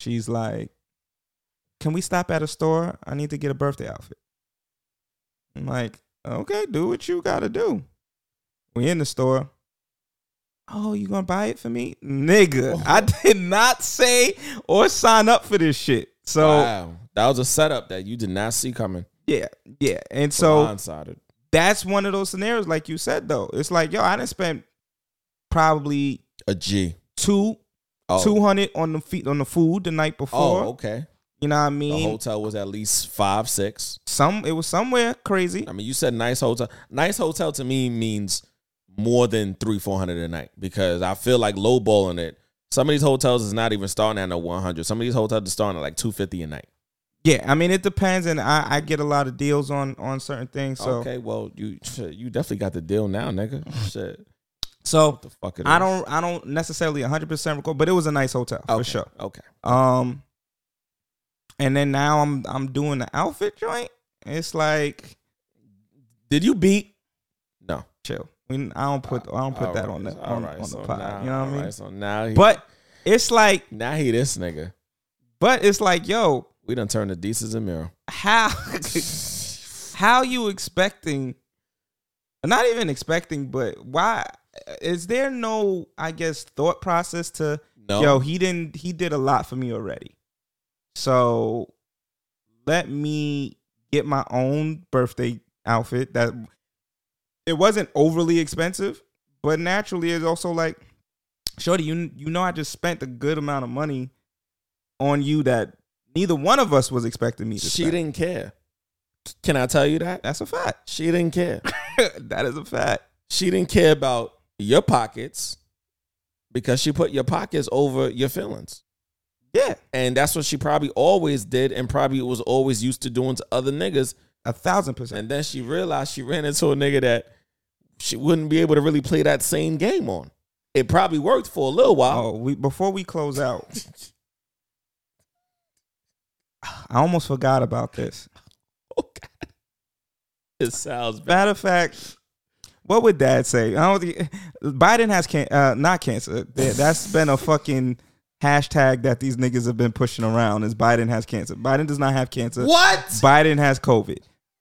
She's like, "Can we stop at a store? I need to get a birthday outfit." I'm like, "Okay, do what you gotta do." We in the store. Oh, you gonna buy it for me, nigga? I did not say or sign up for this shit. So wow, that was a setup that you did not see coming. yeah, yeah, and so blindsided. that's one of those scenarios, like you said, though. It's like, yo, I didn't spend probably A G. two Oh. two hundred on the feet on the food the night oh, before. Oh, okay. You know what I mean? The hotel was at least five, six. Some it was somewhere crazy. I mean, you said nice hotel. Nice hotel to me means more than three, four hundred a night because I feel like lowballing it. Some of these hotels is not even starting at no one hundred. Some of these hotels are starting at like two fifty a night. Yeah, I mean it depends, and I, I get a lot of deals on on certain things. So okay, well you you definitely got the deal now, nigga. Shit, so the fuck it I don't I don't necessarily one hundred percent recall, but it was a nice hotel Okay, for sure. Okay. Um, and then now I'm I'm doing the outfit joint. It's like Did you beat? No. chill. We, I don't put I don't put All that right, on the on, right, on so the pod. now- you know what I mean? right, so now he, But it's like, now he this nigga. but it's like, yo, We done turned the Desus and Mero. how how you expecting? Not even expecting, but why? Is there no, I guess, thought process to? No. Yo, he didn't. He did a lot for me already. So let me get my own birthday outfit that it wasn't overly expensive, but naturally it's also like, Shorty, you you know I just spent a good amount of money on you that neither one of us was expecting me to She spend. didn't care. Can I tell you that? That's a fact. She didn't care. that is a fact. She didn't care about your pockets because she put your pockets over your feelings. Yeah. And that's what she probably always did and probably was always used to doing to other niggas. A thousand percent. And then she realized she ran into a nigga that she wouldn't be able to really play that same game on. It probably worked for a little while. Oh, we before we close out, I almost forgot about this. Oh God. It sounds bad. Matter of fact, what would Dad say? I don't think Biden has can uh, not cancer. That- That's been a fucking hashtag that these niggas have been pushing around. Is Biden has cancer? Biden does not have cancer. What? Biden has COVID.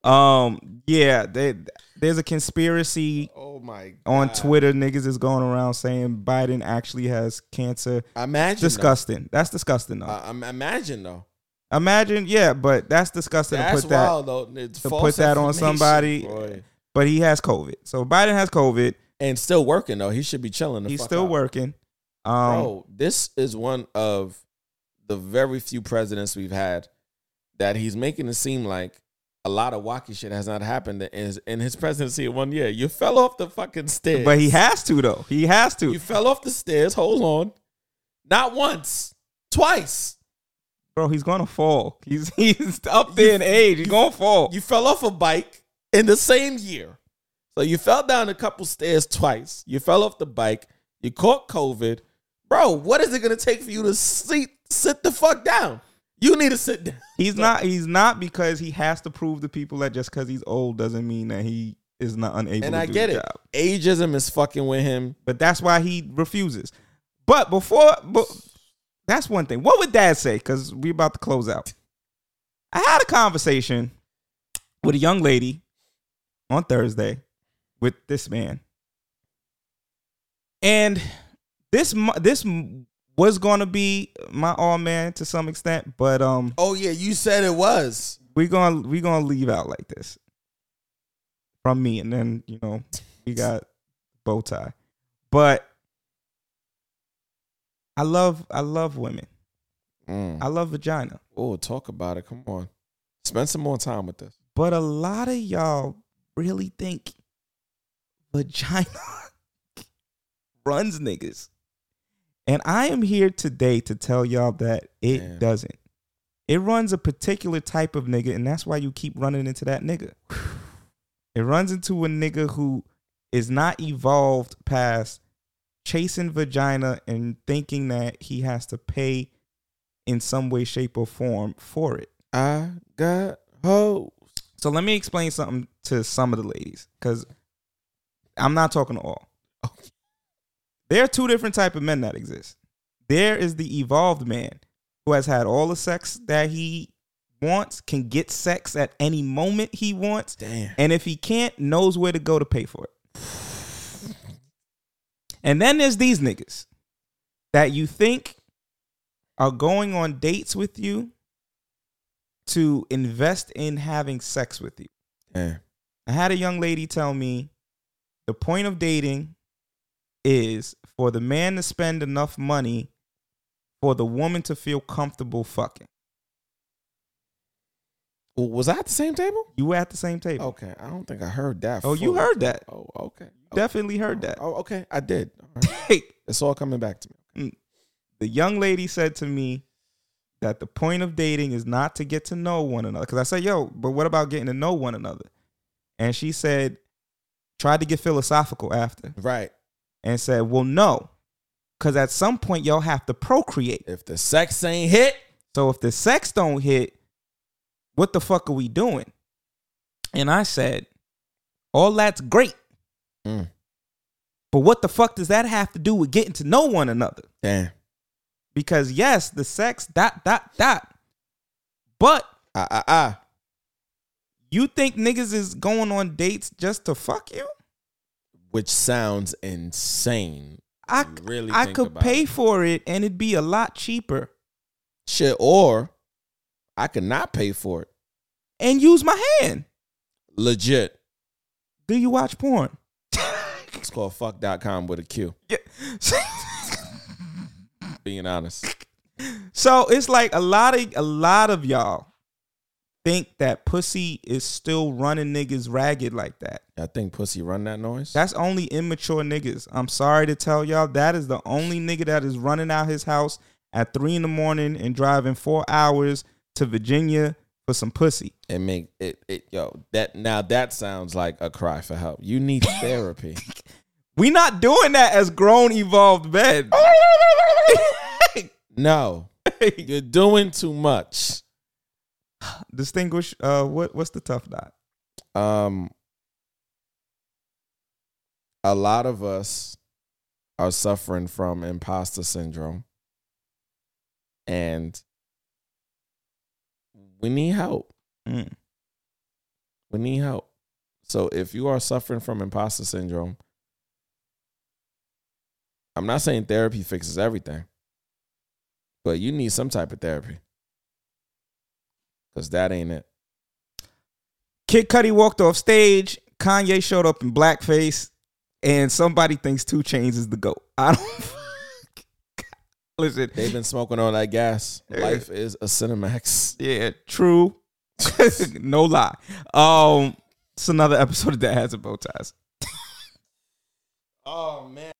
Um, yeah, they, there's a conspiracy. Oh my On Twitter, niggas is going around saying Biden actually has cancer. Imagine, disgusting. That's disgusting though. I'm imagine though. Imagine, yeah, but that's disgusting That's to put that though. It's to put that on somebody. boy. But he has COVID, so Biden has COVID and still working though. He should be chilling. The He's still out. working. Um, Bro, this is one of the very few presidents we've had that he's making it seem like a lot of wacky shit has not happened in his, in his presidency in one year. You fell off the fucking stairs. but he has to though. He has to. You fell off the stairs. Hold on. Not once, twice. Bro, he's gonna fall. He's he's up there in age. He's gonna fall. You fell off a bike in the same year. So you fell down a couple stairs twice. You fell off the bike. You caught COVID. Bro, what is it gonna take for you to sit sit the fuck down? You need to sit down. He's not. He's not because he has to prove to people that just because he's old doesn't mean that he is not unable. And I get it. job. Ageism is fucking with him. But that's why he refuses. But before, but that's one thing. What would Dad say? Because we about to close out. I had a conversation with a young lady on Thursday with this man, and this this was gonna be my all man to some extent, but um, Oh yeah, you said it was. we gonna we gonna leave out like this from me, and then you know we got bow tie, but I love I love women. I love vagina, Oh, talk about it. Come on. Spend some more time with this. but a lot of y'all really think vagina runs niggas, and I am here today to tell y'all that it Damn. doesn't. It runs a particular type of nigga, and that's why you keep running into that nigga. It runs into a nigga who is not evolved past chasing vagina and thinking that he has to pay in some way, shape, or form for it. I got hoes. So let me explain something to some of the ladies, because I'm not talking to all. There are two different type of men that exist. There is the evolved man who has had all the sex that he wants, can get sex at any moment he wants, Damn. and if he can't, knows where to go to pay for it. And then there's these niggas that you think are going on dates with you to invest in having sex with you. Damn. I had a young lady tell me the point of dating is for the man to spend enough money for the woman to feel comfortable fucking. Was I at the same table? You were at the same table. Okay, I don't think I heard that. Oh, you heard that. Oh, okay. Definitely heard oh, that. Oh, okay. I did. All right. It's all coming back to me. Mm. the young lady said to me that the point of dating is not to get to know one another. Because I said, yo, but what about getting to know one another? And she said, tried to get philosophical after. Right. And said, well, no. Because at some point, y'all have to procreate. If the sex ain't hit, So if the sex don't hit, what the fuck are we doing? And I said, all that's great. Mm. But what the fuck does that have to do with getting to know one another? damn. Because yes, the sex, dot, dot, dot. But Ah, ah, ah. you think niggas is going on dates just to fuck you? Which sounds insane. I, really I could pay it. for it and it'd be a lot cheaper. Shit, or I could not pay for it. and use my hand. Legit. Do you watch porn? It's called fuck.com with a Q. Yeah. Being honest. So it's like a lot of a lot of y'all think that pussy is still running niggas ragged like that. I think pussy run that noise. That's only immature niggas. I'm sorry to tell y'all that is the only nigga that is running out his house at three in the morning and driving four hours to Virginia for some pussy. It make it it yo that now that sounds like a cry for help. You need therapy. We not doing that as grown evolved men. no, you're doing too much. Distinguish uh what what's the tough dot? Um, a lot of us are suffering from imposter syndrome, and we need help. Mm. We need help. So if you are suffering from imposter syndrome, I'm not saying therapy fixes everything, but you need some type of therapy. Cause that ain't it. Kid Cudi walked off stage. Kanye showed up in blackface, and somebody thinks 2 Chainz is the goat. I don't. Listen, They've been smoking all that gas. Life is a Cinemax. yeah, true. no lie. Um, it's another episode of that has a bow ties. Oh man.